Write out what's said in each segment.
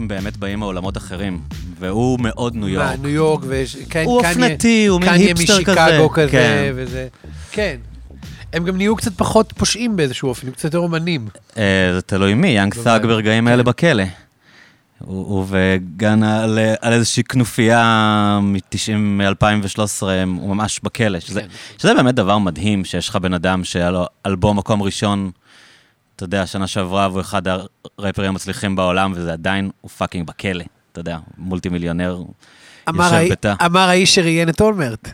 הם באמת באים מעולמות אחרים, והוא מאוד ניו יורק. ניו יורק, ויש... כן, הוא קניה- אופנתי, הוא מין קניה היפסטר כזה. משיקגו כזה, כן. וזה... כן. הם גם נהיו קצת פחות פושעים באיזשהו אופן, הם קצת יותר אומנים. אה, זה תלוי מי, Young Thug. ברגעים האלה בכלא. הוא הוא ו Gunna, על איזושהי כנופיה מ-2013, הוא ממש בכלא. שזה, כן. שזה באמת דבר מדהים, שיש לך בן אדם שהיה לו אלבום מקום ראשון, אתה יודע, שנה שעברה, והוא אחד הראפרים המצליחים בעולם, וזה עדיין, הוא fucking בכלא. אתה יודע, מולטי מיליונר, אמר בתא. אמר האיש שראיין את אולמרט.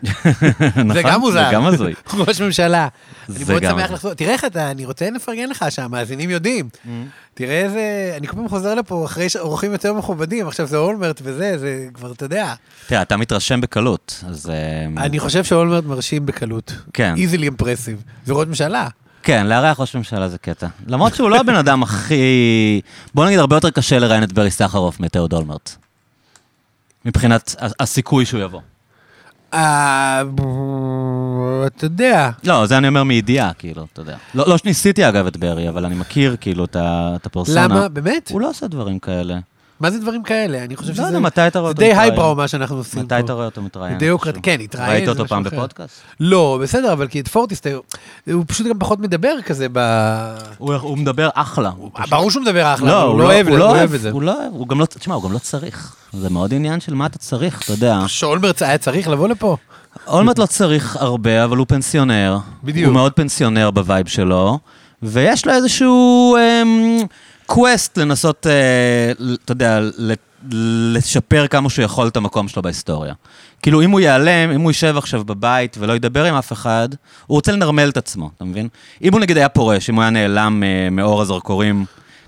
נכון? זה גם מוזר. זה גם הזוי. ראש ממשלה. אני זה מאוד גם שמח. לחזור. תראה איך אתה, אני רוצה לפרגן לך שהמאזינים יודעים. תראה איזה, אני כל פעם חוזר לפה אחרי אורחים יותר מכובדים, עכשיו זה אולמרט וזה, זה כבר, אתה יודע. תראה, אתה מתרשם בקלות, אז... אה, אני חושב שאולמרט מרשים בקלות. כן. Easily impressive. זה ראש ממשלה. כן, לארח ראש ממשלה זה קטע. למרות שהוא לא הבן אדם הכי... בוא נגיד, הרבה יותר קשה לראיין את ברי סחרוף מאתאוד אולמרט. מבחינת הסיכוי שהוא יבוא. אה, אתה יודע. לא, זה אני אומר מידיעה, כאילו, אתה יודע. לא, לא שניסיתי אגב את ברי, אבל אני מכיר כאילו את הפרסונה. למה? באמת? הוא לא עושה דברים כאלה. מה זה דברים כאלה? אני חושב לא שזה... יודע, מתי אתה רואה זה אותו די מתראיין? הייברו מה שאנחנו עושים פה. מתי אתה רואה אותו מתראיין? די משהו? כן, התראיין, ראית זה אותו פעם אחר. בפודקאסט? לא, בסדר, אבל כי את פורטיס, הוא פשוט גם פחות מדבר כזה ב... הוא הוא מדבר אחלה. הוא פשוט- ברור שהוא מדבר אחלה, לא, הוא הוא לא אוהב הוא הוא לא אוהב את זה. הוא לא אוהב, הוא גם לא, תשמע, הוא גם לא צריך. זה מאוד עניין של מה אתה צריך, אתה יודע. שאולמרט היה צריך לבוא לפה? אולמרט לא צריך הרבה, אבל הוא פנסיונר. בדיוק. הוא מאוד פנסיונר ב vibe שלו, ויש לו איזשהו אמ, quest לנסות, אה, אתה יודע, לשפר כמה שהוא יכול את המקום שלו בהיסטוריה. כאילו, אם הוא ייעלם, אם הוא יישב עכשיו בבית ולא ידבר עם אף אחד, הוא רוצה לנרמל את עצמו, אתה מבין? אם הוא נגיד היה פורש, אם הוא היה נעלם אה, מאור הזרקורים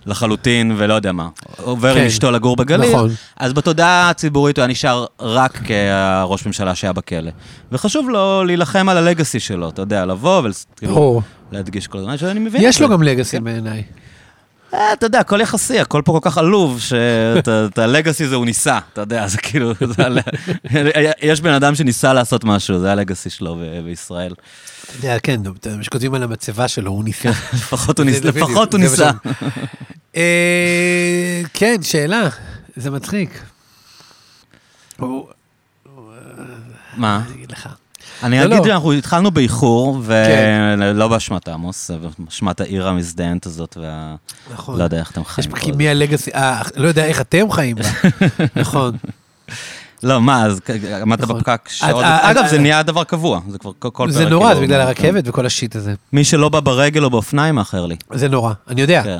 לחלוטין, ולא יודע מה, עובר כן. עם אשתו לגור בגליל, נכון. אז בתודעה הציבורית הוא היה נשאר רק כראש ממשלה שהיה בכלא. וחשוב לו להילחם על הלגאסי שלו, אתה יודע, לבוא וכאילו, ברור. להדגיש כל הזמן, שאני מבין. יש לו. גם לגאסי בעיניי. אה, אתה יודע, הכל יחסי, הכל פה כל כך עלוב, שאת הלגאסי זה הוא ניסה, אתה יודע, זה כאילו, יש בן אדם שניסה לעשות משהו, זה הלגאסי שלו בישראל. אתה יודע, כן, אתה- שכותבים על המצבה שלו, הוא ניסה. לפחות הוא ניסה, לפחות הוא מה ניסה. אה, כן, שאלה. זה מצחיק. מה? אני אגיד לך. אני לא, אגיד לא. שאנחנו התחלנו באיחור, כן. ולא באשמת עמוס, זה באשמת העיר המזדיינת הזאת, וה... נכון. לא יודע איך אתם יש חיים. פה כל מי הלגאסי, אה, לא יודע איך אתם חיים בה. נכון. לא, מה, אז עמדת נכון. בפקק שעות. אה, אגב, אה, זה אה, נהיה דבר קבוע, זה כבר כל כל זה פרק, נורא, כאילו, זה בגלל כן. הרכבת וכל השיט הזה. מי שלא בא ברגל או באופניים, מאחר לי. זה נורא, אני יודע. כן.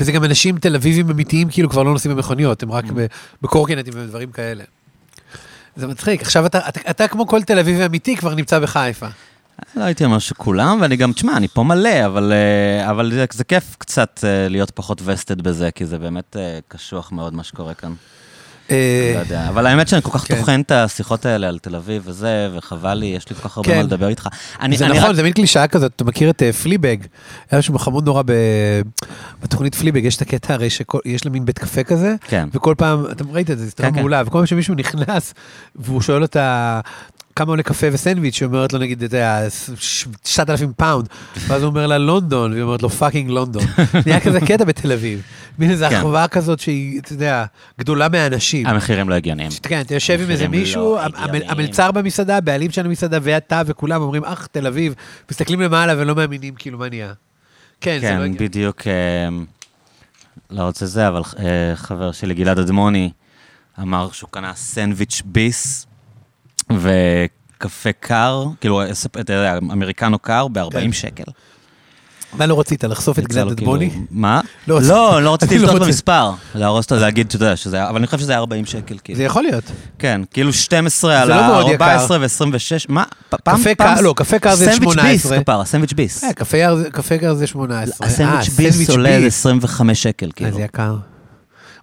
וזה גם אנשים תל אביבים אמיתיים, כאילו כבר לא נוסעים במכוניות, הם רק Mm. בקורקינטים ודברים כאלה. זה מצחיק, עכשיו אתה, אתה, אתה כמו כל תל אביבי אמיתי כבר נמצא בחיפה. לא הייתי אומר שכולם, ואני גם, תשמע, אני פה מלא, אבל, אה, אבל זה, זה כיף קצת אה, להיות פחות וסטד בזה, כי זה באמת אה, קשוח מאוד מה שקורה כאן. אה, לא יודע, אבל האמת שאני כל כך כן. טוחן את השיחות האלה על תל אביב וזה, וחבל לי, יש לי כל כך הרבה כן. מה לדבר איתך. זה נכון, זה מין קלישאה כזאת, אתה מכיר את אה, פליבג? היה משהו חמוד נורא. בתוכנית פליבג, יש את הקטע הרי שיש לה מין בית קפה כזה, כן. וכל פעם, אתם ראית את זה, זה כן. מעולה, וכל פעם שמישהו נכנס, והוא שואל אותה... כמה עולה קפה וסנדוויץ', היא אומרת לו נגיד, אתה יודע, 9,000 פאונד, ואז הוא אומר לה לונדון, והיא אומרת לו fucking London. נהיה כזה קטע בתל אביב. מין איזו כן. אחווה כזאת שהיא, אתה יודע, גדולה מהאנשים. המחירים לא הגיוניים. כן, אתה יושב עם איזה מישהו, לא הגיוניים. המלצר במסעדה, הבעלים של המסעדה ואתה וכולם אומרים, אך, תל אביב, מסתכלים למעלה ולא מאמינים כאילו מה נהיה. כן, זה לא כן, הגיוני. בדיוק, אה, לא רוצה זה, אבל אה, חבר שלי, גלעד אדמוני, אמר שהוא קנה סנדוויץ' ביס וקפה קר, כאילו, אתה יודע, אמריקנו קר ב-40 כן. שקל. מה לא רצית, לחשוף את גלעד לו כאילו- אדמוני? מה? לא, לא, רציתי לפתוח את. המספר, להרוס אותו, להגיד שאתה יודע שזה היה, אבל אני חושב שזה היה 40 שקל, כאילו. זה יכול להיות. כן, כאילו 12 על לא מאוד יקר. ה-14 ו-26, מה? פעם, פעם- לא, קפה קר זה סנדוויץ' 18. ביס, כפרה, סנדוויץ' ביס. אה, קפה קר זה- קפה קר זה 18. הסנדוויץ' אה, ביס סנדוויץ' עולה איזה ביס. 25 שקל, אה, כאילו. זה יקר.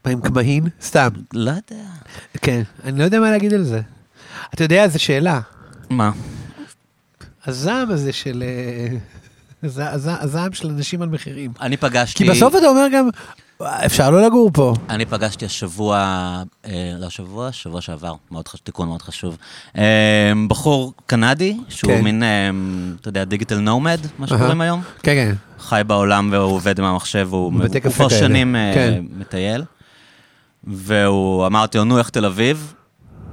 מה, עם קמהין? סתם. לא יודע. כן, אני לא יודע מה להגיד על זה. אתה יודע, זו שאלה. מה? הזעם הזה של... אה, הז- הז- הזעם של אנשים על מחירים. אני פגשתי... כי בסוף אתה אומר גם, אפשר לא לגור פה. אני פגשתי השבוע, אה, לא השבוע, שבוע שעבר, מאוד חשוב, תיקון מאוד חשוב. אה, בחור קנדי, שהוא כן. מין, אה, אתה יודע, דיגיטל נומד, מה שקוראים היום. כן, כן. חי בעולם והוא עובד עם המחשב, הוא כבר. שנים אה, כן. מטייל. והוא, אמרתי לו, נו, איך תל אביב?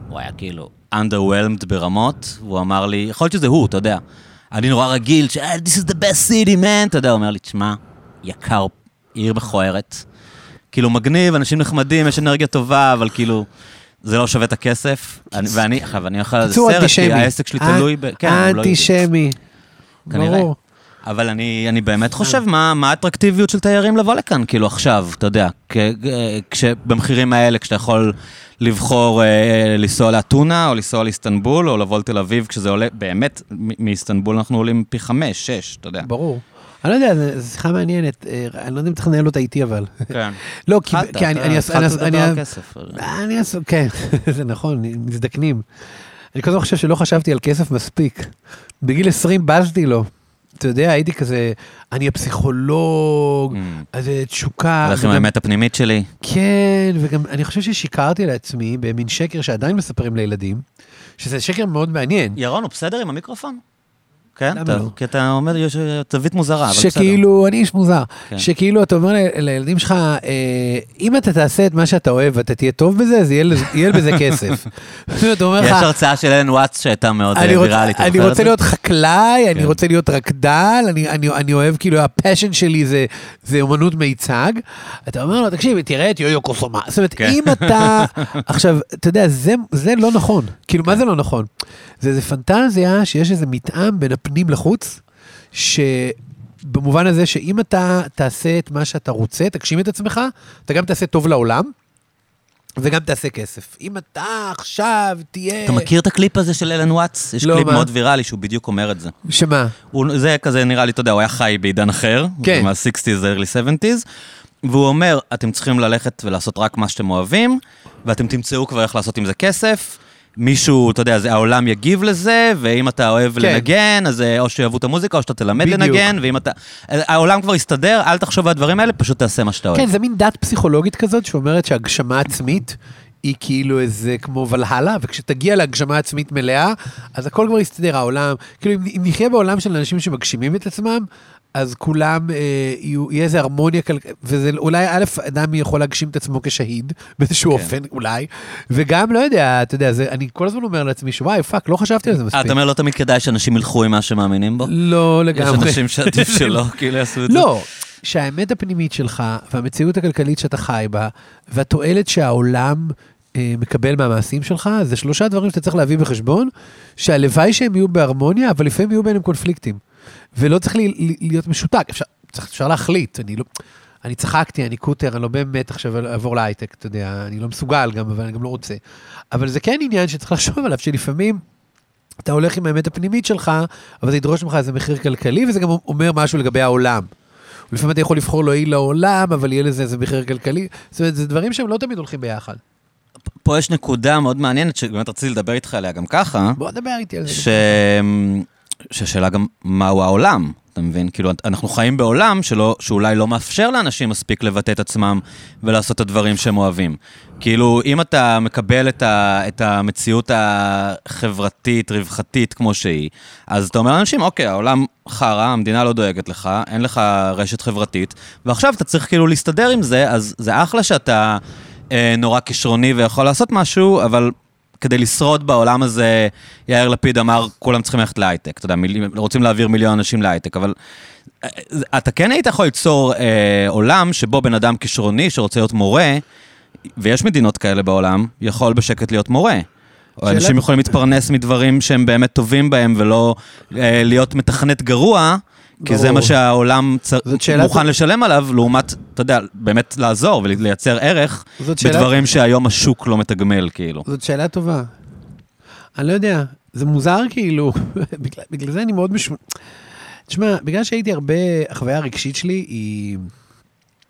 הוא היה כאילו underwhelmed ברמות, והוא אמר לי, יכול להיות שזה הוא, אתה יודע. אני נורא רגיל, ש- "Ah, This is the best city, man, אתה יודע, הוא אומר לי, תשמע, יקר, עיר מכוערת. כאילו, מגניב, אנשים נחמדים, יש אנרגיה טובה, אבל כאילו, זה לא שווה את הכסף. אני- ואני, עכשיו, אני אוכל על זה קיצור סרט, כי אנטישמי. העסק שלי תלוי ב... כן, הוא לא יהודי. אנטישמי. כנראה. ברור. אבל אני, אני באמת חושב מה, מה האטרקטיביות של תיירים לבוא לכאן, כאילו עכשיו, אתה יודע, כ, כש, במחירים האלה, כשאתה יכול לבחור אה, לנסוע לאתונה, או לנסוע לאיסטנבול, או לבוא לתל אביב, כשזה עולה, באמת, מאיסטנבול אנחנו עולים פי חמש, שש, אתה יודע. ברור. אני לא יודע, זו שיחה מעניינת. אה, אני לא יודע אם צריך לנהל אותה איתי, אבל. כן. לא, כי אני... התחלת אני- לדבר אני- על כסף. אני אעשה, כן, זה נכון, מזדקנים. אני כל הזמן חושב שלא חשבתי על כסף מספיק. בגיל 20 בזתי לו. אתה יודע, הייתי כזה, אני הפסיכולוג, Mm. אז זה תשוקה. הולך עם האמת הפנימית שלי. כן, וגם אני חושב ששיקרתי לעצמי במין שקר שעדיין מספרים לילדים, שזה שקר מאוד מעניין. ירון, הוא בסדר עם המיקרופון? כן? אתה- לא? כי אתה אומר, יש תווית מוזרה, אבל בסדר. שכאילו, אני איש מוזר, כן. שכאילו אתה אומר לילדים שלך, אה, אם אתה תעשה את מה שאתה אוהב ואתה תהיה טוב בזה, אז יהיה בזה כסף. אתה אומר יש הרצאה של אלן וואטס שהייתה מאוד אה, ויראלית. אני רוצה? להיות חקלאי, אני כן. רוצה להיות רקדן, אני- אני אני אוהב, כאילו, ה passion שלי זה- זה אומנות מיצג. אתה אומר לו, תקשיב, תראה את יאיוי קוסמה. זאת אומרת, כן. אם אתה... עכשיו, אתה יודע, זה- זה לא נכון. כאילו, כן. מה זה לא נכון? זה איזה פנטזיה שיש איזה מתאם בין הפנים לחוץ, שבמובן הזה שאם אתה תעשה את מה שאתה רוצה, תגשים את עצמך, אתה גם תעשה טוב לעולם. וגם תעשה כסף. אם אתה עכשיו תהיה... אתה מכיר את הקליפ הזה של אלן וואטס? יש לא, קליפ מה? מאוד ויראלי שהוא בדיוק אומר את זה. שמה? הוא, זה כזה נראה לי, אתה יודע, הוא היה חי בעידן אחר, כן. מה-60's, early 70's, והוא אומר, אתם צריכים ללכת ולעשות רק מה שאתם אוהבים, ואתם תמצאו כבר איך לעשות עם זה כסף. מישהו, אתה יודע, זה, העולם יגיב לזה, ואם אתה אוהב כן. לנגן, אז אה, או שיאהבו את המוזיקה, או שאתה תלמד בדיוק. לנגן, ואם אתה... העולם כבר יסתדר, אל תחשוב על הדברים האלה, פשוט תעשה מה שאתה אוהב. כן, זה מין דת פסיכולוגית כזאת שאומרת שהגשמה עצמית היא כאילו איזה כמו ולהאלה, וכשתגיע להגשמה עצמית מלאה, אז הכל כבר יסתדר, העולם, כאילו אם, אם נחיה בעולם של אנשים שמגשימים את עצמם, אז כולם, אה, יהיה איזה הרמוניה כלכלית, וזה אולי, א', אדם יכול להגשים את עצמו כיחיד, באיזשהו כן. אופן, אולי, וגם, לא יודע, אתה יודע, זה, אני כל הזמן אומר לעצמי, שוואי, fuck, לא חשבתי על זה אה, מספיק. אתה אומר, לא תמיד כדאי שאנשים ילכו עם מה שמאמינים בו? לא יש לגמרי. אנשים שעדיף שלא, כאילו יעשו את זה. לא, שהאמת הפנימית שלך, והמציאות הכלכלית שאתה חי בה, והתועלת שהעולם אה, מקבל מהמעשים שלך, זה שלושה דברים שאתה צריך להביא בחשבון, שהלוואי שהם יהיו בהרמוניה, אבל לפעמים יהיו ביניהם קונפליקטים. ולא צריך לי, לי, להיות משותק, אפשר, צריך, אפשר להחליט, אני לא... אני צחקתי, אני קוטר, אני לא באמת עכשיו אעבור להייטק, אתה יודע, אני לא מסוגל גם, אבל אני גם לא רוצה. אבל זה כן עניין שצריך לחשוב עליו, שלפעמים אתה הולך עם האמת הפנימית שלך, אבל זה ידרוש ממך איזה מחיר כלכלי, וזה גם אומר משהו לגבי העולם. לפעמים אתה יכול לבחור לא אי לעולם, אבל יהיה לזה איזה מחיר כלכלי. זאת אומרת, זה דברים שהם לא תמיד הולכים ביחד. פה יש נקודה מאוד מעניינת, שבאמת רציתי לדבר איתך עליה גם ככה, בוא נדבר איתי על זה. ש... שהשאלה גם מהו העולם, אתה מבין? כאילו, אנחנו חיים בעולם שלא, שאולי לא מאפשר לאנשים מספיק לבטא את עצמם ולעשות את הדברים שהם אוהבים. כאילו, אם אתה מקבל את, ה, את המציאות החברתית, רווחתית כמו שהיא, אז אתה אומר לאנשים, אוקיי, העולם חרא, המדינה לא דואגת לך, אין לך רשת חברתית, ועכשיו אתה צריך כאילו להסתדר עם זה, אז זה אחלה שאתה אה, נורא כישרוני ויכול לעשות משהו, אבל כדי לשרוד בעולם הזה, יאיר לפיד אמר, כולם צריכים ללכת להייטק. אתה יודע, מיל... רוצים להעביר מיליון אנשים להייטק, אבל אה, אתה כן היית יכול ליצור אה, עולם שבו בן אדם כישרוני שרוצה להיות מורה, ויש מדינות כאלה בעולם, יכול בשקט להיות מורה. או אנשים יכולים להתפרנס מדברים שהם באמת טובים בהם, ולא אה, להיות מתכנת גרוע, כי זה. מה שהעולם צ... מוכן לשלם עליו, לעומת, אתה יודע, באמת לעזור ולייצר ערך שאלה- בדברים שהיום השוק לא מתגמל, כאילו. זאת שאלה טובה. אני לא יודע, זה מוזר כאילו, בגלל, בגלל זה אני מאוד מש... תשמע, בגלל שהייתי הרבה, החוויה הרגשית שלי היא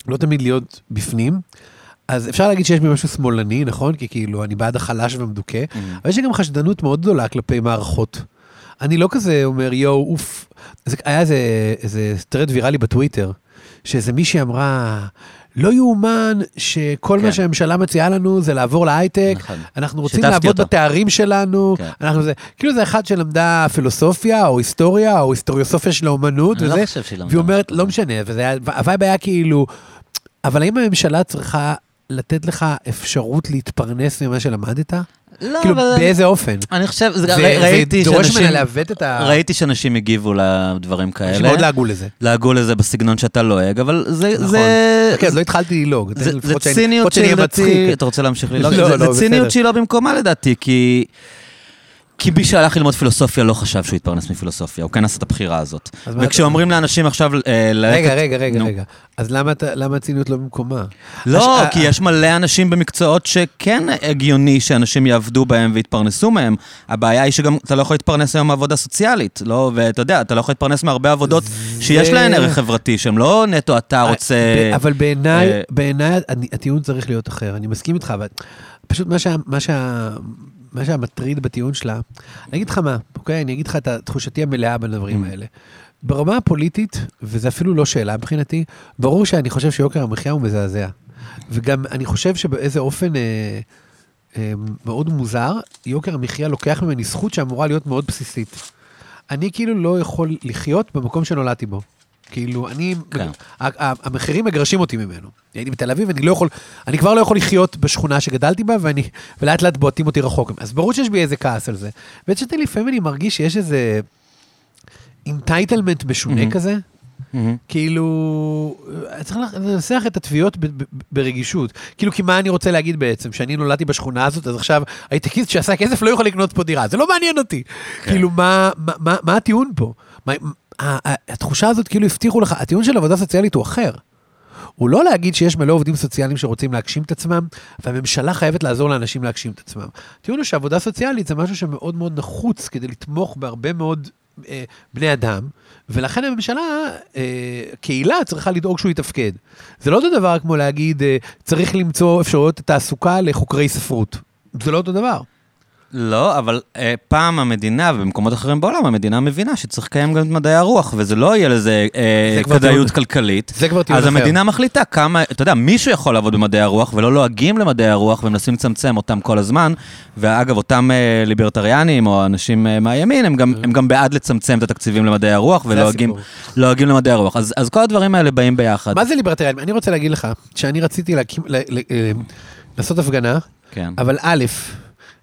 לא תמיד להיות בפנים, אז אפשר להגיד שיש בי משהו שמאלני, נכון? כי כאילו, אני בעד החלש והמדוכא, אבל יש לי גם חשדנות מאוד גדולה כלפי מערכות. אני לא כזה אומר, יואו, אוף. זה, היה איזה, איזה thread ויראלי בטוויטר, שאיזה מישהי אמרה, לא יאומן שכל כן. מה שהממשלה מציעה לנו זה לעבור להייטק, נכון. אנחנו רוצים לעבוד אותה. בתארים שלנו, כן. אנחנו זה, כאילו זה אחד שלמדה פילוסופיה או היסטוריה או היסטוריוסופיה של האומנות, אני לא וזה, חושב שהיא למדה והיא אומרת, לא כזה." משנה, וזה היה, ה vibe היה כאילו, אבל האם הממשלה צריכה לתת לך אפשרות להתפרנס ממה שלמדת? לא, כאילו, אבל... באיזה אופן? אני חושב, זה, זה- ראיתי זה דורש שאנשים... ממנה לעוות את ה... ראיתי שאנשים הגיבו לדברים כאלה. שמאוד לעגו לזה. לעגו לזה בסגנון שאתה לועג, אבל זה... נכון. זה... אוקיי, אז לא התחלתי ללעוג. זה, זה ציניות שלדעתי. אתה רוצה להמשיך ללעוג? לא, זה, לא, זה ציניות בסדר. שהיא לא במקומה לדעתי, כי... כי מי שהלך ללמוד פילוסופיה לא חשב שהוא יתפרנס מפילוסופיה, הוא כן עשה את הבחירה הזאת. וכשאומרים לאנשים עכשיו... אה, ללכת- רגע, רגע, רגע, נו. רגע. אז למה אתה- למה הציניות לא במקומה? לא, הש- כי יש מלא אנשים במקצועות שכן הגיוני שאנשים יעבדו בהם ויתפרנסו מהם. הבעיה היא שגם אתה לא יכול להתפרנס היום מעבודה סוציאלית, לא? ואתה יודע, אתה לא יכול להתפרנס מהרבה עבודות שיש זה- להן ערך חברתי, שהן לא נטו אתה רוצה... ב- אבל בעיניי, אה, בעיניי הטיעון צריך להיות אחר, אני מסכים איתך, אבל פשוט מה שה- מה שה- מה שהמטריד בטיעון שלה, אני אגיד לך מה, אוקיי? אני אגיד לך את תחושתי המלאה בדברים Mm. האלה. ברמה הפוליטית, וזה אפילו לא שאלה מבחינתי, ברור שאני חושב שיוקר המחיה הוא מזעזע. וגם אני חושב שבאיזה אופן אה, אה, מאוד מוזר, יוקר המחיה לוקח ממני זכות שאמורה להיות מאוד בסיסית. אני כאילו לא יכול לחיות במקום שנולדתי בו. כאילו, אני, כן. המחירים מגרשים אותי ממנו. הייתי בתל אביב, אני לא יכול, אני כבר לא יכול לחיות בשכונה שגדלתי בה, ואני, ולאט לאט בועטים אותי רחוק. אז ברור שיש בי איזה כעס על זה. ושאתי לפעמים אני מרגיש שיש איזה entitlement משונה מהמם. כזה. מהמם. כאילו, צריך לנסח את התביעות ב- ב- ברגישות. כאילו, כי מה אני רוצה להגיד בעצם? שאני נולדתי בשכונה הזאת, אז עכשיו הייטקיסט שעשה כסף לא יכול לקנות פה דירה. זה לא מעניין אותי. כן. כאילו, מה, מה, מה, מה הטיעון פה? מה, התחושה הזאת כאילו הבטיחו לך, הטיעון של עבודה סוציאלית הוא אחר. הוא לא להגיד שיש מלא עובדים סוציאליים שרוצים להגשים את עצמם, והממשלה חייבת לעזור לאנשים להגשים את עצמם. הטיעון הוא שעבודה סוציאלית זה משהו שמאוד מאוד נחוץ כדי לתמוך בהרבה מאוד אה, בני אדם, ולכן הממשלה, אה, קהילה, צריכה לדאוג שהוא יתפקד. זה לא אותו דבר כמו להגיד, אה, צריך למצוא אפשרויות תעסוקה לחוקרי ספרות. זה לא אותו דבר. לא, אבל אה, פעם המדינה, ובמקומות אחרים בעולם, המדינה מבינה שצריך לקיים גם את מדעי הרוח, וזה לא יהיה לזה אה, כדאיות כלכלית. זה כבר טיעון אז אחר. המדינה מחליטה כמה, אתה יודע, מישהו יכול לעבוד במדעי הרוח ולא לועגים למדעי הרוח ומנסים לצמצם אותם כל הזמן. ואגב, אותם אה, ליברטריאנים או אנשים אה, מהימין, הם גם, הם גם בעד לצמצם את התקציבים למדעי הרוח ולועגים. לועגים למדעי הרוח. אז, אז כל הדברים האלה באים ביחד. מה זה ליברטריאנים? אני רוצה להגיד לך, שאני רציתי להקים, ל- ל- אה, לעשות הפגנה, כן, אבל א',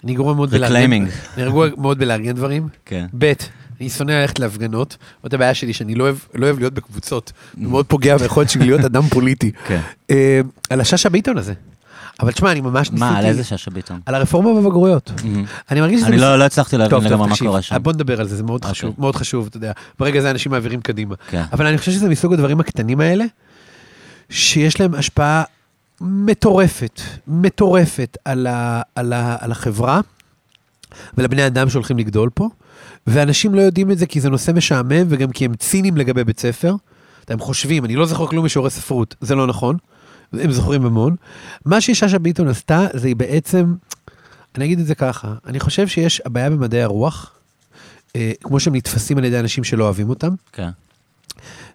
אני גרוע מאוד בלארגן. אני רגוע מאוד בלארגן דברים, כן. ב', אני שונא ללכת להפגנות, זאת הבעיה שלי, שאני לא אוהב, לא אוהב להיות בקבוצות, מאוד פוגע ביכולת שלי להיות אדם פוליטי. כן. אה, על השאשא ביטון הזה. אבל תשמע, אני ממש ניסיתי... מה, על איזה שאשא ביטון? על הרפורמה בבגרויות. אני מרגיש שזה... אני לא לא הצלחתי להבין לגמרי מה קורה שם. בוא נדבר על זה, זה מאוד אוקיי. חשוב, מאוד חשוב, אתה יודע. ברגע זה אנשים מעבירים קדימה. כן. אבל אני חושב שזה מסוג הדברים הקטנים האלה, שיש להם השפעה מטורפת, מטורפת על, ה, על, ה, על החברה ולבני אדם שהולכים לגדול פה, ואנשים לא יודעים את זה כי זה נושא משעמם וגם כי הם ציניים לגבי בית ספר. הם חושבים, אני לא זוכר כלום משיעורי ספרות, זה לא נכון, הם זוכרים המון. מה ששאשא ביטון עשתה, זה היא בעצם, אני אגיד את זה ככה, אני חושב שיש הבעיה במדעי הרוח, אה, כמו שהם נתפסים על ידי אנשים שלא אוהבים אותם, כן.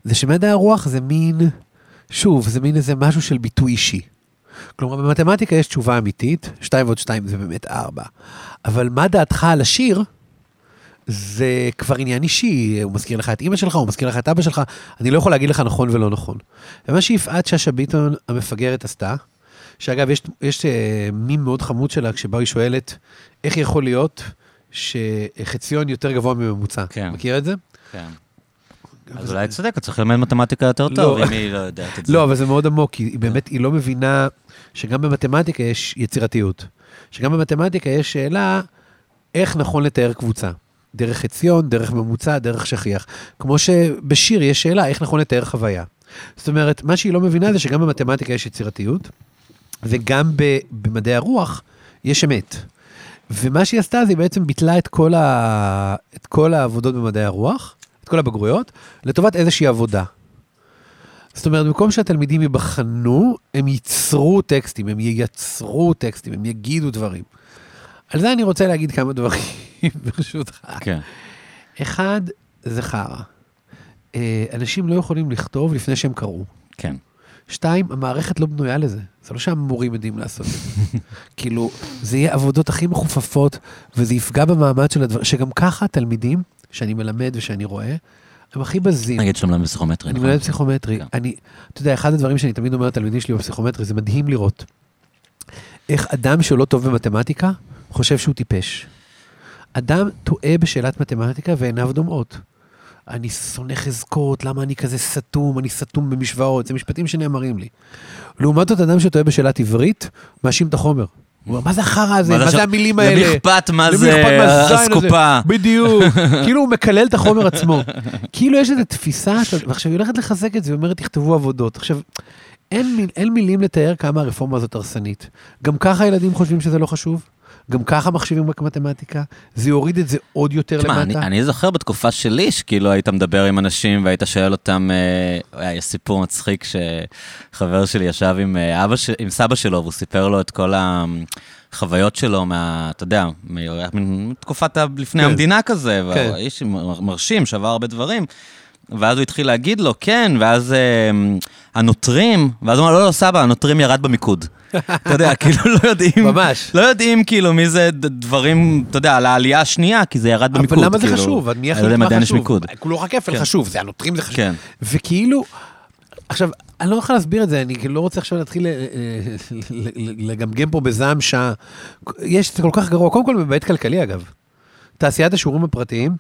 זה שמדעי הרוח זה מין, שוב, זה מין איזה משהו של ביטוי אישי. כלומר, במתמטיקה יש תשובה אמיתית, 2 ועוד 2 זה באמת 4. אבל מה דעתך על השיר, זה כבר עניין אישי, הוא מזכיר לך את אימא שלך, הוא מזכיר לך את אבא שלך, אני לא יכול להגיד לך נכון ולא נכון. ומה שיפעת שאשא ביטון המפגרת עשתה, שאגב, יש, יש אה, מים מאוד חמוד שלה, כשבה היא שואלת, איך יכול להיות שחציון יותר גבוה מממוצע? כן. מכיר את זה? כן. אז אולי צודק, צריך ללמד מתמטיקה יותר לא. טוב, אם היא לא יודעת את זה. לא, אבל זה מאוד עמוק, היא באמת, היא לא מבינה שגם במתמטיקה יש יצירתיות. שגם במתמטיקה יש שאלה איך נכון לתאר קבוצה. דרך חציון, דרך ממוצע, דרך שכיח. כמו שבשיר יש שאלה איך נכון לתאר חוויה. זאת אומרת, מה שהיא לא מבינה זה שגם במתמטיקה יש יצירתיות, וגם במדעי הרוח יש אמת. ומה שהיא עשתה זה היא בעצם ביטלה את כל, ה... את כל העבודות במדעי הרוח, את כל הבגרויות, לטובת איזושהי עבודה. זאת אומרת, במקום שהתלמידים ייבחנו, הם ייצרו טקסטים, הם ייצרו טקסטים, הם יגידו דברים. על זה אני רוצה להגיד כמה דברים, ברשותך. כן. אחד, זה חרא. אה, אנשים לא יכולים לכתוב לפני שהם קראו. כן. שתיים, המערכת לא בנויה לזה. זה לא שהמורים יודעים לעשות את זה. כאילו, זה יהיה עבודות הכי מחופפות, וזה יפגע במעמד של הדבר, שגם ככה תלמידים, שאני מלמד ושאני רואה, הם הכי בזים. נגיד שאתה מלמד פסיכומטרי, אני נכון? מלמד פסיכומטרי. כן. אני, אתה יודע, אחד הדברים שאני תמיד אומר לתלמידים שלי בפסיכומטרי, זה מדהים לראות איך אדם שלא טוב במתמטיקה, חושב שהוא טיפש. אדם טועה בשאלת מתמטיקה ועיניו דומעות. אני שונא חזקות, למה אני כזה סתום, אני סתום במשוואות, זה משפטים שנאמרים לי. לעומת זאת, אדם שטועה בשאלת עברית, מאשים את החומר. הוא אומר, מה זה החרא הזה? מה זה המילים האלה? למי אכפת מה זה? אסקופה? בדיוק. כאילו הוא מקלל את החומר עצמו. כאילו יש איזו תפיסה, ועכשיו היא הולכת לחזק את זה, היא אומרת, תכתבו עבודות. עכשיו, אין מילים לתאר כמה הרפורמה הזאת הרסנית. גם ככה הילדים חושבים שזה לא חשוב, גם ככה מחשיבים רק מתמטיקה, זה יוריד את זה עוד יותר תשמע, אני, למטה. אני זוכר בתקופה שלי, שכאילו היית מדבר עם אנשים והיית שואל אותם, אה, היה סיפור מצחיק שחבר שלי ישב עם, אה, אבא ש... עם סבא שלו, והוא סיפר לו את כל החוויות שלו מה, אתה יודע, מתקופת ה... לפני כן. המדינה כזה, כן. והוא איש מר- מרשים, שבר הרבה דברים. ואז הוא התחיל להגיד לו, כן, ואז אה, הנוטרים, ואז הוא אמר, לא, לא, סבא, הנוטרים ירד במיקוד. אתה יודע, כאילו לא יודעים, ממש. לא יודעים כאילו מי זה דברים, אתה יודע, על העלייה השנייה, כי זה ירד במיקוד. אבל למה זה כאילו. חשוב? אני לא יודע אם עדיין יש? מיקוד. כולו רק כפל כן. חשוב, זה הנוטרים זה חשוב. כן. וכאילו, עכשיו, אני לא יכול להסביר את זה, אני לא רוצה עכשיו להתחיל אה, אה, לגמגם פה בזעם שעה. יש, זה כל כך גרוע, קודם כל מבית כלכלי אגב. תעשיית השיעורים הפרטיים,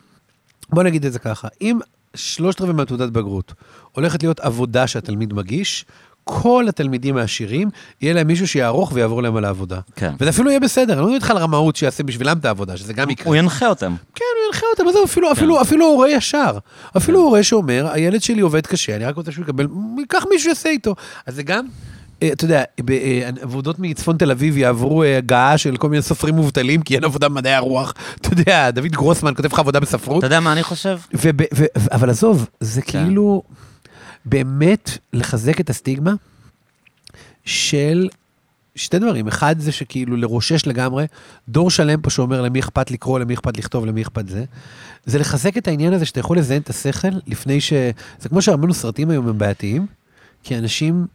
בוא נגיד את זה ככה, אם שלושת רבעי מהתעודת בגרות הולכת להיות עבודה שהתלמיד מגיש, כל התלמידים העשירים, יהיה להם מישהו שיערוך ויעבור להם על העבודה. כן. וזה אפילו יהיה בסדר, אני לא מדבר איתך על רמאות שיעשה בשבילם את העבודה, שזה גם יקרה. הוא ינחה אותם. כן, הוא ינחה אותם, עזוב, אפילו, אפילו, אפילו הורה ישר. אפילו הורה שאומר, הילד שלי עובד קשה, אני רק רוצה שהוא יקבל, ייקח מישהו שיעשה איתו. אז זה גם, אתה יודע, בעבודות מצפון תל אביב יעברו אה, הגעה של כל מיני סופרים מובטלים, כי אין עבודה במדעי הרוח. אתה יודע, דוד גרוסמן כותב לך עבודה בספרות. אתה יודע מה אני חושב? אבל עזוב, זה כן. כאילו באמת לחזק את הסטיגמה של שתי דברים. אחד זה שכאילו לרושש לגמרי, דור שלם פה שאומר למי אכפת לקרוא, למי אכפת לכתוב, למי אכפת זה. זה לחזק את העניין הזה שאתה יכול לזיין את השכל לפני ש... זה כמו שהרבה סרטים היום הם בעייתיים, כי אנשים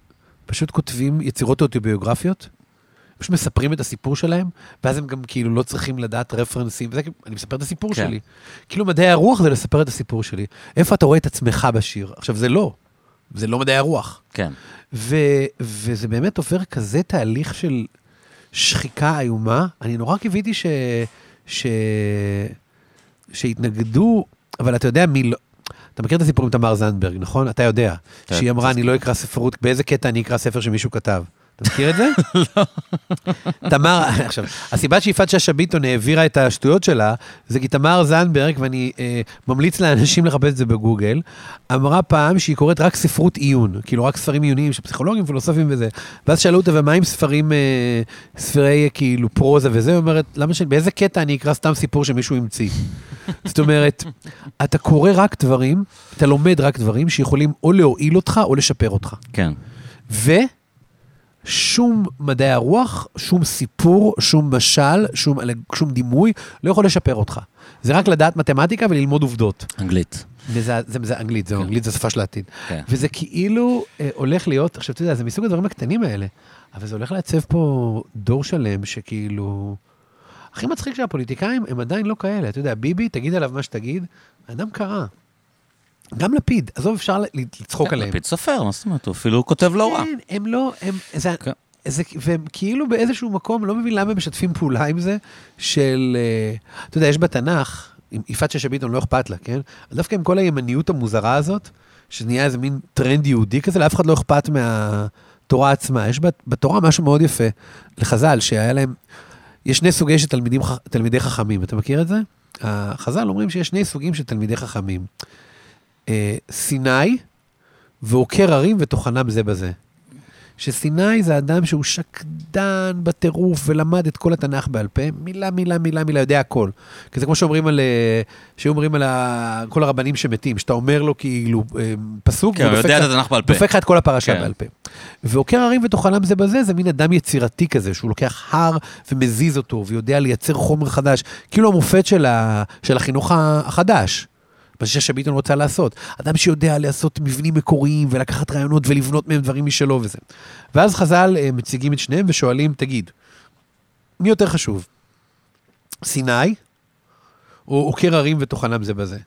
פשוט כותבים יצירות אוטוביוגרפיות, פשוט מספרים את הסיפור שלהם, ואז הם גם כאילו לא צריכים לדעת רפרנסים, וזה, כאילו, אני מספר את הסיפור כן. שלי. כאילו מדעי הרוח זה לספר את הסיפור שלי. איפה אתה רואה את עצמך בשיר? עכשיו, זה לא. זה לא מדעי הרוח. כן. ו, וזה באמת עובר כזה תהליך של שחיקה איומה. אני נורא קיוויתי ש... ש... שהתנגדו, אבל אתה יודע מי לא... אתה מכיר את הסיפור עם תמר זנדברג, נכון? אתה יודע. כן, שהיא אמרה, אני. לא אקרא ספרות, באיזה קטע אני אקרא ספר שמישהו כתב? אתה מכיר את זה? לא. תמר, עכשיו, הסיבה שיפעת שאשא ביטון העבירה את השטויות שלה, זה כי תמר זנדברג, ואני אה, ממליץ לאנשים לחפש את זה בגוגל, אמרה פעם שהיא קוראת רק ספרות עיון, כאילו רק ספרים עיוניים של פסיכולוגים, פילוסופים וזה. ואז שאלו אותה, ומה עם ספרים, אה, ספרי כאילו פרוזה וזה? היא אומרת, למה ש... באיזה קטע אני אקרא סתם סיפור שמישהו המציא? זאת אומרת, אתה קורא רק דברים, אתה לומד רק דברים שיכולים או להועיל אותך או לשפר אותך. כן. ושום מדעי הרוח, שום סיפור, שום משל, שום, שום דימוי, לא יכול לשפר אותך. זה רק לדעת מתמטיקה וללמוד עובדות. אנגלית. וזה זה, זה אנגלית, זהו, כן. אנגלית זה שפה של העתיד. כן. וזה כאילו אה, הולך להיות, עכשיו אתה יודע, זה מסוג הדברים הקטנים האלה, אבל זה הולך לעצב פה דור שלם שכאילו... הכי מצחיק שהפוליטיקאים הם עדיין לא כאלה, אתה יודע, ביבי, תגיד עליו מה שתגיד, האדם קרא. גם לפיד, עזוב, אפשר לצחוק עליהם. לפיד סופר, מה זאת אומרת? הוא אפילו כותב לא רע. כן, הם לא, הם, זה, כן. זה, והם כאילו באיזשהו מקום, לא מבין למה הם משתפים פעולה עם זה, של, אה, אתה יודע, יש בתנ"ך, עם יפעת שאשא ביטון לא אכפת לה, כן? דווקא עם כל הימניות המוזרה הזאת, שנהיה איזה מין טרנד יהודי כזה, לאף אחד לא אכפת מהתורה עצמה. יש בת- בתורה משהו מאוד יפה לחז"ל, שהיה להם, יש שני סוגי של תלמידי חכמים, אתה מכיר את זה? החז"ל אומרים שיש שני סוגים של תלמידי חכמים. אה, סיני ועוקר הרים וטוחנם זה בזה. שסיני זה אדם שהוא שקדן בטירוף ולמד את כל התנ"ך בעל פה, מילה, מילה, מילה, מילה, יודע הכל. כי זה כמו שאומרים על, אה, שאומרים על ה- כל הרבנים שמתים, שאתה אומר לו כאילו אה, פסוק, כן, הוא יודע את התנ"ך בעל פה. דופק לך את כל הפרשה כן. בעל פה. ועוקר הרים וטוחנם זה בזה, זה מין אדם יצירתי כזה, שהוא לוקח הר ומזיז אותו, ויודע לייצר חומר חדש, כאילו המופת של, ה, של החינוך החדש. מה ששאשא ביטון רוצה לעשות. אדם שיודע לעשות מבנים מקוריים ולקחת רעיונות ולבנות מהם דברים משלו וזה. ואז חז"ל אה, מציגים את שניהם ושואלים, תגיד, מי יותר חשוב? סיני או עוקר הרים וטוחנם זה בזה?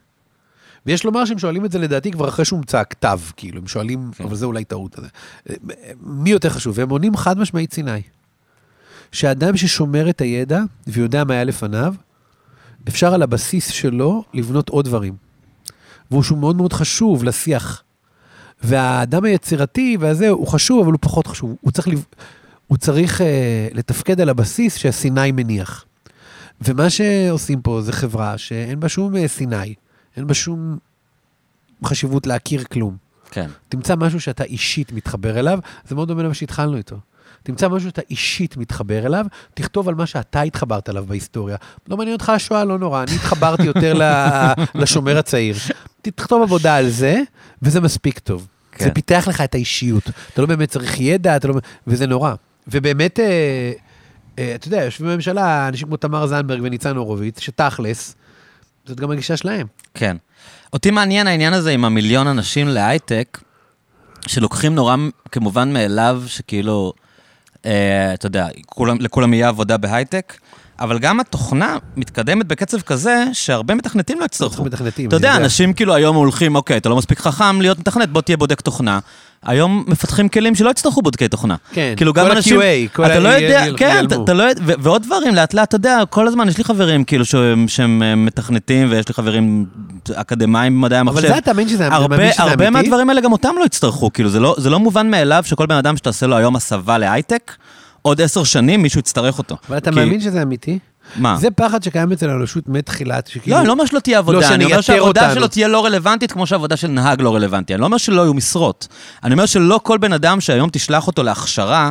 ויש לומר שהם שואלים את זה לדעתי כבר אחרי שהומצא הכתב, כאילו, הם שואלים, כן. אבל זה אולי טעות. אה, מי יותר חשוב? והם עונים חד משמעית סיני. שאדם ששומר את הידע ויודע מה היה לפניו, אפשר על הבסיס שלו לבנות עוד דברים. והוא שהוא מאוד מאוד חשוב לשיח. והאדם היצירתי והזה, הוא חשוב, אבל הוא פחות חשוב. הוא צריך. הוא צריך אה, לתפקד על הבסיס שהסיני מניח. ומה שעושים פה זה חברה שאין בה שום אה, סיני, אין בה שום חשיבות להכיר כלום. כן. תמצא משהו שאתה אישית מתחבר אליו, זה מאוד דומה למה שהתחלנו איתו. תמצא משהו שאתה אישית מתחבר אליו, תכתוב על מה שאתה התחברת אליו בהיסטוריה. לא מעניין אותך השואה, לא נורא, אני התחברתי יותר לשומר הצעיר. תכתוב עבודה על זה, וזה מספיק טוב. כן. זה פיתח לך את האישיות. אתה לא באמת צריך ידע, לא... וזה נורא. ובאמת, אה, אה, אתה יודע, יושבים בממשלה אנשים כמו תמר זנדברג וניצן הורוביץ, שתכלס, זאת גם הגישה שלהם. כן. אותי מעניין העניין הזה עם המיליון אנשים להייטק, שלוקחים נורא כמובן מאליו, שכאילו, אתה יודע, כולם, לכולם יהיה עבודה בהייטק, אבל גם התוכנה מתקדמת בקצב כזה, שהרבה מתכנתים לא יצטרכו. מתכנתים. אתה יודע, אנשים כאילו היום הולכים, אוקיי, אתה לא מספיק חכם להיות מתכנת, בוא תהיה בודק תוכנה. היום מפתחים כלים שלא יצטרכו בודקי תוכנה. כן, כאילו גם כל אנשים... ה-QA, כל אתה ה- לא יודע, ייעלמו. כן, אתה- אתה לא יודע, ו- ועוד דברים, לאט לאט, אתה יודע, כל הזמן יש לי חברים כאילו שהם, שהם אה, מתכנתים, ויש לי חברים אקדמאים במדעי המחשב. אבל זה אתה מאמין שזה אתה הרבה, מאמין שזה הרבה אמיתי? מהדברים האלה גם אותם לא יצטרכו, כאילו זה לא, זה לא מובן מאליו שכל בן אדם שתעשה לו היום הסבה להייטק, עוד עשר שנים מישהו יצטרך אותו. אבל אתה כי- מאמין שזה אמיתי? מה? זה פחד שקיים אצל האנושות מתחילת, שכאילו... לא, אני לא אומר שלא תהיה לא, עבודה, שאני אני אומר שהעבודה אותנו. שלו תהיה לא רלוונטית כמו שהעבודה של נהג לא רלוונטי. אני לא אומר שלא יהיו משרות. אני אומר שלא כל בן אדם שהיום תשלח אותו להכשרה,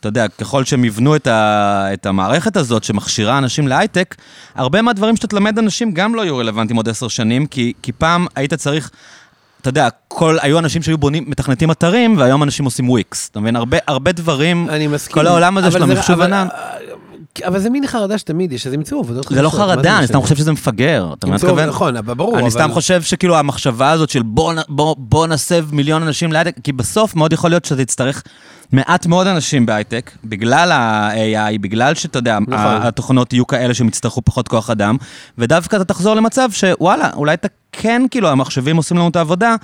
אתה יודע, ככל שהם יבנו את, ה, את המערכת הזאת שמכשירה אנשים להייטק, הרבה מהדברים שאתה תלמד אנשים גם לא יהיו רלוונטיים עוד עשר שנים, כי, כי פעם היית צריך... אתה יודע, כל, היו אנשים שהיו בונים, מתכנתים אתרים, והיום אנשים עושים וויקס. אתה מבין? הרבה, הרבה דברים, אני מסכים. כל העולם הזה של המחשוב ענן. אבל זה מין חרדה שתמיד יש, אז ימצאו עבודות חדשות. זה לא חרדה, אני? סתם חושב שזה מפגר. אתה מבין מה מתכוון? נכון, אבל ברור. אני סתם חושב שכאילו המחשבה הזאת של בוא, נסב מיליון אנשים להייטק, כי בסוף מאוד יכול להיות שאתה תצטרך מעט מאוד אנשים בהייטק, בגלל ה-AI, בגלל שאתה יודע, נכון. התוכנות יהיו כאלה שהם יצטרכו פחות כוח אדם, ודווקא אתה תחזור למצב שוואלה, אולי אתה כן, כאילו, המחשבים עושים לנו את העבודה,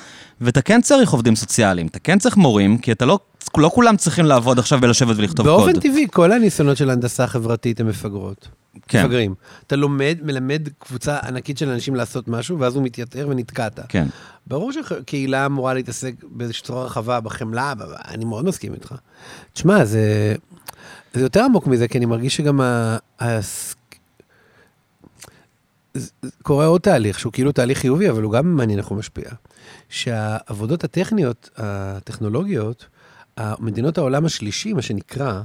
ואתה כן צריך עובדים סוציאליים, אתה כן צריך מורים, כי אתה לא, לא כולם צריכים לעבוד עכשיו בלשבת ולכתוב קוד. באופן טבעי, כל הניסיונות של הנדסה חברתית הן מפגרות. כן. מפגרים. אתה לומד, מלמד קבוצה ענקית של אנשים לעשות משהו, ואז הוא מתייתר ונתקעת. כן. ברור שקהילה אמורה להתעסק באיזושהי צורה רחבה בחמלה, אני מאוד מסכים איתך. תשמע, זה, זה יותר עמוק מזה, כי אני מרגיש שגם ה... ה... קורה עוד תהליך, שהוא כאילו תהליך חיובי, אבל הוא גם מעניין איך הוא משפיע. שהעבודות הטכניות, הטכנולוגיות, מדינות העולם השלישי, מה שנקרא,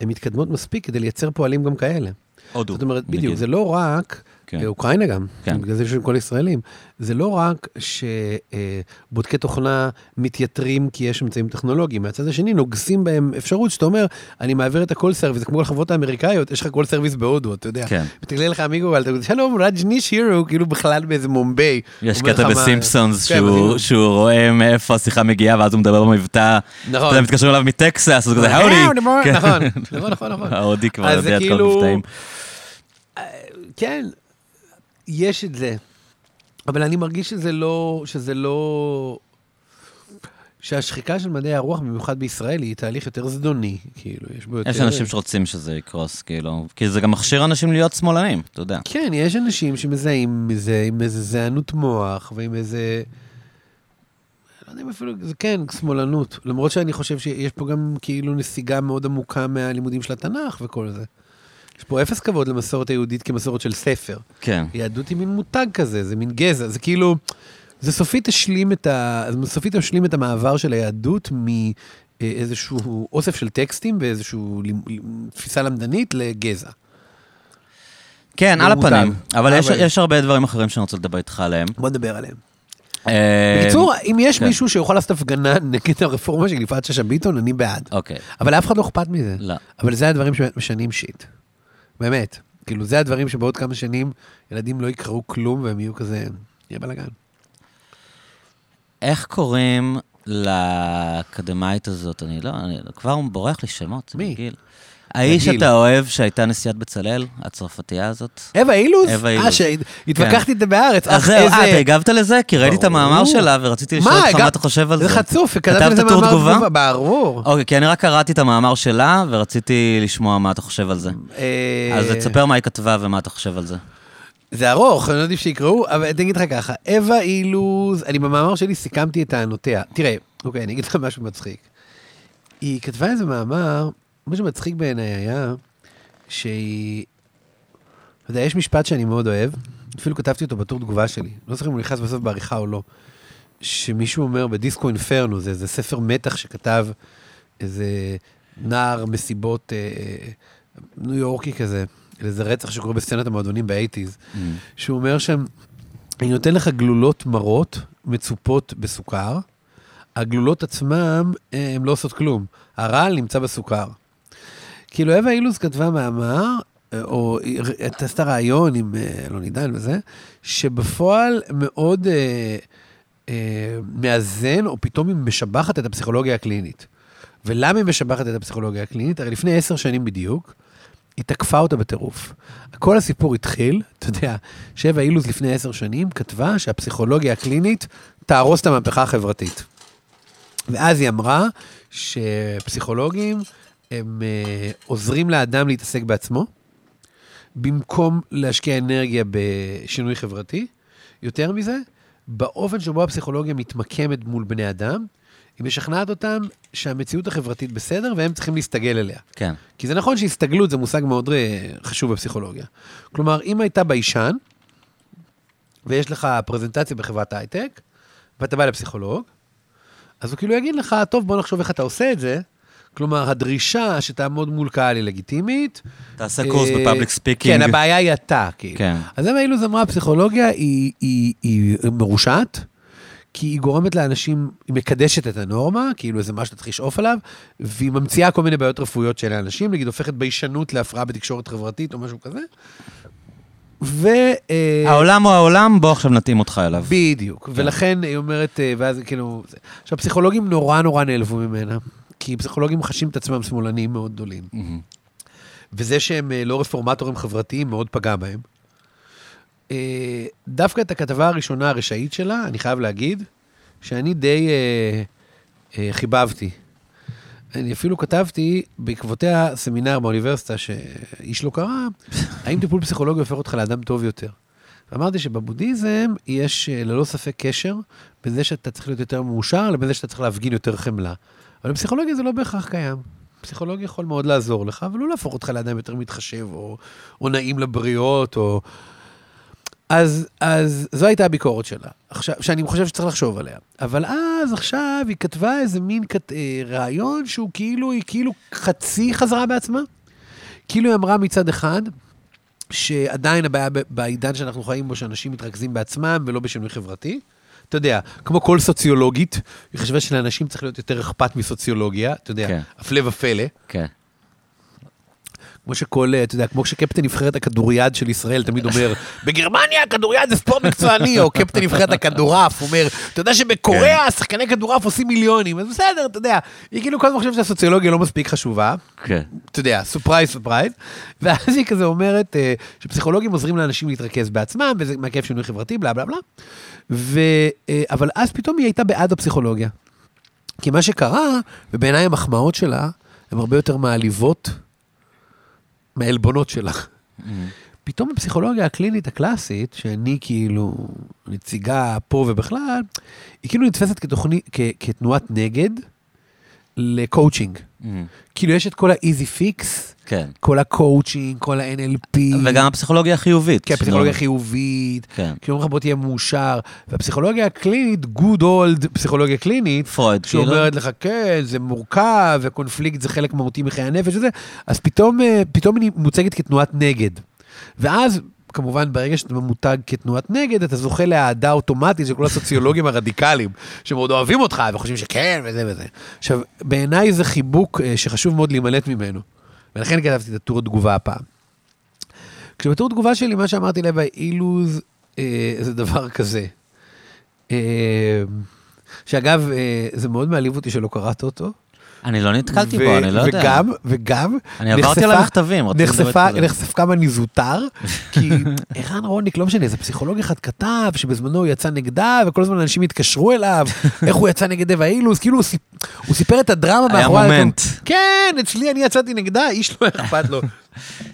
הן מתקדמות מספיק כדי לייצר פועלים גם כאלה. הודו. זאת אומרת, בדיוק, נגיד. זה לא רק, כן. כן. אוקראינה גם, כן. כן. בגלל זה יש כל ישראלים, זה לא רק שבודקי תוכנה מתייתרים כי יש אמצעים טכנולוגיים, מהצד השני נוגסים בהם אפשרות שאתה אומר, אני מעביר את ה call service, כמו החברות האמריקאיות, יש לך call service בהודו, אתה יודע. כן. מתגלה לך אמיגו, ואתה אומר, שלום, רג'ניש here, הוא כאילו בכלל באיזה מומביי. יש קטע לך מה- בסימפסונס כן, שהוא. שהוא רואה מאיפה השיחה מגיעה ואז הוא מדבר במבטא. נכון. אתה מתקשרים אליו מטקסס, אז הוא כזה, howdy. כן. נכון, נכון, נכון, נכון. ההודי כבר יודע את כל המבטאים. כן, יש את זה. אבל אני מרגיש שזה לא, שזה לא... שהשחיקה של מדעי הרוח, במיוחד בישראל, היא תהליך יותר זדוני, כאילו, יש בו יותר... יש אנשים שרוצים שזה יקרוס, כאילו, כי זה גם מכשיר אנשים להיות שמאלנים, אתה יודע. כן, יש אנשים שמזהים מזה עם איזה זענות מוח ועם איזה... לא יודע אם אפילו, זה כן, שמאלנות. למרות שאני חושב שיש פה גם כאילו נסיגה מאוד עמוקה מהלימודים של התנ"ך וכל זה. יש פה אפס כבוד למסורת היהודית כמסורת של ספר. כן. יהדות היא מין מותג כזה, זה מין גזע, זה כאילו, זה סופית השלים את ה... זה סופית השלים את המעבר של היהדות מאיזשהו אוסף של טקסטים ואיזושהי תפיסה למדנית לגזע. כן, על. הפנים. אבל יש- הרבה דברים אחרים שאני רוצה לדבר איתך עליהם. בוא נדבר עליהם. אה, בקיצור, אם יש כן. מישהו שיכול לעשות הפגנה נגד הרפורמה של יפעת שאשא ביטון, אני בעד. אוקיי. אבל לאף אחד לא אכפת מזה. לא. אבל זה הדברים שמשנים שיט. באמת. כאילו, זה הדברים שבעוד כמה שנים ילדים לא יקראו כלום והם יהיו כזה, יהיה בלאגן. איך קוראים לאקדמאית הזאת, אני לא, אני כבר בורח לי שמות. מי? מגעיל. האיש. שאתה אוהב, שהייתה נשיאת בצלאל, הצרפתייה הזאת. אווה אילוז? אווה אה, אילוז. שהתווכחתי איתה בארץ. אז זהו, אה, אתה הגבת לזה? כי ראיתי את המאמר. שלה ורציתי לשאול אותך מה אתה חושב על זה. זה חצוף, כתבת לזה מאמר תגובה? תגובה, ברור. אוקיי, כי אני רק קראתי את המאמר שלה ורציתי לשמוע מה אתה חושב על זה. אה, אז תספר מה היא כתבה ומה אתה חושב על זה. זה ארוך, אני לא יודעים שיקראו, אבל אני אגיד לך ככה, אווה אילוז, אני במאמר שלי סיכמתי את טענותיה. תראה, אוקיי, אני אגיד לך משהו מצחיק. היא כתבה איזה מאמר, מה שמצחיק בעיניי היה, שהיא... אתה יודע, יש משפט שאני מאוד אוהב, אפילו כתבתי אותו בטור תגובה שלי, לא זוכר אם הוא נכנס בסוף בעריכה או לא, שמישהו אומר בדיסקו אינפרנו, זה איזה ספר מתח שכתב איזה נער מסיבות אה, ניו יורקי כזה, איזה רצח שקורה בסצנת המועדונים באייטיז, שהוא אומר שם, אני נותן לך גלולות מרות מצופות בסוכר, הגלולות עצמם, אה, הן לא עושות כלום, הרעל נמצא בסוכר. כאילו, אווה אילוז כתבה מאמר, אה, או עשתה רעיון עם אה, אלון עידן וזה, שבפועל מאוד אה, אה, מאזן, או פתאום היא משבחת את הפסיכולוגיה הקלינית. ולמה היא משבחת את הפסיכולוגיה הקלינית? הרי לפני עשר שנים בדיוק, היא תקפה אותה בטירוף. כל הסיפור התחיל, אתה יודע, שבע אילוז לפני עשר שנים כתבה שהפסיכולוגיה הקלינית תהרוס את המהפכה החברתית. ואז היא אמרה שפסיכולוגים הם אה, עוזרים לאדם להתעסק בעצמו, במקום להשקיע אנרגיה בשינוי חברתי. יותר מזה, באופן שבו הפסיכולוגיה מתמקמת מול בני אדם, היא משכנעת אותם שהמציאות החברתית בסדר והם צריכים להסתגל אליה. כן. כי זה נכון שהסתגלות זה מושג מאוד אה, חשוב בפסיכולוגיה. כלומר, אם הייתה ביישן, ויש לך פרזנטציה בחברת הייטק, ואתה בא לפסיכולוג, אז הוא כאילו יגיד לך, טוב, בוא נחשוב איך אתה עושה את זה. כלומר, הדרישה שתעמוד מול קהל היא לגיטימית. תעשה קורס אה, ב public speaking. כן, הבעיה היא אתה, כאילו. כן. אז אווה אילוז אמרה, הפסיכולוגיה היא, היא, היא מרושעת, כי היא גורמת לאנשים, היא מקדשת את הנורמה, כאילו איזה משהו שאתה צריך לשאוף עליו, והיא ממציאה כל מיני בעיות רפואיות של האנשים, נגיד הופכת ביישנות להפרעה בתקשורת חברתית או משהו כזה. ו... אה, העולם הוא העולם, בוא עכשיו נתאים אותך אליו. בדיוק, ולכן היא אומרת, אה, ואז כאילו... עכשיו, פסיכולוגים נורא נורא נעלבו ממנה, כי פסיכולוגים חשים את עצמם שמאלנים מאוד גדולים. מהמם. וזה שהם אה, לא רפורמטורים חברתיים מאוד פגע בהם. אה, דווקא את הכתבה הראשונה הרשעית שלה, אני חייב להגיד, שאני די אה, אה, חיבבתי. אני אפילו כתבתי בעקבותיה סמינר באוניברסיטה שאיש לא קרא, האם טיפול פסיכולוגי הופך אותך לאדם טוב יותר. ואמרתי שבבודהיזם יש אה, ללא ספק קשר בין זה שאתה צריך להיות יותר מאושר לבין זה שאתה צריך להפגין יותר חמלה. אבל בפסיכולוגיה זה לא בהכרח קיים. פסיכולוגיה יכול מאוד לעזור לך, אבל לא להפוך אותך לאדם יותר מתחשב, או, או נעים לבריות, או... אז, אז זו הייתה הביקורת שלה, עכשיו, שאני חושב שצריך לחשוב עליה. אבל אז, עכשיו, היא כתבה איזה מין כת, אה, רעיון שהוא כאילו, היא כאילו חצי חזרה בעצמה. כאילו היא אמרה מצד אחד, שעדיין הבעיה בעידן שאנחנו חיים בו, שאנשים מתרכזים בעצמם ולא בשינוי חברתי. אתה יודע, כמו כל סוציולוגית, היא חשבה שלאנשים צריך להיות יותר אכפת מסוציולוגיה, אתה יודע, כן. הפלא ופלא. כן. כמו שכל, אה, אתה יודע, כמו שקפטן נבחרת הכדוריד של ישראל תמיד אומר, בגרמניה הכדוריד זה ספורט מקצועני, או קפטן נבחרת הכדורעף אומר, אתה יודע שבקוריאה שחקני כדורעף עושים מיליונים, אז בסדר, אתה יודע, היא כאילו כל הזמן חושבת שהסוציולוגיה לא מספיק חשובה, כן. אתה יודע, surprise surprise, ואז היא כזה אומרת אה, שפסיכולוגים עוזרים לאנשים להתרכז בעצמם, וזה מעכב שינוי חברתי, בלה בלה בלה, ו, אה, אבל אז פתאום היא הייתה בעד הפסיכולוגיה. כי מה שקרה, ובעיניי המחמאות שלה, הן הרבה יותר מעליבות מהעלבונות שלה. פתאום הפסיכולוגיה הקלינית הקלאסית, שאני כאילו נציגה פה ובכלל, היא כאילו נתפסת כתוכנית, כ, כתנועת נגד לקואוצ'ינג. מהמם. כאילו יש את כל ה easy fix, כן. כל הקואוצ'ינג, כל ה-NLP. וגם הפסיכולוגיה החיובית. כן, הפסיכולוגיה חיובית, כן. כאילו אומרים לך בוא תהיה מאושר, והפסיכולוגיה הקלינית, good old פסיכולוגיה קלינית, פרויד, כאילו. שאומרת לך, כן, זה מורכב, וקונפליקט זה חלק מהותי מחיי הנפש וזה, אז פתאום, אה, פתאום היא מוצגת כתנועת נגד. ואז, כמובן, ברגע שאתה ממותג כתנועת נגד, אתה זוכה לאהדה אוטומטית של כל הסוציולוגים הרדיקליים, שמאוד אוהבים אותך וחושבים שכן, וזה וזה. עכשיו, בעיניי זה חיבוק אה, שחשוב מאוד להימלט ממנו. ולכן כתבתי את הטור תגובה הפעם. כשבטור תגובה שלי, מה שאמרתי לב אילוז, אה, זה דבר כזה. אה, שאגב, אה, זה מאוד מעליב אותי שלא קראת אותו. אני לא נתקלתי בו, אני לא יודע. וגם, וגם, אני עברתי על המכתבים, נחשפה, איתך על זה. נחשף כמה אני זוטר, כי ערן רוניק, לא משנה, איזה פסיכולוג אחד כתב שבזמנו הוא יצא נגדה, וכל הזמן אנשים התקשרו אליו, איך הוא יצא נגד אווה אילוז, כאילו הוא, סיפ... הוא סיפר את הדרמה היה מאחורי... מומנט. כן, אצלי אני יצאתי נגדה, איש לא אכפת לו.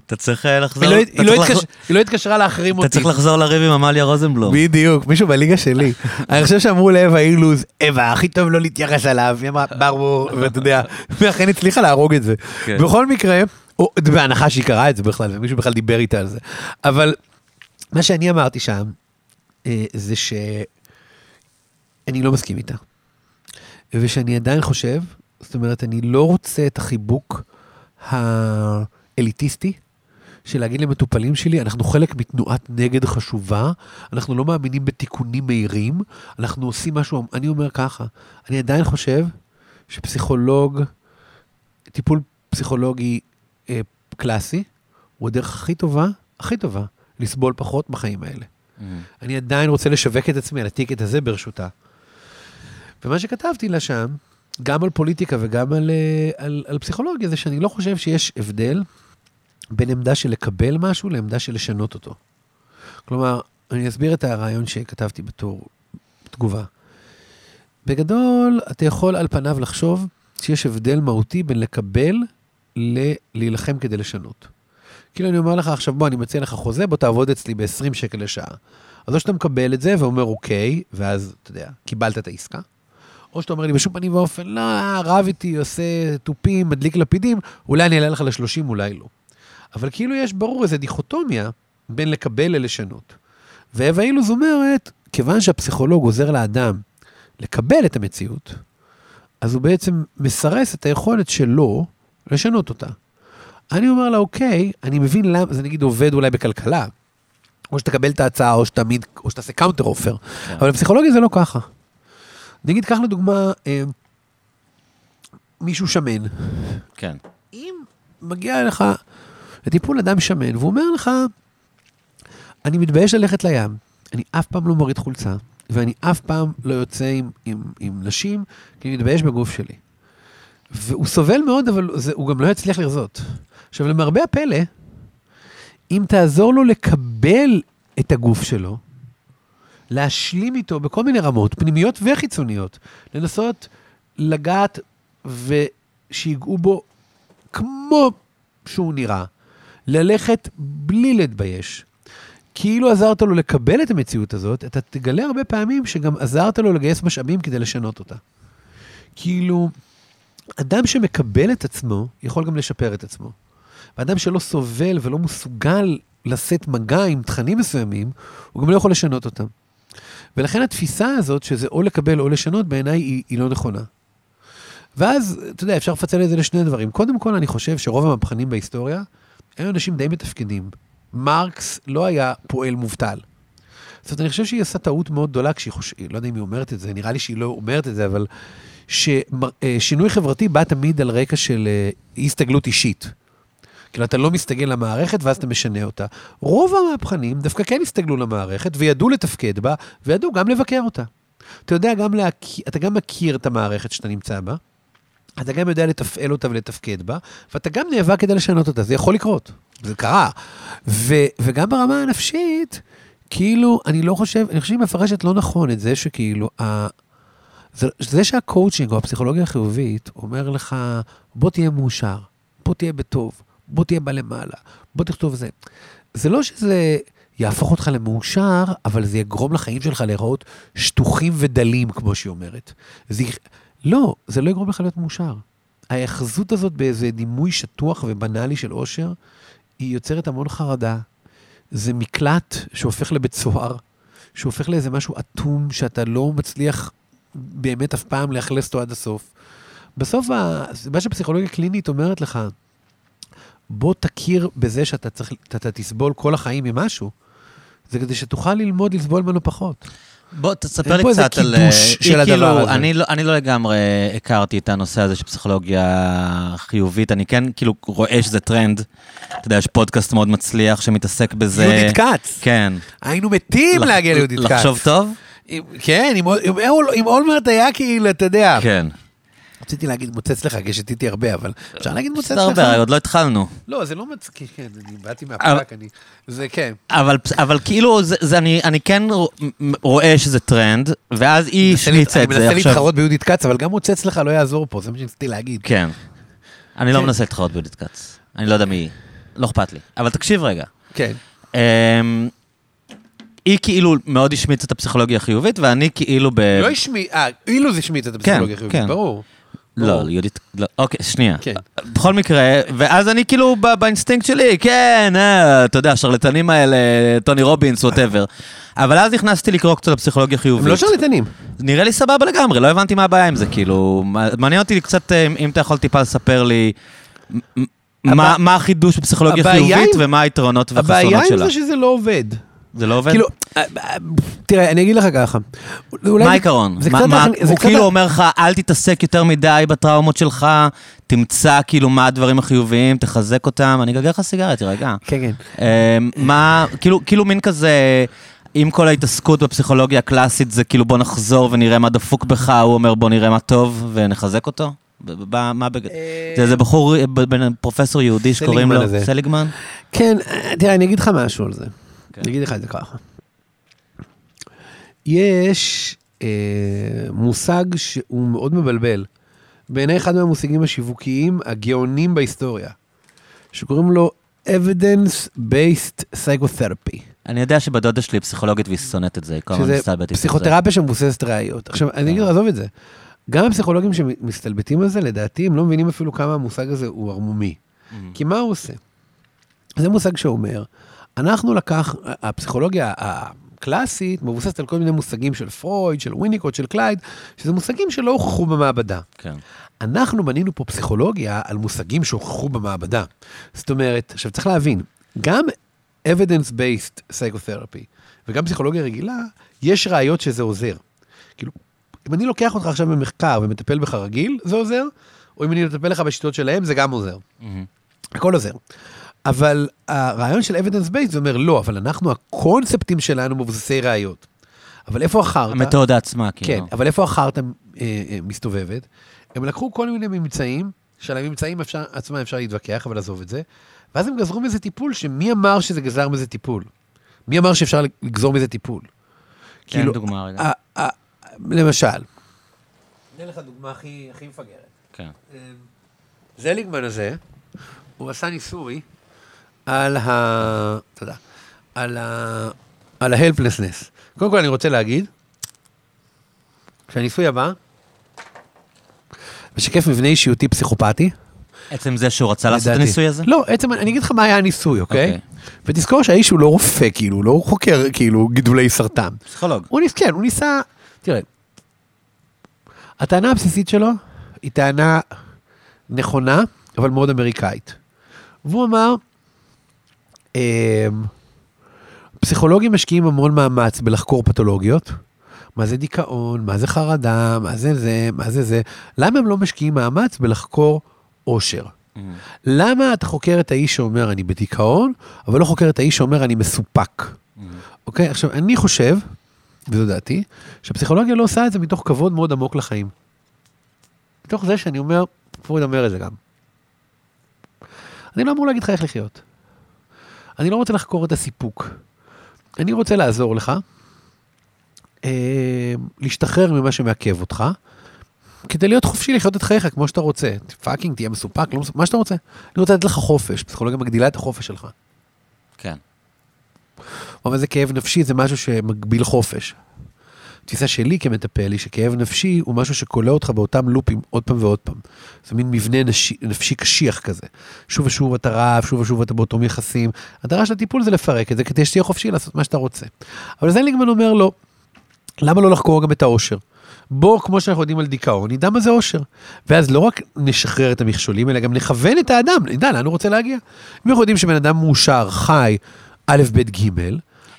אתה צריך לחזור, היא לא- אתה התקשרה להחרים אתה אותי. צריך לחזור לריב עם עמליה רוזנבלום. בדיוק, מישהו בליגה שלי. אני חושב שאמרו לאווה אילוז, אווה, הכי טוב לא להתייחס אליו, היא אמרה, ברור, ואתה יודע, ואכן הצליחה להרוג את זה. כן. בכל מקרה, או- בהנחה שהיא קראה את זה בכלל, ומישהו בכלל דיבר איתה על זה. אבל מה שאני אמרתי שם, אה, זה שאני לא מסכים איתה. ושאני עדיין חושב, זאת אומרת, אני לא רוצה את החיבוק האליטיסטי של להגיד למטופלים שלי, אנחנו חלק מתנועת נגד חשובה, אנחנו לא מאמינים בתיקונים מהירים, אנחנו עושים משהו, אני אומר ככה, אני עדיין חושב שפסיכולוג, טיפול פסיכולוגי אה, קלאסי, הוא הדרך הכי טובה, הכי טובה, לסבול פחות בחיים האלה. Mm. אני עדיין רוצה לשווק את עצמי על הטיקט הזה ברשותה. ומה שכתבתי לה שם, גם על פוליטיקה וגם על, אה, על, על פסיכולוגיה, זה שאני לא חושב שיש הבדל בין עמדה של לקבל משהו לעמדה של לשנות אותו. כלומר, אני אסביר את הרעיון שכתבתי בתור תגובה. בגדול, אתה יכול על פניו לחשוב שיש הבדל מהותי בין לקבל ללהילחם כדי לשנות. כאילו אני אומר לך עכשיו, בוא, אני מציע לך חוזה, בוא תעבוד אצלי ב-20 שקל לשעה. אז או שאתה מקבל את זה ואומר אוקיי, ואז, אתה יודע, קיבלת את העסקה, או שאתה אומר לי, בשום פנים ואופן, לא, רב איתי, עושה תופים, מדליק לפידים, אולי אני אעלה לך ל-30, אולי לא. אבל כאילו יש ברור איזו דיכוטומיה בין לקבל ללשנות. ואווה אילוז אומרת, כיוון שהפסיכולוג עוזר לאדם לקבל את המציאות, אז הוא בעצם מסרס את היכולת שלו לשנות אותה. אני אומר לה, אוקיי, אני מבין למה, זה נגיד עובד אולי בכלכלה, או שתקבל את ההצעה, או שתמיד, או שתעשה counter offer, כן. אבל בפסיכולוגיה זה לא ככה. נגיד, קח לדוגמה אה, מישהו שמן. כן. אם מגיע לך לטיפול אדם שמן, והוא אומר לך, אני מתבייש ללכת לים, אני אף פעם לא מוריד חולצה, ואני אף פעם לא יוצא עם, עם, עם נשים, כי אני מתבייש בגוף שלי. והוא סובל מאוד, אבל זה, הוא גם לא יצליח לרזות. עכשיו, למרבה הפלא, אם תעזור לו לקבל את הגוף שלו, להשלים איתו בכל מיני רמות, פנימיות וחיצוניות, לנסות לגעת ושיגעו בו כמו שהוא נראה, ללכת בלי להתבייש. כאילו עזרת לו לקבל את המציאות הזאת, אתה תגלה הרבה פעמים שגם עזרת לו לגייס משאבים כדי לשנות אותה. כאילו, אדם שמקבל את עצמו, יכול גם לשפר את עצמו. ואדם שלא סובל ולא מסוגל לשאת מגע עם תכנים מסוימים, הוא גם לא יכול לשנות אותם. ולכן התפיסה הזאת, שזה או לקבל או לשנות, בעיניי היא, היא לא נכונה. ואז, אתה יודע, אפשר לפצל את זה לשני דברים. קודם כל, אני חושב שרוב המהפכנים בהיסטוריה, היו אנשים די מתפקדים. מרקס לא היה פועל מובטל. זאת אומרת, אני חושב שהיא עושה טעות מאוד גדולה כשהיא חושבת, לא יודע אם היא אומרת את זה, נראה לי שהיא לא אומרת את זה, אבל ששינוי חברתי בא תמיד על רקע של אה, הסתגלות אישית. כאילו, אתה לא מסתגל למערכת ואז אתה משנה אותה. רוב המהפכנים דווקא כן הסתגלו למערכת וידעו לתפקד בה, וידעו גם לבקר אותה. אתה יודע גם להכיר, אתה גם מכיר את המערכת שאתה נמצא בה, אתה גם יודע לתפעל אותה ולתפקד בה, ואתה גם נאבק כדי לשנות אותה, זה יכול לקרות, זה קרה. ו, וגם ברמה הנפשית, כאילו, אני לא חושב, אני חושב שהיא מפרשת לא נכון את זה שכאילו, ה, זה, זה שהקואוצ'ינג או הפסיכולוגיה החיובית אומר לך, בוא תהיה מאושר, בוא תהיה בטוב, בוא תהיה בלמעלה, בוא תכתוב זה. זה לא שזה יהפוך אותך למאושר, אבל זה יגרום לחיים שלך להיראות שטוחים ודלים, כמו שהיא אומרת. זה, לא, זה לא יגרום לך להיות מאושר. ההאחזות הזאת באיזה דימוי שטוח ובנאלי של אושר, היא יוצרת המון חרדה. זה מקלט שהופך לבית סוהר, שהופך לאיזה משהו אטום, שאתה לא מצליח באמת אף פעם לאכלס אותו עד הסוף. בסוף, מה שפסיכולוגיה קלינית אומרת לך, בוא תכיר בזה שאתה צריך, אתה תסבול כל החיים ממשהו, זה כדי שתוכל ללמוד לסבול ממנו פחות. בוא, תספר אין לי פה איזה קצת על... קידוש אה, של כאילו, הדבר הזה. אני לא, אני לא לגמרי הכרתי את הנושא הזה של פסיכולוגיה חיובית, אני כן כאילו רואה שזה טרנד. אתה יודע, יש פודקאסט מאוד מצליח שמתעסק בזה. יהודית כץ. כן. היינו מתים להגיע ליהודית כץ. לחשוב טוב? כן, עם אולמרט היה כאילו, אתה יודע. כן. רציתי להגיד מוצץ לך, כי שתיתי הרבה, אבל אפשר להגיד מוצץ לך? הרבה, עוד לא התחלנו. לא, זה לא מצחיק, כן, אני באתי מהפרק, אני... זה כן. אבל, אבל כאילו, אני, אני כן רוא- רואה שזה טרנד, ואז היא השמיצה אני את זה מנסה עכשיו. להתחרות ביהודית כץ, אבל גם מוצץ לך לא יעזור פה, זה מה שניסיתי להגיד. כן. אני לא כן. מנסה להתחרות ביהודית כץ. אני לא יודע מי היא. לא אכפת לי. אבל תקשיב רגע. כן. אמ, היא כאילו מאוד השמיצה את הפסיכולוגיה החיובית, ואני כאילו ב... לא השמיע, אה, אילוז השמיצה את הפסיכולוגיה כן, החיובית, כן. ברור. לא. יהודית, לא, אוקיי, שנייה. כן. בכל מקרה, ואז אני כאילו ב- באינסטינקט שלי, כן, אה, אתה יודע, השרלטנים האלה, טוני רובינס, whatever. אבל אז נכנסתי לקרוא קצת על פסיכולוגיה חיובית. הם לא שרלטנים. נראה לי סבבה לגמרי, לא הבנתי מה הבעיה עם זה, כאילו, מעניין אותי קצת, אה, אם אתה יכול טיפה לספר לי, מ- מה מה החידוש בפסיכולוגיה הבעיה חיובית עם- ומה היתרונות הבעיה והחסרונות עם שלה. זה שזה לא עובד. זה לא עובד? כאילו, אה, אה, תראה, אני אגיד לך ככה. מה זה- העיקרון? זה זה הוא כאילו אומר לך, אל תתעסק יותר מדי בטראומות שלך, תמצא כאילו מה הדברים החיוביים, תחזק אותם, אני אגגר לך סיגריה, תירגע. כן, כן. אמ, מה, כאילו, כאילו מין כזה, עם כל ההתעסקות בפסיכולוגיה הקלאסית, זה כאילו בוא נחזור ונראה מה דפוק בך, הוא אומר בוא נראה מה טוב ונחזק אותו? מה בג... זה איזה בחור, פרופסור יהודי שקוראים לו. סליגמן? כן, אה, תראה, אני אגיד לך משהו על זה. כן. אני אגיד לך את זה ככה. יש אה, מושג שהוא מאוד מבלבל. בעיני אחד מהמושגים השיווקיים הגאונים בהיסטוריה, שקוראים לו evidence-based psychotherapy. אני יודע שבדודה שלי היא פסיכולוגית והיא שונאת את זה, היא כל הזמן שזה מסתלבטת את זה. פסיכותרפיה שמבוססת ראיות. עכשיו, אני אגיד, עזוב את זה. גם הפסיכולוגים שמסתלבטים על זה, לדעתי, הם לא מבינים אפילו כמה המושג הזה הוא ערמומי. כי מה הוא עושה? זה מושג שאומר, אנחנו לקח, הפסיכולוגיה הקלאסית מבוססת על כל מיני מושגים של פרויד, של וויניקוט, של קליין, שזה מושגים שלא הוכחו במעבדה. כן. אנחנו בנינו פה פסיכולוגיה על מושגים שהוכחו במעבדה. זאת אומרת, עכשיו צריך להבין, גם evidence-based psychotherapy וגם פסיכולוגיה רגילה, יש ראיות שזה עוזר. כאילו, אם אני לוקח אותך עכשיו במחקר ומטפל בך רגיל, זה עוזר, או אם אני מטפל לך בשיטות שלהם, זה גם עוזר. מהמם. הכל עוזר. אבל הרעיון של evidence based אומר לא, אבל אנחנו, הקונספטים שלנו מבוססי ראיות. אבל איפה החרטא? המתודה עצמה, כן, כאילו. אבל איפה החרטא אה, אה, מסתובבת? הם לקחו כל מיני ממצאים, שעל הממצאים אפשר, עצמם אפשר להתווכח, אבל עזוב את זה, ואז הם גזרו מזה טיפול, שמי אמר שזה גזר מזה טיפול? מי אמר שאפשר לגזור מזה טיפול? תן דוגמה רגע. ה- למשל, אתן לך דוגמה הכי, הכי מפגרת. כן. זליגמן הזה, הוא עשה ניסוי על ה... תודה. על ה... על ה-helplessness. קודם כל אני רוצה להגיד, שהניסוי הבא משקף מבנה אישיותי פסיכופתי. עצם זה שהוא רצה לעשות את. הניסוי הזה? לא, עצם, אני אגיד לך מה היה הניסוי, אוקיי? אוקיי. ותזכור שהאיש הוא לא רופא, כאילו, לא חוקר, כאילו, גידולי סרטן. פסיכולוג. הוא ניס, כן, הוא ניסה, תראה, הטענה הבסיסית שלו היא טענה נכונה, אבל מאוד אמריקאית. והוא אמר, אמ, פסיכולוגים משקיעים המון מאמץ בלחקור פתולוגיות, מה זה דיכאון, מה זה חרדה, מה זה זה, מה זה זה, למה הם לא משקיעים מאמץ בלחקור אושר? מהמם. למה אתה חוקר את האיש שאומר אני בדיכאון, אבל לא חוקר את האיש שאומר אני מסופק? מהמם. אוקיי? עכשיו, אני חושב, וזו דעתי, שפסיכולוגיה לא עושה את זה מתוך כבוד מאוד עמוק לחיים. מתוך זה שאני אומר, פרויד אומר את זה גם. אני לא אמור להגיד לך איך לחיות. אני לא רוצה לחקור את הסיפוק. אני רוצה לעזור לך אה, להשתחרר ממה שמעכב אותך, כדי להיות חופשי לחיות את חייך כמו שאתה רוצה. פאקינג, תהיה מסופק, לא מסופק, מה שאתה רוצה. אני רוצה לתת לך חופש, פסיכולוגיה מגדילה את החופש שלך. כן. אבל זה כאב נפשי, זה משהו שמגביל חופש. התפיסה שלי כמטפל היא שכאב נפשי הוא משהו שכולא אותך באותם לופים עוד פעם ועוד פעם. זה מין מבנה נשי, נפשי קשיח כזה. שוב ושוב אתה רב, שוב ושוב אתה באותם יחסים. המטרה של הטיפול זה לפרק את זה כדי שתהיה חופשי לעשות מה שאתה רוצה. אבל זליגמן אומר לא. למה לא לחקור גם את האושר? בוא, כמו שאנחנו יודעים על דיכאון, נדע מה זה אושר. ואז לא רק נשחרר את המכשולים, אלא גם נכוון את האדם, נדע לאן הוא רוצה להגיע. אם אנחנו יודעים שבן אדם מאושר, חי, א', ב', ג',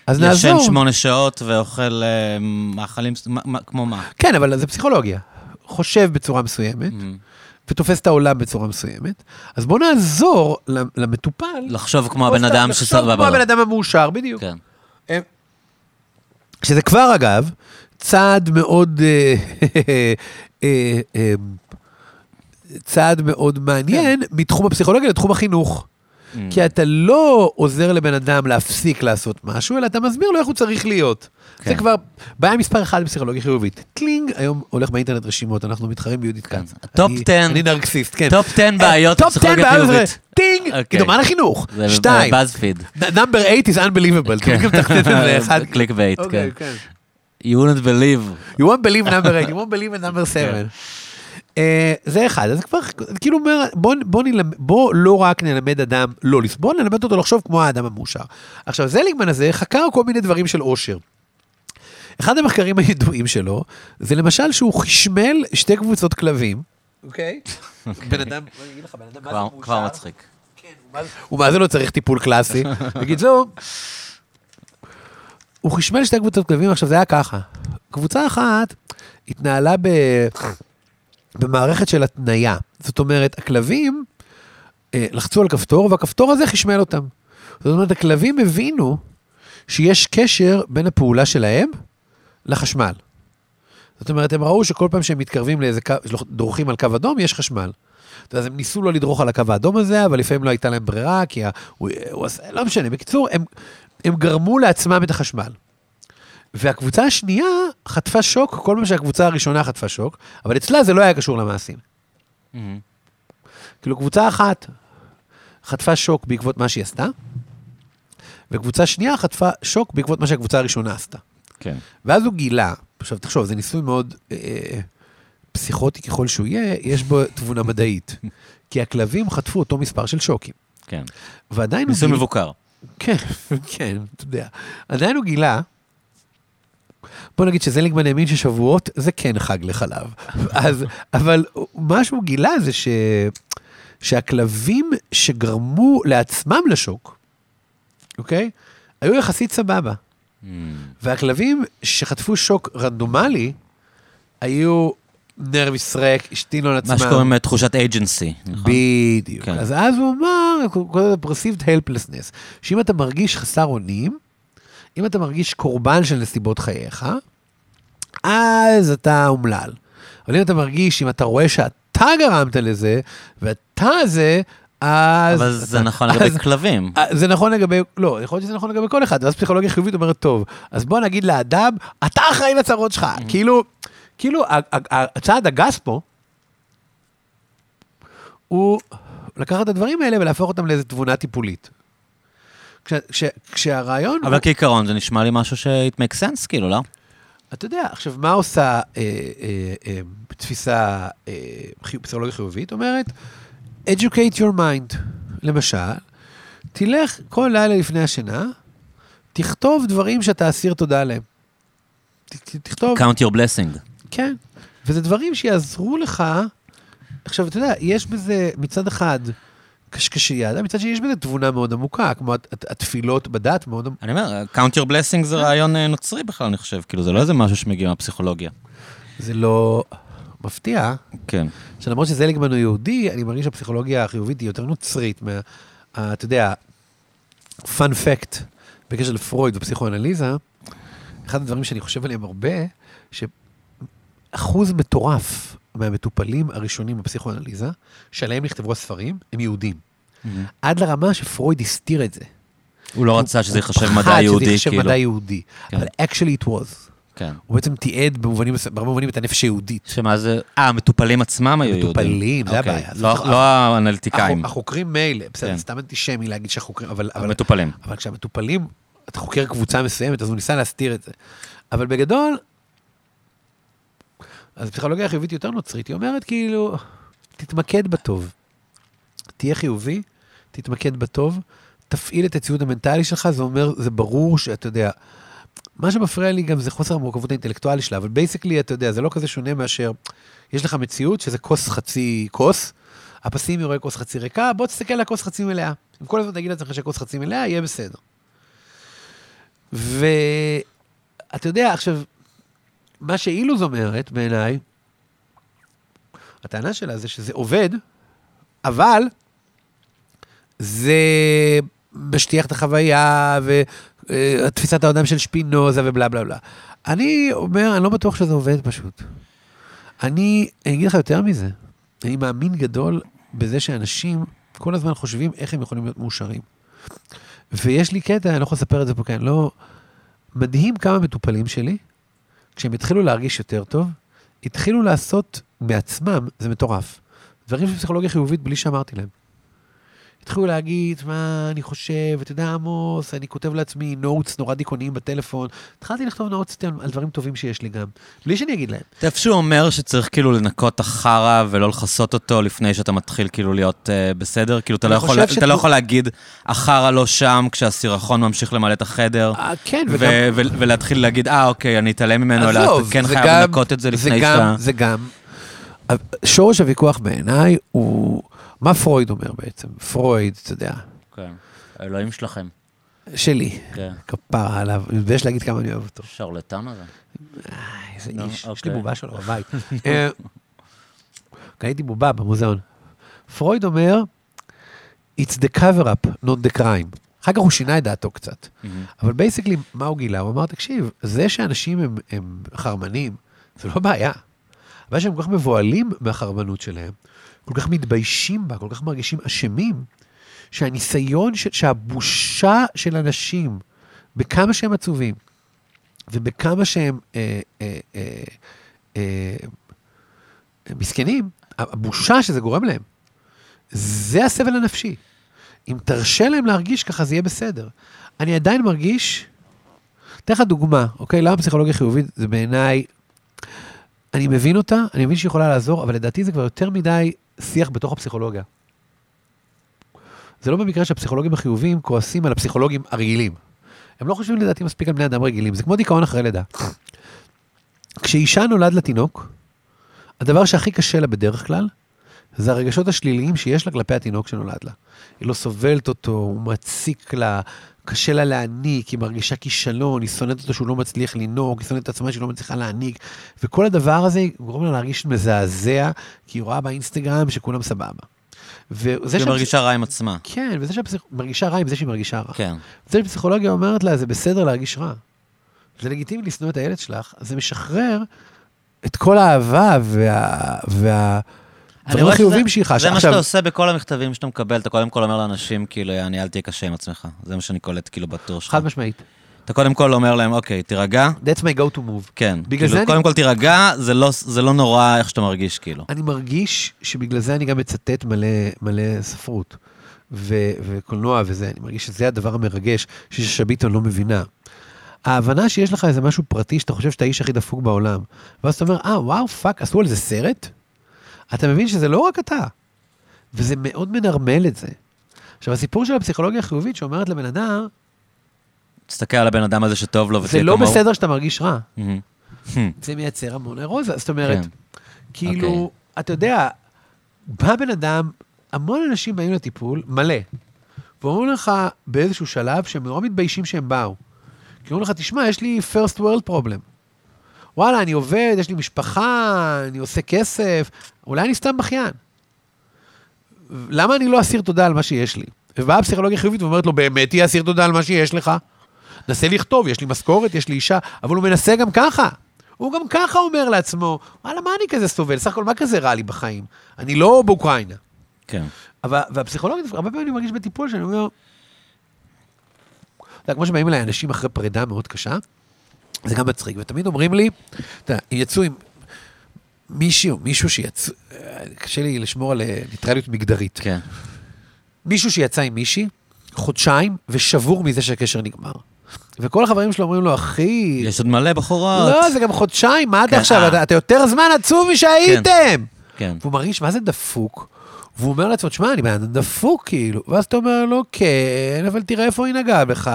אז נעזור. ישן שמונה שעות ואוכל אה, מאכלים, מה- מה- כמו מה? כן, אבל זה פסיכולוגיה. חושב בצורה מסוימת, מהמם. ותופס את העולם בצורה מסוימת, אז בוא נעזור למטופל. לחשוב כמו הבן אדם לחשוב שסבבה כמו הבן. אדם המאושר, בדיוק. כן. שזה כבר, אגב, צעד מאוד, אה, אה, אה, צעד מאוד מעניין מתחום הפסיכולוגיה לתחום החינוך. כי אתה לא עוזר לבן אדם להפסיק לעשות משהו, אלא אתה מסביר לו איך הוא צריך להיות. כן. זה כבר בעיה מספר אחת בפסיכולוגיה חיובית. טלינג, היום הולך באינטרנט רשימות, אנחנו מתחרים ביהודית כץ. טופ אני- 10. אני נרקסיסט, כן. טופ 10 בעיות טופ 10 בפסיכולוגיה בעיות, חיובית. טינג. כאילו, מה לחינוך? שתיים, בבאזפיד. number 8 is unbelievable. כן. כן. קליק בייט, אוקיי, כן. כן. You wouldn't believe. You won't believe number 8, you won't believe in number 7. אה, זה אחד, אז כבר, כאילו אומר, בוא, בוא, נלמד, בוא לא רק נלמד אדם לא לסבול, נלמד אותו לחשוב כמו האדם המאושר. עכשיו, זליגמן הזה חקר כל מיני דברים של אושר. אחד המחקרים הידועים שלו, זה למשל שהוא חשמל שתי קבוצות כלבים. אוקיי? בן אדם, בוא אגיד לך, בן אדם, מה זה מאושר? כבר מצחיק. הוא מה זה לא צריך טיפול קלאסי. בקיצור, הוא חשמל שתי קבוצות כלבים, עכשיו זה היה ככה. קבוצה אחת התנהלה ב... במערכת של התניה. זאת אומרת, הכלבים אה, לחצו על כפתור, והכפתור הזה חשמל אותם. זאת אומרת, הכלבים הבינו שיש קשר בין הפעולה שלהם לחשמל. זאת אומרת, הם ראו שכל פעם שהם מתקרבים לאיזה קו, דורכים על קו אדום, יש חשמל. אז הם ניסו לא לדרוך על הקו האדום הזה, אבל לפעמים לא הייתה להם ברירה, כי ה- הוא, הוא עשה, לא משנה. בקיצור, הם, הם גרמו לעצמם את החשמל. והקבוצה השנייה חטפה שוק, כל מה שהקבוצה הראשונה חטפה שוק, אבל אצלה זה לא היה קשור למעשים. מהמם. כאילו, קבוצה אחת חטפה שוק בעקבות מה שהיא עשתה, וקבוצה שנייה חטפה שוק בעקבות מה שהקבוצה הראשונה עשתה. כן. ואז הוא גילה, עכשיו תחשוב, זה ניסוי מאוד אה, פסיכוטי ככל שהוא יהיה, יש בו תבונה מדעית. כי הכלבים חטפו אותו מספר של שוקים. כן. ועדיין הוא ניסוי גילה... מבוקר. כן, כן, אתה יודע. עדיין הוא גילה, בוא נגיד שזליגמן האמין ששבועות זה כן חג לחלב. אז, אבל מה שהוא גילה זה ש... שהכלבים שגרמו לעצמם לשוק, אוקיי? היו יחסית סבבה. מהמם. והכלבים שחטפו שוק רנדומלי, היו נרוויס ריק, השתינו על עצמם. מה שקוראים אה, תחושת agency. נכון? בדיוק. כן. אז אז הוא אמר, הוא קורא לזה perceived helplessness, שאם אתה מרגיש חסר אונים, אם אתה מרגיש קורבן של נסיבות חייך, אז אתה אומלל. אבל אם אתה מרגיש, אם אתה רואה שאתה גרמת לזה, ואתה זה, אז... אבל זה אתה- נכון אז- לגבי כלבים. אה, זה נכון לגבי, לא, יכול להיות שזה נכון לגבי כל אחד, ואז פסיכולוגיה חיובית אומרת, טוב, אז בוא נגיד לאדם, אתה אחראי לצרות שלך. כאילו, כאילו, ה- הצעד הגס פה, הוא לקחת את הדברים האלה ולהפוך אותם לאיזו תבונה טיפולית. כש, כש, כשהרעיון אבל הוא, כעיקרון זה נשמע לי משהו ש-it makes sense, כאילו, לא? אתה יודע, עכשיו, מה עושה אה, אה, אה, תפיסה אה, פסיכולוגיה חיובית? אומרת, educate your mind. למשל, תלך כל לילה לפני השינה, תכתוב דברים שאתה אסיר תודה עליהם. ת- תכתוב, count your blessing. כן. וזה דברים שיעזרו לך. עכשיו, אתה יודע, יש בזה מצד אחד קשקשייה, מצד שני יש בזה תבונה מאוד עמוקה, כמו הת- הת- התפילות בדת מאוד עמוקה. אני אומר, count your blessing זה רעיון אה, נוצרי בכלל, אני חושב. כאילו, זה לא איזה משהו שמגיע מהפסיכולוגיה. זה לא מפתיע. כן. שלמרות שזליגמן הוא יהודי, אני מרגיש שהפסיכולוגיה החיובית היא יותר נוצרית מה... אתה יודע, פאנ פקט בקשר לפרויד ופסיכואנליזה, אחד הדברים שאני חושב עליהם הרבה, שאחוז מטורף מהמטופלים הראשונים בפסיכואנליזה, שעליהם נכתבו הספרים, הם יהודים. עד לרמה שפרויד הסתיר את זה. הוא לא רצה שזה ייחשב הוא מדע פחד יהודי, שזה ייחשב כאילו. מדע יהודי. כן. אבל actually it was. כן. הוא בעצם תיעד במובנים, בהרבה מובנים את הנפש היהודית. שמה זה, אה, המטופלים עצמם היו יהודים. המטופלים, זה אוקיי. הבעיה. לא- זאת- לא האנליטיקאים, החוק- החוקרים מילא, בסדר, כן. סתם אנטישמי להגיד שהחוקרים, אבל, המטופלים. אבל כשהמטופלים, אתה חוקר קבוצה מסוימת, אז הוא ניסה להסתיר את זה. אבל בגדול, אז הפסיכולוגיה החיובית יותר נוצרית, היא אומרת כאילו, תתמקד בטוב. תהיה חיובי, תתמקד בטוב, תפעיל את הציוד המנטלי שלך, זה אומר, זה ברור שאתה יודע, מה שמפריע לי גם זה חוסר המורכבות האינטלקטואלית שלה, אבל basically, אתה יודע, זה לא כזה שונה מאשר, יש לך מציאות שזה כוס חצי כוס, הפסימי רואה כוס חצי ריקה, בוא תסתכל על הכוס חצי מלאה. אם כל הזמן תגיד לעצמך שכוס חצי מלאה, יהיה בסדר. ואתה יודע, עכשיו, מה שאילוז אומרת בעיניי, הטענה שלה זה שזה עובד, אבל זה משטיח את החוויה, ותפיסת העולם של שפינוזה ובלה בלה בלה. אני אומר, אני לא בטוח שזה עובד פשוט. אני אני אגיד לך יותר מזה, אני מאמין גדול בזה שאנשים כל הזמן חושבים איך הם יכולים להיות מאושרים. ויש לי קטע, אני לא יכול לספר את זה פה, כי אני לא... מדהים כמה מטופלים שלי, כשהם התחילו להרגיש יותר טוב, התחילו לעשות בעצמם, זה מטורף, דברים של פסיכולוגיה חיובית בלי שאמרתי להם. התחילו להגיד, מה אני חושב, אתה יודע, עמוס, אני כותב לעצמי נוטס נורא דיכאוניים בטלפון. התחלתי לכתוב נוטס על דברים טובים שיש לי גם, בלי שאני אגיד להם. אתה איפשהו אומר שצריך כאילו לנקות את החרא ולא לכסות אותו לפני שאתה מתחיל כאילו להיות uh, בסדר? כאילו, אתה לא, יכול, חושב אתה לא יכול להגיד, החרא לא שם כשהסירחון ממשיך למלא את החדר, אה, כן, ו- וגם... ו- ולהתחיל להגיד, אה, אוקיי, אני אתעלם ממנו, אלא אתה כן חייב גם- לנקות את זה לפני גם, שאתה... זה גם. שורש הוויכוח בעיניי הוא... מה פרויד אומר בעצם? פרויד, אתה יודע, כן, האלוהים שלכם. שלי, כן. כפרה עליו, אני מתבייש להגיד כמה אני אוהב אותו. שרלטן הזה. איי, איזה איש, יש לי אוקיי. בובה שלו בבית. אה, קניתי בובה במוזיאון. פרויד אומר, It's the cover-up, not the crime. אחר כך הוא שינה את דעתו קצת. מהמם. אבל basically, מה הוא גילה? הוא אמר, תקשיב, זה שאנשים הם, הם חרמנים, זה לא בעיה. הבעיה שהם כל כך מבוהלים מהחרמנות שלהם, כל כך מתביישים בה, כל כך מרגישים אשמים, שהניסיון, ש, שהבושה של אנשים, בכמה שהם עצובים, ובכמה שהם אה, אה, אה, אה, מסכנים, הבושה שזה גורם להם, זה הסבל הנפשי. אם תרשה להם להרגיש ככה, זה יהיה בסדר. אני עדיין מרגיש, אתן לך דוגמה, אוקיי? למה פסיכולוגיה חיובית זה בעיניי, אני מבין אותה, אני מבין שהיא יכולה לעזור, אבל לדעתי זה כבר יותר מדי שיח בתוך הפסיכולוגיה. זה לא במקרה שהפסיכולוגים החיוביים כועסים על הפסיכולוגים הרגילים. הם לא חושבים לדעתי מספיק על בני אדם רגילים, זה כמו דיכאון אחרי לידה. כשאישה נולד לתינוק, הדבר שהכי קשה לה בדרך כלל, זה הרגשות השליליים שיש לה כלפי התינוק שנולד לה. היא לא סובלת אותו, הוא מציק לה, קשה לה להעניק, היא מרגישה כישלון, היא שונאת אותו שהוא לא מצליח לנהוג, היא שונאת את עצמה שהיא לא מצליחה להעניק, וכל הדבר הזה גורם לה להרגיש מזעזע, כי היא רואה באינסטגרם שכולם סבבה. וזה היא שהפס- מרגישה רע עם עצמה. כן, וזה שהיא מרגישה רע עם זה שהיא מרגישה רע. כן. זה שפסיכולוגיה אומרת לה, זה בסדר להרגיש רע. זה לגיטימי לשנוא את הילד שלך, זה משחרר את כל האהבה וה... וה... אני דברים שזה- שהיא חשה. זה מה שאתה עושה בכל המכתבים שאתה מקבל, אתה קודם כל אומר לאנשים, כאילו, יעני, אל תהיה קשה עם עצמך. זה מה שאני קולט, כאילו, בטור שלך. חד משמעית. אתה קודם כל אומר להם, אוקיי, תירגע. That's my go to move. כן. בגלל כאילו, זה אני- קודם כל תירגע, זה לא- זה לא נורא איך שאתה מרגיש, כאילו. אני מרגיש שבגלל זה אני גם מצטט מלא, מלא ספרות ו- וקולנוע וזה, אני מרגיש שזה הדבר המרגש ששושה ביטון לא מבינה. ההבנה שיש לך איזה משהו פרטי שאתה חושב שאתה האיש הכי דפוק בעולם, ואז אתה אומר, אה, וואו, fuck, עשו על זה סרט? אתה מבין שזה לא רק אתה, וזה מאוד מנרמל את זה. עכשיו, הסיפור של הפסיכולוגיה החיובית שאומרת לבן אדם, תסתכל על הבן אדם הזה שטוב לו זה ותהיה לא כמוהו. בסדר שאתה מרגיש רע. זה מייצר המון נוירוזה. זאת אומרת, כן. כאילו, אוקיי. אתה יודע, בא בן אדם, המון אנשים באים לטיפול, מלא, ואומרים לך באיזשהו שלב שהם נורא מתביישים שהם באו. כי אומרים לך, תשמע, יש לי first world problem. וואלה, אני עובד, יש לי משפחה, אני עושה כסף, אולי אני סתם בכיין. למה אני לא אסיר תודה על מה שיש לי? ובאה הפסיכולוגיה חיובית ואומרת לו, באמת תהיה אסיר תודה על מה שיש לך? נסה לכתוב, יש לי משכורת, יש לי אישה, אבל הוא מנסה גם ככה. הוא גם ככה אומר לעצמו, וואלה, מה אני כזה סובל? סך הכל, מה כזה רע לי בחיים? אני לא באוקראינה. כן. אבל, והפסיכולוגית, הרבה פעמים אני מרגיש בטיפול שאני אומר, אתה יודע, כמו שבאים אליי אנשים אחרי פרידה מאוד קשה, זה גם מצחיק, ותמיד אומרים לי, אתה יודע, יצאו עם מישהו, מישהו שיצא, קשה לי לשמור על אה, ניטרליות מגדרית. כן. מישהו שיצא עם מישהי, חודשיים, ושבור מזה שהקשר נגמר. וכל החברים שלו אומרים לו, אחי, יש עוד מלא בחורות. לא, זה גם חודשיים, מה כן, עכשיו? אה. אתה- אתה יותר זמן עצוב משהייתם. כן. והוא מרגיש, מה זה דפוק? והוא אומר לעצמו, תשמע, אני בן דפוק, כאילו. ואז אתה אומר לו, כן, אבל תראה איפה היא נגעה בך,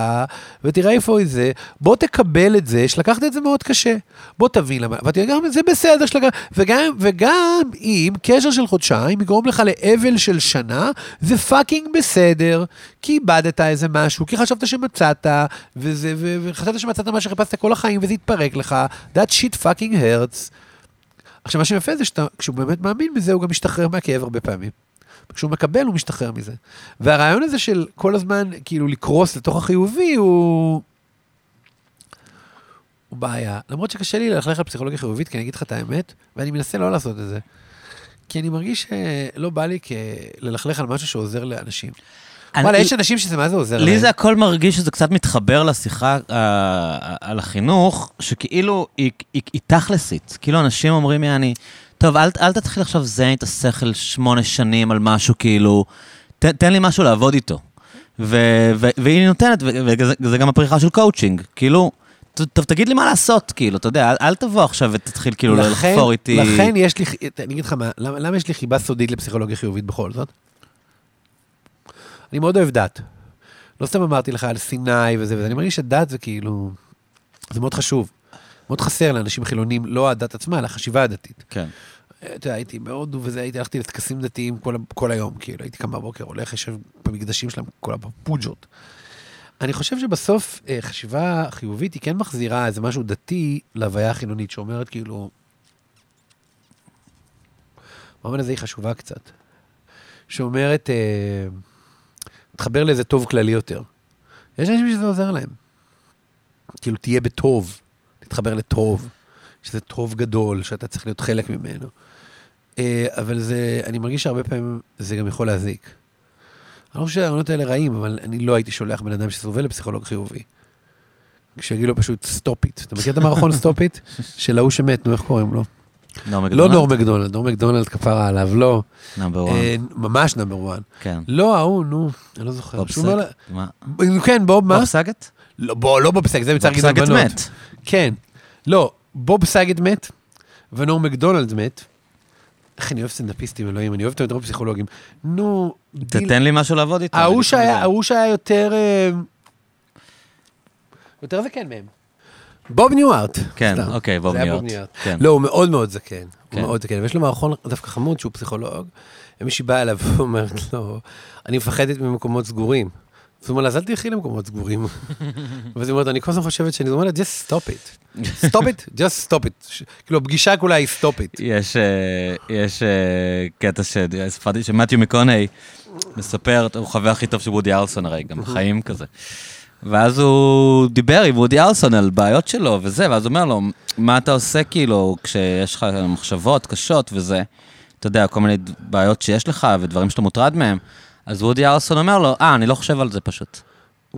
ותראה איפה היא זה. בוא תקבל את זה, שלקחת את זה מאוד קשה. בוא תבין למה, ואתה יודע, זה בסדר שלקחת, וגם, וגם אם קשר של חודשיים יגרום לך לאבל של שנה, זה פאקינג בסדר, כי איבדת איזה משהו, כי חשבת שמצאת, וזה, ו- וחשבת שמצאת מה שחיפשת כל החיים, וזה יתפרק לך, that shit fucking hurts. עכשיו, מה שיפה זה שכשהוא באמת מאמין בזה, הוא גם משתחרר מהכאב הרבה פעמים. כשהוא מקבל, הוא משתחרר מזה. והרעיון הזה של כל הזמן, כאילו, לקרוס לתוך החיובי, הוא... הוא בעיה, למרות שקשה לי ללכלך על פסיכולוגיה חיובית, כי אני אגיד לך את האמת, ואני מנסה לא לעשות את זה. כי אני מרגיש שלא בא לי ללכלך על משהו שעוזר לאנשים. אני- וואלה, יש אנשים שזה מה זה עוזר להם. לי זה הכל מרגיש שזה קצת מתחבר לשיחה אה, על החינוך, שכאילו היא, היא, היא תכלסית. כאילו אנשים אומרים, יעני, טוב, אל, אל תתחיל עכשיו זן את השכל שמונה שנים על משהו, כאילו, ת, תן לי משהו לעבוד איתו. ו, ו, והיא נותנת, ו- וזה זה גם הפריחה של קואוצ'ינג. כאילו, טוב, תגיד לי מה לעשות, כאילו, אתה יודע, אל, אל תבוא עכשיו ותתחיל כאילו לכן- לחפור איתי. לכן יש לי, אני אגיד לך מה, למה, למה יש לי חיבה סודית לפסיכולוגיה חיובית בכל זאת? אני מאוד אוהב דת. לא סתם אמרתי לך על סיני וזה וזה, אני מרגיש שדת זה כאילו, זה מאוד חשוב. מאוד חסר לאנשים חילונים, לא הדת עצמה, אלא החשיבה הדתית. כן. אתה יודע, הייתי בהודו וזה, הייתי, הלכתי לטקסים דתיים כל, כל היום, כאילו, הייתי קם בבוקר, הולך, יושב במקדשים שלהם, כל הפוג'ות. אני חושב שבסוף אה, חשיבה חיובית היא כן מחזירה איזה משהו דתי להוויה החילונית, שאומרת כאילו... במובן הזה היא חשובה קצת. שאומרת, אה, תחבר לאיזה טוב כללי יותר. יש אנשים שזה עוזר להם. כאילו, תהיה בטוב, תתחבר לטוב, שזה טוב גדול, שאתה צריך להיות חלק ממנו. אה, אבל זה, אני מרגיש שהרבה פעמים זה גם יכול להזיק. אני לא חושב שהרעיונות האלה רעים, אבל אני לא הייתי שולח בן אדם שסובל לפסיכולוג חיובי. כשיגיד לו פשוט stop it. אתה מכיר את המערכון stop it? של ההוא שמת, נו, איך קוראים לו? לא? נורם מקדונלד, נורם מקדונלד כפרה עליו, לא. נאמבר אה, וואן. ממש נאמבר וואן. כן. לא, ההוא, נו, אני לא זוכר. בוב אומר סגט? מה? לה- כן, בוב, מה? בוב סגט? לא, לא בוב סגט, זה מצער בוב גדעון סגט בנות. מת. כן. לא, בוב סגט מת, ונור מקדונלד מת. איך אני אוהב סטנדאפיסטים, אלוהים, אני אוהב יותר פסיכולוגים. נו, דיל- תתן לי משהו לעבוד איתו. ההוא שהיה, יותר... אה, יותר זקן מהם. בוב ניוארט. כן, סתם. אוקיי, בוב זה היה ניוארט. כן. לא, הוא מאוד מאוד זקן. הוא כן. מאוד זקן. ויש לו מערכון דווקא חמוד שהוא פסיכולוג, ומישהי באה אליו ואומרת לו, אני מפחדת ממקומות סגורים. אז הוא אומר לה, אז אל תלכי למקומות סגורים. ואז היא אומרת, אני כל הזמן חושבת שאני אומרת, just stop it. stop it, just stop it. כאילו, הפגישה כולה היא stop it. יש, אה, יש אה, קטע שסיפרתי, שמתיו מקוני מספר, הוא חבר הכי טוב של וודי ארלסון הרי, גם בחיים כזה. ואז הוא דיבר עם וודי ארלסון על בעיות שלו וזה, ואז הוא אומר לו, מה אתה עושה כאילו כשיש לך מחשבות קשות וזה, אתה יודע, כל מיני בעיות שיש לך ודברים שאתה מוטרד מהם. אז וודי ארלסון אומר לו, אה, אני לא חושב על זה פשוט.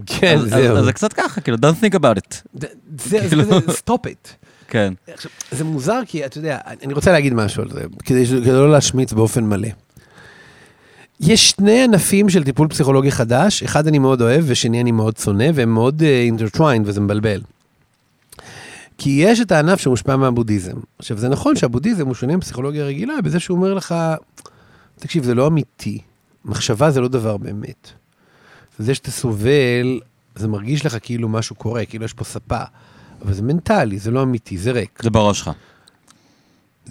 כן, זהו. אז זה קצת ככה, כאילו, don't think about it. זה- זה זה כאילו- כזה, stop it. כן. עכשיו, זה מוזר כי, אתה יודע, אני רוצה להגיד משהו על זה, כדי, כדי לא להשמיץ באופן מלא. יש שני ענפים של טיפול פסיכולוגי חדש, אחד אני מאוד אוהב ושני אני מאוד שונא, והם מאוד uh, intertwined וזה מבלבל. כי יש את הענף שמושפע מהבודהיזם. עכשיו, זה נכון שהבודהיזם הוא שונה מפסיכולוגיה רגילה בזה שהוא אומר לך, תקשיב, זה לא אמיתי, מחשבה זה לא דבר באמת. זה שאתה סובל, זה מרגיש לך כאילו משהו קורה, כאילו יש פה ספה. אבל זה מנטלי, זה לא אמיתי, זה ריק. זה בראש שלך.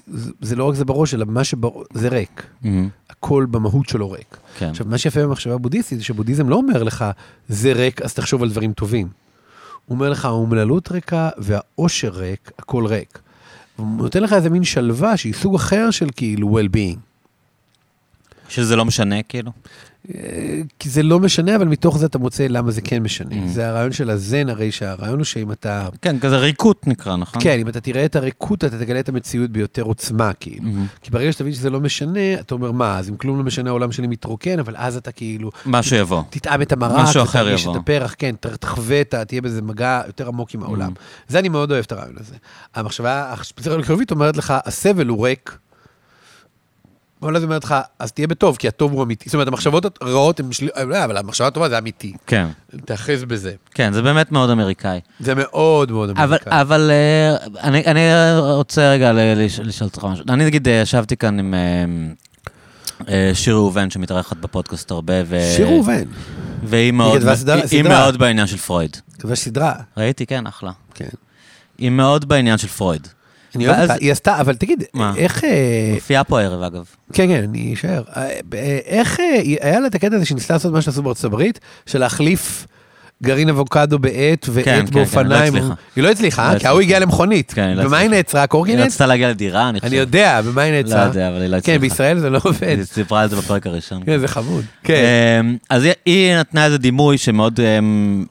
זה, זה לא רק זה בראש, אלא מה שבראש, זה ריק. מהמם. הכל במהות שלו ריק. כן. עכשיו, מה שיפה במחשבה בודהיסטית, זה שבודהיזם לא אומר לך, זה ריק, אז תחשוב על דברים טובים. הוא אומר לך, האומללות ריקה והאושר ריק, הכל ריק. הוא נותן לך איזה מין שלווה שהיא סוג אחר של כאילו well-being. שזה לא משנה, כאילו. אה, כי זה לא משנה, אבל מתוך זה אתה מוצא למה זה כן משנה. Mm. זה הרעיון של הזן, הרי שהרעיון הוא שאם אתה... כן, כזה ריקות נקרא, נכון? כן, אם אתה תראה את הריקות, אתה תגלה את המציאות ביותר עוצמה, כאילו. מהמם. כי ברגע שתבין שזה לא משנה, אתה אומר, מה, אז אם כלום לא משנה, העולם שלי מתרוקן, אבל אז אתה כאילו, משהו יבוא. תטעם את המרק, משהו אחר יבוא. את הפרח, כן, ת- תחווה. תהיה בזה מגע יותר עמוק עם העולם. Mm. זה אני מאוד אוהב את הרעיון הזה. המחשבה הפסיכולוגיה חיובית אומרת לך, הסבל הוא ריק. אבל אז היא אומרת לך, אז תהיה בטוב, כי הטוב הוא אמיתי. זאת אומרת, המחשבות הרעות הן שלי... אה, אבל המחשבה הטובה זה אמיתי. כן, תאחז בזה. כן, זה באמת מאוד אמריקאי. זה מאוד מאוד אבל, אמריקאי. אבל אה, אני, אני רוצה רגע לשאול אותך משהו. אני נגיד אה, ישבתי כאן עם שיר ראובן שמתארחת בפודקאסט הרבה, ו... שיר ראובן, והיא מאוד, סדרה- היא סדרה. מאוד בעניין של פרויד. כתבה סדרה. ראיתי, כן, אחלה. כן. היא מאוד בעניין של פרויד. אני אוהב אותה, היא עשתה, אבל תגיד? איך... אה, מופיעה פה הערב, אגב. כן, כן, אני אשאר. אה, אה, איך, היה לה את הקטע הזה שניסתה לעשות מה שעשו בארצות הברית, של להחליף גרעין אבוקדו בעט ועט כן, כן, באופניים. כן, לא הצליחה. היא לא הצליחה, לא כי ההוא הגיע למכונית. כן, היא לא במה היא. נעצרה? היא קורקינט? רצתה להגיע לדירה, אני חושב. אני יודע, במה היא לא נעצרה? יודע, אבל היא לא כן, הצליחה. בישראל זה לא עובד. היא סיפרה על זה בפרק הראשון. כן, זה חמוד. כן. אמ, אז היא- היא נתנה איזה דימוי שמאוד אמ,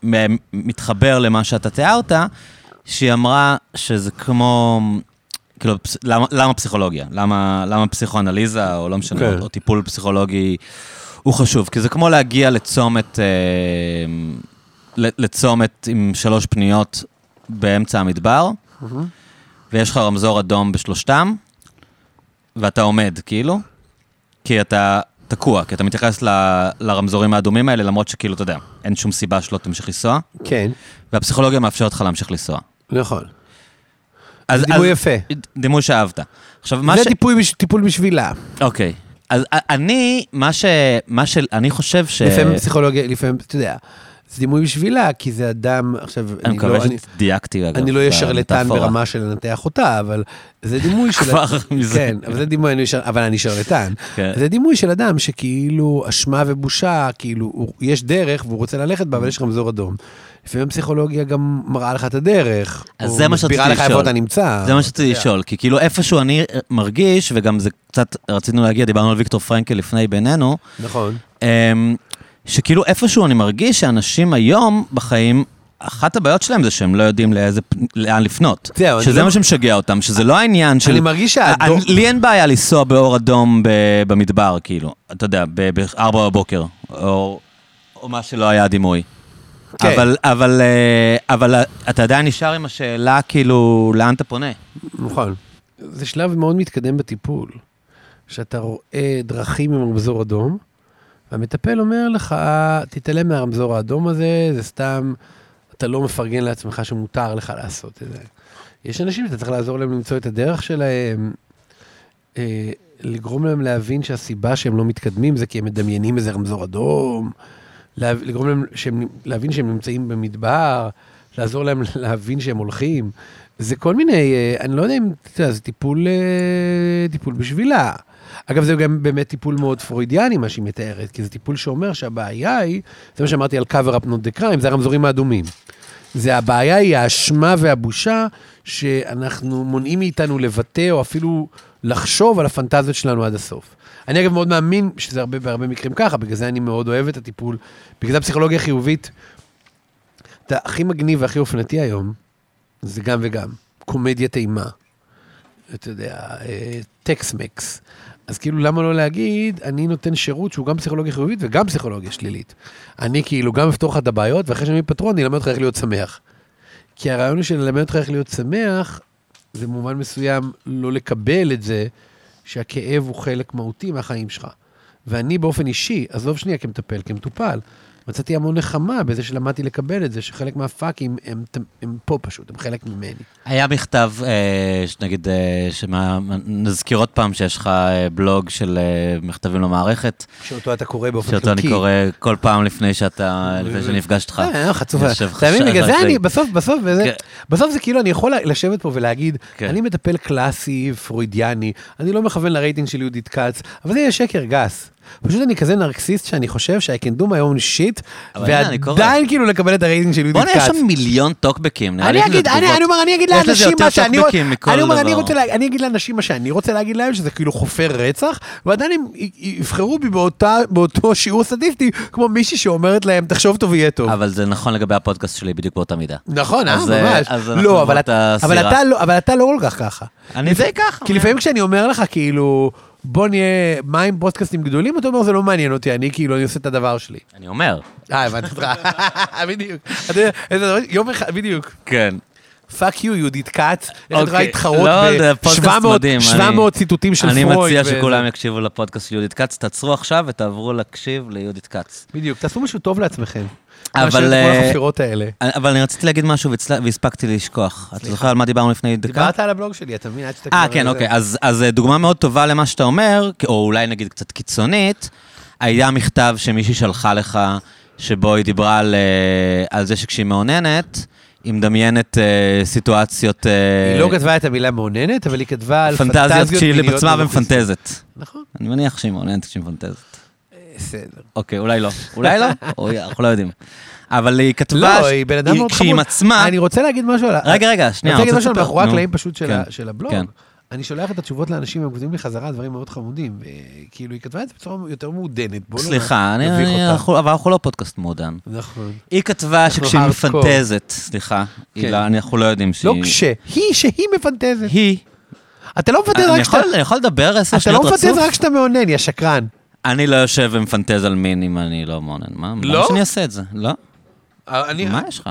מתחבר למה שאתה תיארת, שהיא אמרה שזה כמו, כאילו, פס- למה, למה פסיכולוגיה? למה, למה פסיכואנליזה, או לא משנה, כן. או, או טיפול פסיכולוגי הוא חשוב? כי זה כמו להגיע לצומת, אה, לצומת עם שלוש פניות באמצע המדבר, ויש לך רמזור אדום בשלושתם, ואתה עומד, כאילו, כי אתה תקוע, כי אתה מתייחס ל- לרמזורים האדומים האלה, למרות שכאילו, אתה יודע, אין שום סיבה שלא תמשיך לנסוע, כן, והפסיכולוגיה מאפשרת לך להמשיך לנסוע. נכון. אז, זה דימוי אז- יפה. דימוי שאהבת. עכשיו, מה זה ש... טיפול בש- טיפול בשבילה. אוקיי. אז אני, מה ש... מה ש... אני חושב ש... לפעמים פסיכולוגיה, לפעמים, אתה יודע, זה דימוי בשבילה, כי זה אדם, עכשיו, אני אני מקווה לא... אני- שדייקתי, אגב. אני לא אהיה שרלטן. ברמה של לנתח אותה, אבל זה דימוי של... כבר מזה. כן, אבל זה דימוי, אני שר- אבל אני שרלטן. כן. זה דימוי של אדם שכאילו אשמה ובושה, כאילו, הוא- יש דרך והוא רוצה ללכת בה, אבל יש רמזור אדום. לפעמים הפסיכולוגיה גם מראה לך את הדרך. אז זה מה שרציתי מסבירה לך איפה לשאול. אתה נמצא. זה מה שרציתי יודע. לשאול, כי כאילו איפשהו אני מרגיש, וגם זה קצת, רצינו להגיע, דיברנו על ויקטור פרנקל לפני בינינו, נכון. אמ, שכאילו איפשהו אני מרגיש שאנשים היום בחיים, אחת הבעיות שלהם זה שהם לא יודעים לאיזה, לאן לפנות. זהו, שזה לא- מה שמשגע אותם, שזה לא העניין של... אני מרגיש שהדור... אני- לי אין בעיה לנסוע באור אדום ב- במדבר, כאילו, אתה יודע, ב-4 בבוקר, או, או מה שלא היה הדימוי. כן. אבל, אבל, אה, אבל אתה עדיין נשאר עם השאלה, כאילו, לאן אתה פונה? נכון. זה שלב מאוד מתקדם בטיפול, שאתה רואה דרכים עם רמזור אדום, והמטפל אומר לך, תתעלם מהרמזור האדום הזה, זה סתם, אתה לא מפרגן לעצמך שמותר לך לעשות את זה. יש אנשים שאתה צריך לעזור להם למצוא את הדרך שלהם, אה, לגרום להם להבין שהסיבה שהם לא מתקדמים זה כי הם מדמיינים איזה רמזור אדום, לגרום להם שהם, להבין שהם נמצאים במדבר, לעזור להם להבין שהם הולכים. זה כל מיני, אה, אני לא יודע אם, אתה יודע, זה טיפול, אה, טיפול בשבילה. אגב, זה גם באמת טיפול מאוד פרוידיאני, מה שהיא מתארת, כי זה טיפול שאומר שהבעיה היא, זה מה שאמרתי על cover up not the crime, זה הרמזורים האדומים. זה הבעיה היא האשמה והבושה שאנחנו מונעים מאיתנו לבטא או אפילו לחשוב על הפנטזיות שלנו עד הסוף. אני אגב מאוד מאמין שזה הרבה, בהרבה מקרים ככה, בגלל זה אני מאוד אוהב את הטיפול, בגלל זה הפסיכולוגיה חיובית, אתה הכי מגניב והכי אופנתי היום, זה גם וגם, קומדיית אימה. אתה יודע, אה, טקסמקס. אז כאילו, למה לא להגיד, אני נותן שירות שהוא גם פסיכולוגיה חיובית וגם פסיכולוגיה שלילית. אני כאילו גם אפתור לך את הבעיות, ואחרי שאני פתרון, אני אלמד אותך איך להיות שמח. כי הרעיון הוא של ללמד אותך איך להיות שמח, זה במובן מסוים לא לקבל את זה שהכאב הוא חלק מהותי מהחיים שלך. ואני באופן אישי, עזוב שנייה כמטפל, כמטופל, מצאתי המון נחמה בזה שלמדתי לקבל את זה, שחלק מהפאקים הם, הם, הם פה פשוט, הם חלק ממני. היה מכתב, אה, נגיד, אה, שמה, נזכיר עוד פעם שיש לך אה, בלוג של אה, מכתבים למערכת, שאותו אתה קורא באופן שאותו אני קורא כל פעם לפני שאתה, לפני שנפגשת איתך. אה, חצוף. מבין, חשב בגלל זה אני, בסוף, בסוף, כן. בסוף זה כאילו, אני יכול לשבת פה ולהגיד, כן. אני מטפל קלאסי, פרוידיאני, אני לא מכוון לרייטינג של יהודית כץ, אבל זה יהיה שקר גס. פשוט אני כזה נרקסיסט שאני חושב ש- I can do my own shit. ועדיין כאילו לקבל את הרייטינג של יהודית בוא'נה, יש כץ. שם מיליון טוקבקים, נראה לי אני אגיד, אני, תגובות. אני אומר, אני אגיד לאנשים מה שאני מכל אני אומר, אני. רוצה, אגיד לאנשים מה שאני רוצה להגיד להם, שזה כאילו חופר רצח, ועדיין הם יבחרו בי באותו שיעור סטטיסטי, כמו מישהי שאומרת להם, תחשוב טוב, יהיה טוב. אבל זה נכון לגבי הפודקאסט שלי בדיוק באותה מידה. נכון, אה, אה, ממש. לא, לא, אבל אתה לא כל כך ככה. אני די ככה. כי לפעמים כשאני אומר לך, כאילו, בוא נהיה, מה עם פודקאסטים גדולים? אתה אומר, זה לא מעניין אותי, אני כאילו, אני עושה את הדבר שלי. אני אומר. אה, הבנתי אותך. בדיוק. יום אחד, בדיוק. כן. Fuck you, יהודית כץ. איך את. יכולה להתחרות לא, זה פודקאסט ב-700 מדהים, אני- 700 ציטוטים של אני פרויד. מציע. שכולם יקשיבו לפודקאסט של יהודית כץ, תעצרו עכשיו ותעברו להקשיב ליהודית כץ. בדיוק, תעשו משהו טוב לעצמכם. אבל, אה. אבל אני רציתי להגיד משהו והצל- והספקתי לשכוח. אתה זוכר על מה דיברנו לפני דקה? דיברת על הבלוג שלי, אתה מבין? אה, כן, אוקיי. אז, אז אה, דוגמה מאוד טובה למה שאתה אומר, או אולי נגיד קצת קיצונית, היה מכתב שמישהי שלחה לך, שבו היא דיברה על, אה, על זה שכשהיא מאוננת, היא מדמיינת אה, סיטואציות... אה, היא לא כתבה את המילה מאוננת, אבל היא כתבה על פנטזיות פנטזיות כשהיא בעצמה ומכניסות. ומפנטזת. נכון. אני מניח שהיא מאוננת כשהיא מפנטזת. בסדר. אוקיי, אולי לא. אולי לא, או אנחנו לא יודעים. אבל היא כתבה... לא, ש- היא בן אדם מאוד כשהיא עם חמוד. עצמה... אני רוצה להגיד משהו על... רגע, רגע, אני שנייה. רוצה להגיד משהו על מאחורי. הקלעים פשוט של כן, של הבלוג. אני שולח את התשובות לאנשים, הם כותבים לי חזרה דברים מאוד חמודים. כאילו, היא כתבה את זה בצורה יותר מעודנת. לא סליחה, אני- אבל אנחנו לא פודקאסט מעודן. נכון. היא כתבה שכשהיא. מפנטזת, סליחה, כן. לא- אנחנו לא יודעים שהיא... לא כש, היא שהיא מפנטזת. היא. אתה לא מפנטז רק כשאתה... אני יכול לדבר עשר אתה שניות לא רצוף? מפנטז רק כשאתה מאונן, יא שקרן. אני לא יושב ומפנטז על מין אם אני לא מעונן. מה? לא? למה שאני אעשה את זה? לא. אני, מה יש לך?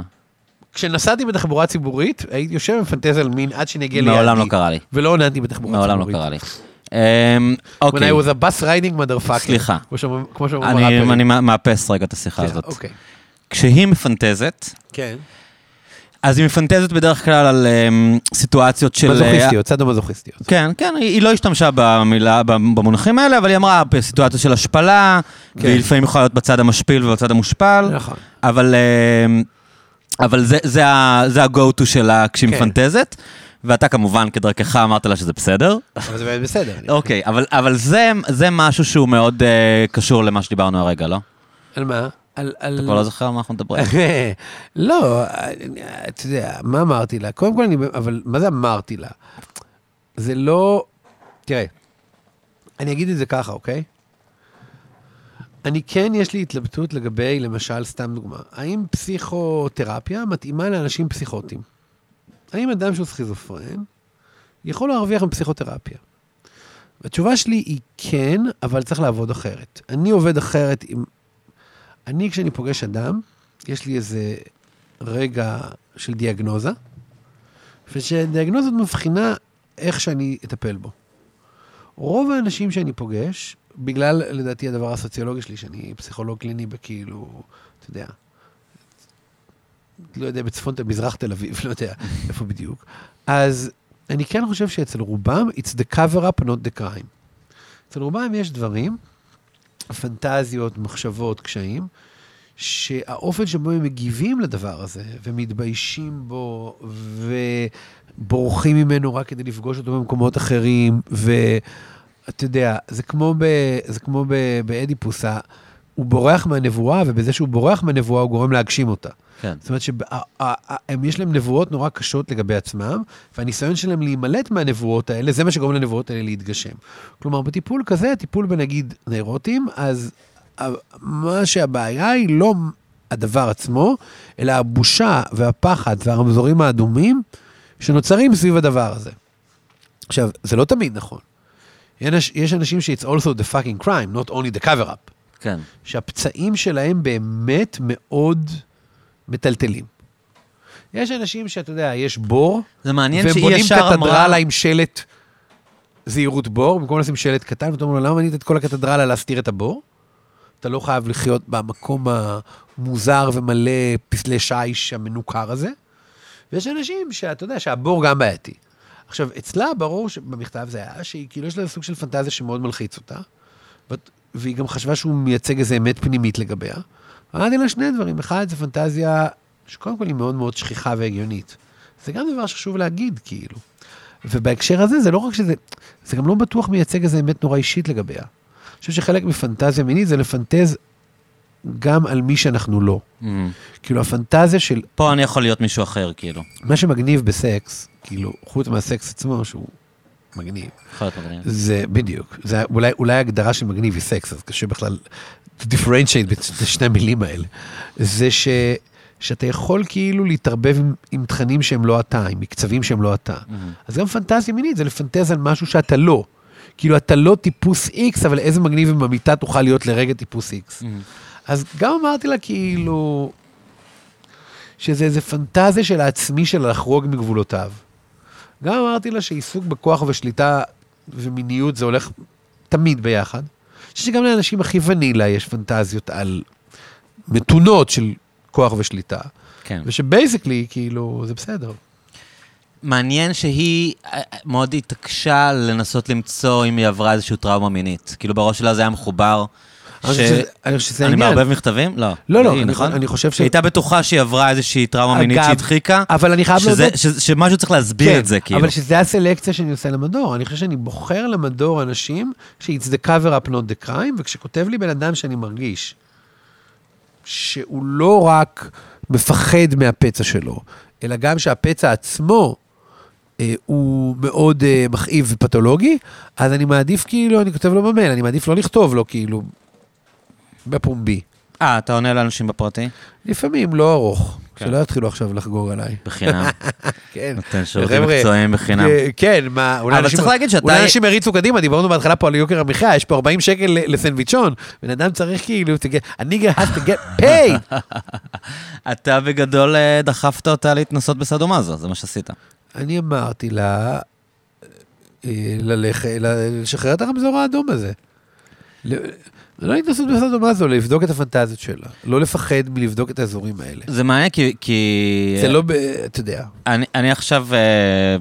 כשנסעתי בתחבורה ציבורית, הייתי יושב ומפנטז על מין עד שנגיע ליעדי. מעולם לא קרה לי. ולא עוננתי בתחבורה מעולם לא ציבורית. קרה לי. אמ, When אוקיי, I was a bus riding motherfucker. סליחה. כמו שאומרים הראפרים. אני מאפס רגע את השיחה סליחה, הזאת. אוקיי. כשהיא מפנטזת, כן. אז היא מפנטזת בדרך כלל על אמ, סיטואציות של... מזוכיסטיות, צד המזוכיסטיות. כן, כן, היא היא לא השתמשה במילה, במונחים האלה, אבל היא אמרה בסיטואציה של השפלה, כן. והיא לפעמים יכולה להיות בצד המשפיל ובצד המושפל, נכון. אבל, אמ, אבל זה, זה, זה ה-go-to שלה כשהיא כן. מפנטזת, ואתה כמובן, כדרכך, אמרת לה שזה בסדר. אבל זה באמת בסדר. אוקיי, אבל, אבל זה, זה משהו שהוא מאוד uh, קשור למה שדיברנו הרגע, לא? על מה? על... על- אתה כבר לא זוכר על מה אנחנו מדברים. לא, אתה יודע, מה אמרתי לה? קודם כל, אני, אבל מה זה אמרתי לה? זה לא... תראה, אני אגיד את זה ככה, אוקיי? אני כן, יש לי התלבטות לגבי, למשל, סתם דוגמה, האם פסיכותרפיה מתאימה לאנשים פסיכוטיים? האם אדם שהוא סכיזופרן יכול להרוויח מפסיכותרפיה? התשובה שלי היא כן, אבל צריך לעבוד אחרת. אני עובד אחרת עם... אני, כשאני פוגש אדם, יש לי איזה רגע של דיאגנוזה, ושדיאגנוזה מבחינה איך שאני אטפל בו. רוב האנשים שאני פוגש, בגלל, לדעתי, הדבר הסוציולוגי שלי, שאני פסיכולוג קליני בכאילו, אתה יודע, לא יודע, בצפון, תל- מזרח תל אביב, לא יודע איפה בדיוק. אז אני כן חושב שאצל רובם, it's the cover up, not the crime. אצל רובם יש דברים, פנטזיות, מחשבות, קשיים, שהאופן שבו הם מגיבים לדבר הזה, ומתביישים בו, ובורחים ממנו רק כדי לפגוש אותו במקומות אחרים, ואתה יודע, זה כמו, ב, זה כמו ב, באדיפוס, הוא בורח מהנבואה, ובזה שהוא בורח מהנבואה הוא גורם להגשים אותה. כן. זאת אומרת שיש להם נבואות נורא קשות לגבי עצמם, והניסיון שלהם להימלט מהנבואות האלה, זה מה שגורם לנבואות האלה להתגשם. כלומר, בטיפול כזה, טיפול בנגיד נוירוטים, אז מה שהבעיה היא לא הדבר עצמו, אלא הבושה והפחד והרמזורים האדומים שנוצרים סביב הדבר הזה. עכשיו, זה לא תמיד נכון. יש- יש אנשים ש-it's also the fucking crime, not only the cover up. כן. שהפצעים שלהם באמת מאוד מטלטלים. יש אנשים שאתה יודע, יש בור, זה מעניין והם בונים ישר אמרה... קתדרלה עם שלט זהירות בור, במקום לשים שלט קטן, ואתה אומר לו, למה בנית את כל הקתדרלה להסתיר את הבור? אתה לא חייב לחיות במקום המוזר ומלא פסלי שיש המנוכר הזה. ויש אנשים שאתה יודע שהבור גם בעייתי. עכשיו, אצלה ברור שבמכתב זה היה שהיא כאילו יש לה סוג של פנטזיה שמאוד מלחיץ אותה, והיא גם חשבה שהוא מייצג איזה אמת פנימית לגביה. אמרתי לה שני דברים, אחד זה פנטזיה שקודם כל היא מאוד מאוד שכיחה והגיונית. זה גם דבר שחשוב להגיד, כאילו. ובהקשר הזה, זה לא רק שזה, זה גם לא בטוח מייצג איזה אמת נורא אישית לגביה. אני חושב שחלק מפנטזיה מינית זה לפנטז גם על מי שאנחנו לא. Mm. כאילו, הפנטזיה של פה אני יכול להיות מישהו אחר, כאילו. מה שמגניב בסקס, כאילו, חוץ מהסקס עצמו, שהוא מגניב, יכול להיות מגניב. זה בדיוק, זה אולי, אולי הגדרה של מגניב היא סקס, אז קשה בכלל to differentiate בין שני המילים האלה. זה ש, שאתה יכול כאילו להתערבב עם, עם תכנים שהם לא אתה, עם מקצבים שהם לא אתה. אז גם פנטזיה מינית זה לפנטז על משהו שאתה לא. כאילו, אתה לא טיפוס X, אבל איזה מגניב אם במיטה תוכל להיות לרגע טיפוס X. אז גם אמרתי לה, כאילו, שזה איזה פנטזיה של העצמי שלה לחרוג מגבולותיו. גם אמרתי לה שעיסוק בכוח ושליטה ומיניות זה הולך תמיד ביחד. אני חושב שגם לאנשים הכי ונילה יש פנטזיות על מתונות של כוח ושליטה, כן. ושבייסקלי, כאילו, זה בסדר. מעניין שהיא אה, מאוד התעקשה לנסות למצוא אם היא עברה איזושהי טראומה מינית. כאילו בראש שלה זה היה מחובר. אני חושב שזה- שזה אני. מערבב מכתבים? לא. לא, לא, אני- נכון? אני חושב ש- היא הייתה בטוחה שהיא עברה איזושהי טראומה מינית שהדחיקה. אבל אני חייב להודות- שמשהו צריך להסביר כן, את זה, כאילו. אבל שזה הסלקציה שאני עושה למדור. אני חושב שאני בוחר למדור אנשים ש-it's the cover up not the crime, וכשכותב לי בן אדם שאני מרגיש שהוא לא רק מפחד מהפצע שלו, אלא גם שהפצע עצמו אה, הוא מאוד אה, מכאיב ופתולוגי, אז אני מעדיף כאילו, אני כותב לו במייל, אני מעדיף לא לכתוב לו כאילו בפומבי. אה, אתה עונה לאנשים בפרטי? לפעמים לא ארוך, כן. שלא יתחילו עכשיו לחגוג עליי. בחינם. כן. נותן שירותים מקצועיים בחינם. כן, מה, אולי אבל אנשים- צריך להגיד שאתה- אולי אנשים הריצו קדימה, דיברנו בהתחלה פה על יוקר המחיה, יש פה 40 שקל לסנדוויצ'ון, בן אדם צריך כאילו, a nigga has to get paid. אתה בגדול אה, דחפת אותה להתנסות בסדומזו, זה מה שעשית. אני אמרתי לה, אה, ללכת, לשחרר את הרמזור האדום הזה. ל- לא להתנסות בסדומזו, לבדוק את הפנטזיות שלה. לא לפחד מלבדוק את האזורים האלה. זה מעניין כי... כי... זה לא, ב- אתה יודע. אני, אני עכשיו, אה,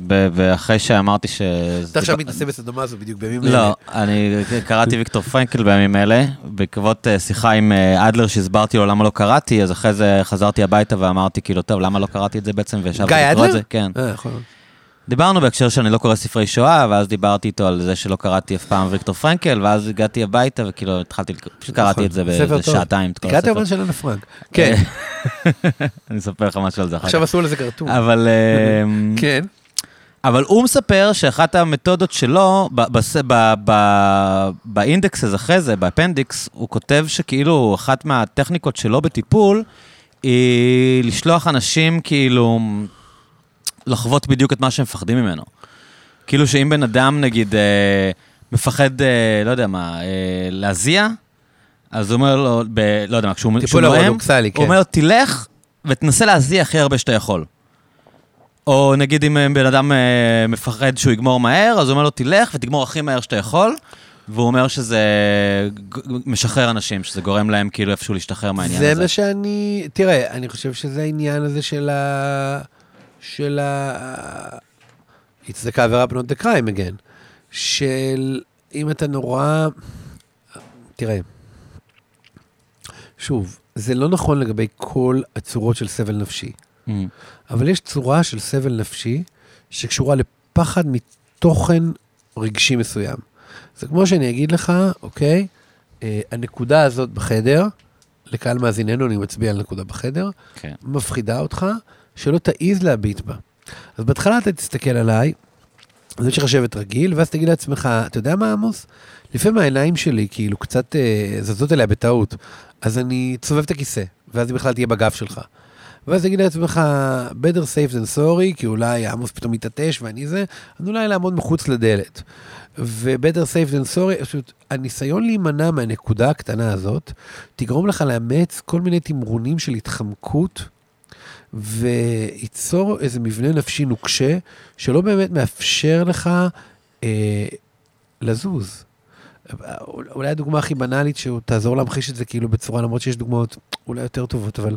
ב- אחרי שאמרתי ש... אתה עכשיו מתנסה בסדומזו בדיוק בימים לא, אני קראתי ויקטור פרנקל בימים אלה, בעקבות אה, שיחה עם אה, אדלר שהסברתי לו למה לא קראתי, אז אחרי זה חזרתי הביתה ואמרתי כאילו, טוב, למה לא קראתי את זה בעצם, וישבתי גיא לקרוא את אדלר? זה, כן. אה, יכול להיות. דיברנו בהקשר שאני לא קורא ספרי שואה, ואז דיברתי איתו על זה שלא קראתי אף פעם ויקטור פרנקל, ואז הגעתי הביתה וכאילו התחלתי, פשוט קראתי את זה נכון. באיזה. שעתיים, הספר. היומן של אנה פרנק. כן, אני אספר לך משהו על זה אחר כך. עכשיו עשו לזה קרטון. אבל... אה, כן. אבל הוא מספר שאחת המתודות שלו, באינדקס הזה אחרי זה, באפנדיקס, הוא כותב שכאילו אחת מהטכניקות שלו בטיפול, היא לשלוח אנשים כאילו לחוות בדיוק את מה שהם מפחדים ממנו. כאילו שאם בן אדם נגיד אה, מפחד, אה, לא יודע מה, אה, להזיע, אז הוא אומר לו, ב, לא יודע מה, כשהוא טיפול נואם, אורתודוקסלי, כן. הוא אומר לו, תלך ותנסה להזיע הכי הרבה שאתה יכול. או נגיד אם אה, בן אדם אה, מפחד שהוא יגמור מהר, אז הוא אומר לו, תלך ותגמור הכי מהר שאתה יכול, והוא אומר שזה משחרר אנשים, שזה גורם להם כאילו איפשהו להשתחרר מהעניין זה הזה. מה שאני, תראה, אני חושב שזה העניין הזה של ה... של ה... It's the cover up not the crime again. של אם אתה נורא... תראה, שוב, זה לא נכון לגבי כל הצורות של סבל נפשי, Mm. אבל יש צורה של סבל נפשי שקשורה לפחד מתוכן רגשי מסוים. זה כמו שאני אגיד לך, אוקיי, אה, הנקודה הזאת בחדר, לקהל מאזיננו, אני מצביע על נקודה בחדר, כן. מפחידה אותך, שלא תעז להביט בה. אז בהתחלה אתה תסתכל עליי, אז יש לך לשבת רגיל, ואז תגיד לעצמך, אתה יודע מה, עמוס? לפעמים העיניים שלי כאילו קצת אה, זזות אליה בטעות, אז אני צובב את הכיסא, ואז היא בכלל תהיה בגב שלך. ואז תגיד לעצמך, better safe than sorry, כי אולי עמוס פתאום יתעטש ואני זה, אז אולי לעמוד מחוץ לדלת. ו-better safe than sorry, פשוט הניסיון להימנע מהנקודה הקטנה הזאת, תגרום לך לאמץ כל מיני תמרונים של התחמקות, וייצור איזה מבנה נפשי נוקשה, שלא באמת מאפשר לך אה, לזוז. אולי הדוגמה הכי בנאלית שתעזור להמחיש את זה כאילו בצורה, למרות שיש דוגמאות אולי יותר טובות, אבל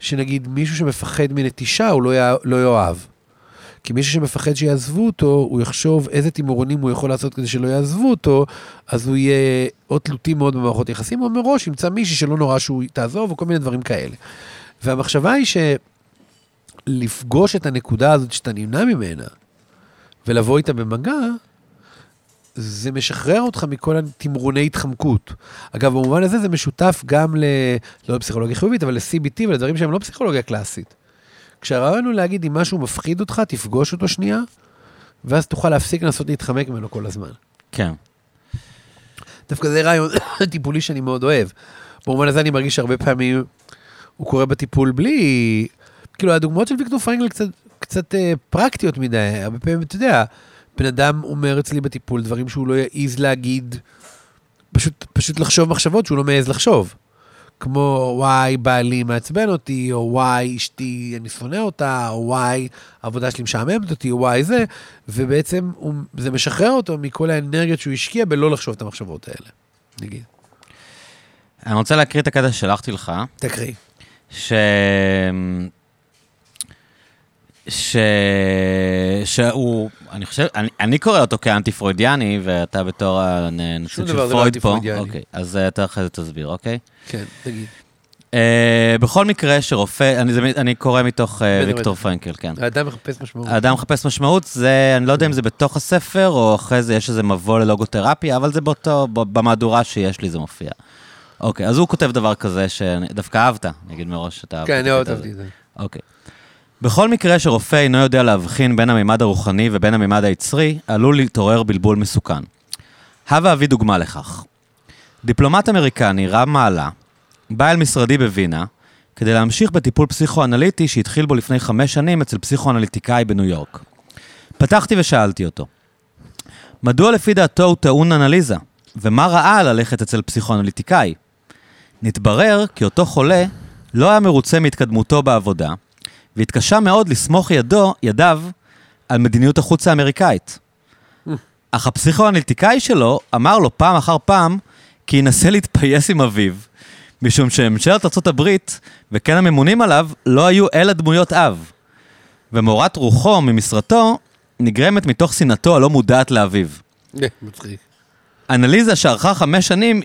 שנגיד מישהו שמפחד מנטישה הוא לא, יא, לא יאהב. כי מישהו שמפחד שיעזבו אותו, הוא יחשוב איזה תימורונים הוא יכול לעשות כדי שלא יעזבו אותו, אז הוא יהיה או תלותי מאוד במערכות יחסים, או מראש ימצא מישהי שלא נורא שהוא תעזוב, או כל מיני דברים כאלה. והמחשבה היא שלפגוש את הנקודה הזאת שאתה נמנע ממנה, ולבוא איתה במגע, זה משחרר אותך מכל התמרוני התחמקות. אגב, במובן הזה זה משותף גם ל... לא לפסיכולוגיה חיובית, אבל ל-CBT ולדברים שהם לא פסיכולוגיה קלאסית. כשהרעיון הוא להגיד, אם משהו מפחיד אותך, תפגוש אותו שנייה, ואז תוכל להפסיק לנסות להתחמק ממנו כל הזמן. כן. דווקא זה רעיון טיפולי שאני מאוד אוהב. במובן הזה אני מרגיש שהרבה פעמים הוא קורה בטיפול בלי... כאילו, הדוגמאות של ויקטור פרנקל קצת, קצת אה, פרקטיות מדי. הרבה פעמים, אתה יודע, בן אדם אומר אצלי בטיפול דברים שהוא לא יעז להגיד, פשוט, פשוט לחשוב מחשבות שהוא לא מעז לחשוב. כמו וואי, בעלי מעצבן אותי, או וואי, אשתי, אני שונא אותה, או וואי, העבודה שלי משעממת אותי, או וואי זה, ובעצם הוא, זה משחרר אותו מכל האנרגיות שהוא השקיע בלא לחשוב את המחשבות האלה, נגיד. אני רוצה להקריא את הקטע ששלחתי לך, תקריא. ש... ש... שהוא, אני חושב, אני, אני קורא אותו כאנטי פרוידיאני, ואתה בתור הנציג של לא פרויד פה. אוקיי, אז אה, אתה אחרי זה תסביר, אוקיי? כן, תגיד. Uh, בכל מקרה שרופא, אני, זה- אני קורא מתוך uh, ויקטור. פרנקל, כן. האדם מחפש משמעות. האדם מחפש משמעות, זה, אני לא יודע אם זה בתוך הספר, או אחרי זה יש איזה מבוא ללוגותרפיה, אבל זה באותו, במהדורה שיש לי זה מופיע. אוקיי, אז הוא כותב דבר כזה שדווקא אהבת, נגיד מראש שאתה. כן, אני. אהבתי את זה. אוקיי. בכל מקרה שרופא אינו יודע להבחין בין הממד הרוחני ובין הממד היצרי, עלול להתעורר בלבול מסוכן. הווה אביא דוגמה לכך. דיפלומט אמריקני רב מעלה בא אל משרדי בווינה כדי להמשיך בטיפול פסיכואנליטי שהתחיל בו לפני חמש שנים אצל פסיכואנליטיקאי בניו יורק. פתחתי ושאלתי אותו, מדוע לפי דעתו הוא טעון אנליזה, ומה ראה ללכת אצל פסיכואנליטיקאי? נתברר כי אותו חולה לא היה מרוצה מהתקדמותו בעבודה, והתקשה מאוד לסמוך ידו, ידיו על מדיניות החוץ האמריקאית. אך הפסיכואנליטיקאי שלו אמר לו פעם אחר פעם כי ינסה להתפייס עם אביו, משום שממשלת ארה"ב וכן הממונים עליו לא היו אלא דמויות אב. ומורת רוחו ממשרתו נגרמת מתוך שנאתו הלא מודעת לאביו. מצחיק. אנליזה שארכה חמש שנים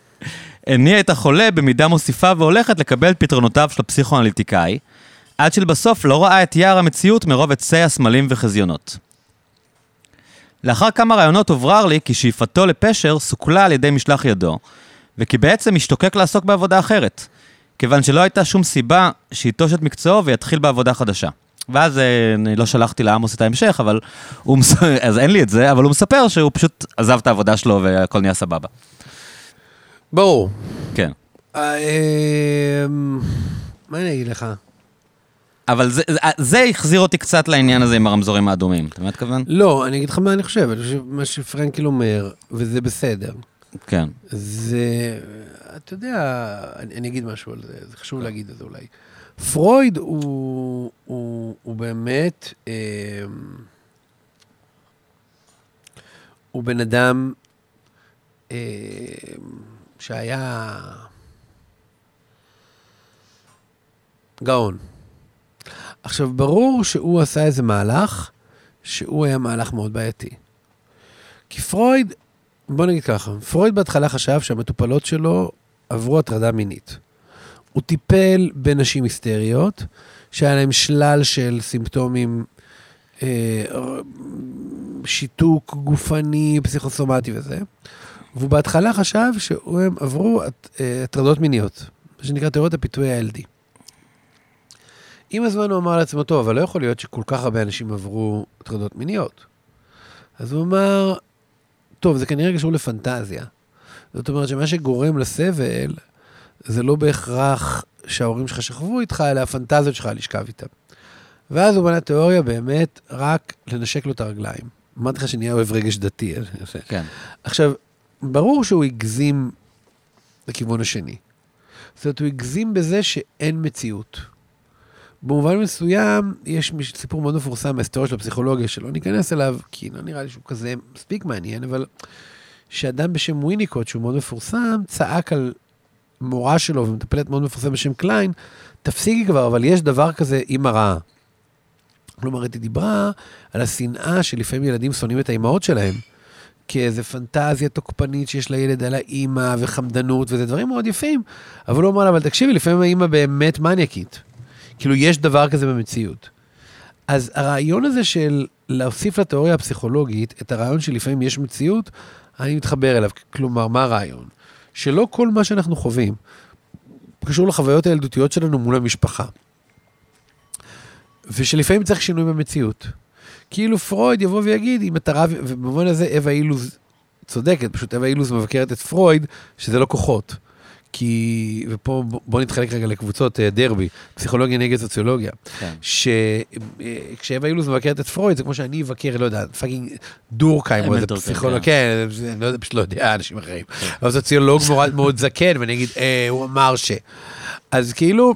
הניעה את החולה במידה מוסיפה והולכת לקבל את פתרונותיו של הפסיכואנליטיקאי, עד שלבסוף לא ראה את יער המציאות מרוב עצי הסמלים וחזיונות. לאחר כמה רעיונות הוברר לי כי שאיפתו לפשר סוכלה על ידי משלח ידו, וכי בעצם השתוקק לעסוק בעבודה אחרת, כיוון שלא הייתה שום סיבה שייטוש את מקצועו ויתחיל בעבודה חדשה. ואז אה, אני לא שלחתי לעמוס את ההמשך, אבל הוא מס... אז אין לי את זה, אבל הוא מספר שהוא פשוט עזב את העבודה שלו והכל נהיה סבבה. ברור. כן. אה, אמ, מה אני אגיד לך? אבל זה, זה, החזיר אותי קצת לעניין הזה עם הרמזורים האדומים, אתה מבין מתכוון? לא, אני אגיד לך מה אני חושב, אני חושב מה שפרנקל אומר, וזה בסדר. כן. זה, אתה יודע, אני, אני אגיד משהו על זה, זה חשוב להגיד את זה אולי. פרויד הוא, הוא, הוא באמת, אה, הוא בן אדם אה, שהיה גאון. עכשיו, ברור שהוא עשה איזה מהלך, שהוא היה מהלך מאוד בעייתי. כי פרויד, בוא נגיד ככה, פרויד בהתחלה חשב שהמטופלות שלו עברו הטרדה מינית. הוא טיפל בנשים היסטריות, שהיה להם שלל של סימפטומים, אה, שיתוק גופני, פסיכוסומטי וזה, והוא בהתחלה חשב שהם עברו אה, הטרדות מיניות, מה שנקרא תיאוריית הפיתוי ה-LD. עם הזמן הוא אמר לעצמו, טוב, אבל לא יכול להיות שכל כך הרבה אנשים עברו הטרדות מיניות. אז הוא אמר, טוב, זה כנראה קשור לפנטזיה. זאת אומרת שמה שגורם לסבל, זה לא בהכרח שההורים שלך שכבו איתך, אלא הפנטזיות שלך לשכב איתם. ואז הוא בנה תיאוריה באמת רק לנשק לו את הרגליים. אמרתי לך שנהיה אוהב רגש דתי. כן. עכשיו, ברור שהוא הגזים לכיוון השני. זאת אומרת, הוא הגזים בזה שאין מציאות. במובן מסוים, יש סיפור מאוד מפורסם מההיסטוריה של הפסיכולוגיה, שלא ניכנס אליו, כי לא נראה לי שהוא כזה מספיק מעניין, אבל שאדם בשם וויניקוט, שהוא מאוד מפורסם, צעק על מורה שלו ומטפלת מאוד מפורסמת בשם קליין, תפסיקי כבר, אבל יש דבר כזה אימא רעה. כלומר, היא דיברה על השנאה שלפעמים ילדים שונאים את האימהות שלהם, כאיזה פנטזיה תוקפנית שיש לילד על האימא וחמדנות, וזה דברים מאוד יפים, אבל הוא אמר לה, אבל תקשיבי, לפעמים האימא באמת מניאקית. כאילו, יש דבר כזה במציאות. אז הרעיון הזה של להוסיף לתיאוריה הפסיכולוגית את הרעיון שלפעמים יש מציאות, אני מתחבר אליו. כלומר, מה הרעיון? שלא כל מה שאנחנו חווים קשור לחוויות הילדותיות שלנו מול המשפחה. ושלפעמים צריך שינוי במציאות. כאילו פרויד יבוא ויגיד, אם אתה רב, ובמובן הזה אווה אילוז צודקת, פשוט אווה אילוז מבקרת את פרויד, שזה לא כוחות. כי, ופה בוא נתחלק רגע לקבוצות אה, דרבי, פסיכולוגיה נגד סוציולוגיה. כן. שכשאווה אילוז מבקרת את פרויד, זה כמו שאני אבקר, לא יודע, fucking דורקהיים, או איזה פסיכולוג, כן, אני לא יודע, פשוט לא יודע, אנשים אחרים. כן. אבל סוציולוג מאוד זקן, ואני אגיד, אה, הוא אמר ש... אז כאילו,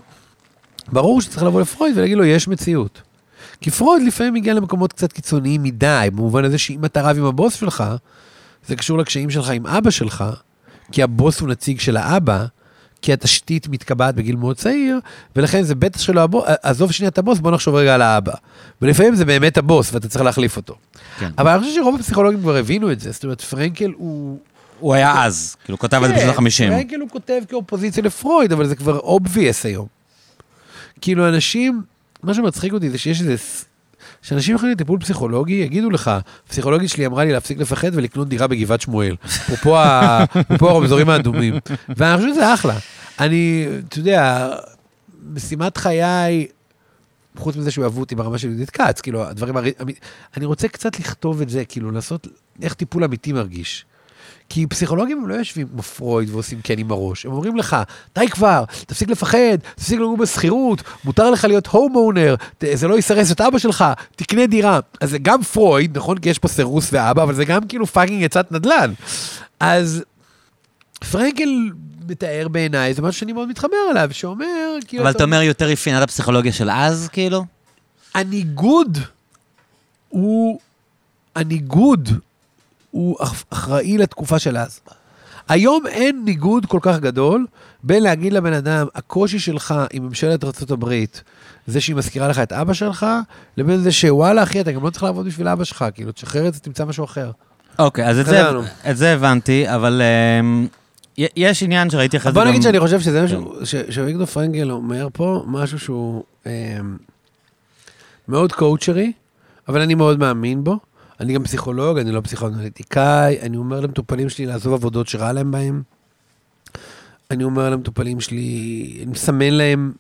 ברור שצריך לבוא לפרויד ולהגיד לו, יש מציאות. כי פרויד לפעמים מגיע למקומות קצת קיצוניים מדי, במובן הזה שאם אתה רב עם הבוס שלך, זה קשור לקשיים שלך עם אבא שלך, כי הבוס הוא נציג של האבא, כי התשתית מתקבעת בגיל מאוד צעיר, ולכן זה בטח שלא הבוס, עזוב שנייה את הבוס, בוא נחשוב רגע על האבא. ולפעמים זה באמת הבוס, ואתה צריך להחליף אותו. כן. אבל אני חושב שרוב הפסיכולוגים כבר הבינו את זה, זאת אומרת, פרנקל הוא... הוא היה אז, כאילו, כותב את זה בשנות ה-50. כן, פרנקל הוא כותב כאופוזיציה לפרויד, אבל זה כבר obvious היום. כאילו, אנשים, מה שמצחיק אותי זה שיש איזה שאנשים יכולים לטיפול פסיכולוגי, יגידו לך, פסיכולוגית שלי אמרה לי להפסיק לפחד ולקנות דירה בגבעת שמואל. אפרופו הרמזורים האדומים. ואני חושב שזה אחלה. אני, אתה יודע, משימת חיי חוץ מזה שהוא אהבו אותי ברמה של יהודית כץ, כאילו, הדברים, הר... אני רוצה קצת לכתוב את זה, כאילו, לעשות איך טיפול אמיתי מרגיש. כי פסיכולוגים הם לא יושבים כמו פרויד ועושים כן עם הראש, הם אומרים לך, די כבר, תפסיק לפחד, תפסיק לגור בשכירות, מותר לך להיות home owner, זה לא יסרס את אבא שלך, תקנה דירה. אז זה גם פרויד, נכון? כי יש פה סירוס ואבא, אבל זה גם כאילו fucking עצת נדל"ן. אז פרנקל מתאר בעיניי, זה משהו שאני מאוד מתחבר אליו, שאומר, כאילו... אבל אתה אומר יותר אפיינת הפסיכולוגיה של אז, כאילו? הניגוד הוא... הניגוד הוא אחראי לתקופה של אז. היום אין ניגוד כל כך גדול בין להגיד לבן אדם, הקושי שלך עם ממשלת ארה"ב, זה שהיא מזכירה לך את אבא שלך, לבין זה שוואלה, אחי, אתה גם לא צריך לעבוד בשביל אבא שלך, כאילו, תשחרר את זה, תמצא משהו אחר. אוקיי, אז את זה, את זה הבנתי, אבל um, יש עניין שראיתי אחרי זה גם... בוא נגיד שאני חושב שזה משהו, כן. שוויקטור פרנגל אומר פה, משהו שהוא um, מאוד קואוצ'רי, אבל אני מאוד מאמין בו. אני גם פסיכולוג, אני לא פסיכואנליטיקאי, אני אומר למטופלים שלי לעזוב עבודות שרע להם בהם. אני אומר למטופלים שלי, אני מסמן להם,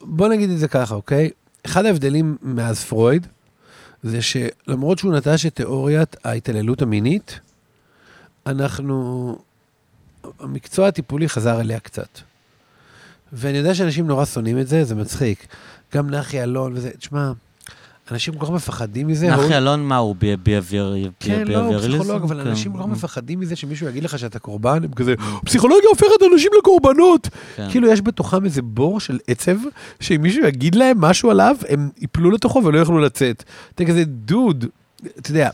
בוא נגיד את זה ככה, אוקיי? אחד ההבדלים מאז פרויד, זה שלמרות שהוא נטש את תיאוריית ההתעללות המינית, אנחנו, המקצוע הטיפולי חזר אליה קצת. ואני יודע שאנשים נורא שונאים את זה, זה מצחיק. גם נחי אלון וזה, תשמע, אנשים כל כך מפחדים מזה. נחי אלון, מה הוא? ביאביריזם? כן, לא, הוא פסיכולוג, אבל כן. אנשים כל כך מפחדים מזה שמישהו יגיד לך שאתה קורבן, הם כזה, פסיכולוגיה הופכת אנשים לקורבנות. כן. כאילו, יש בתוכם איזה בור של עצב, שאם מישהו יגיד להם משהו עליו, הם יפלו לתוכו ולא יוכלו לצאת. אתה כזה, דוד, אתה יודע,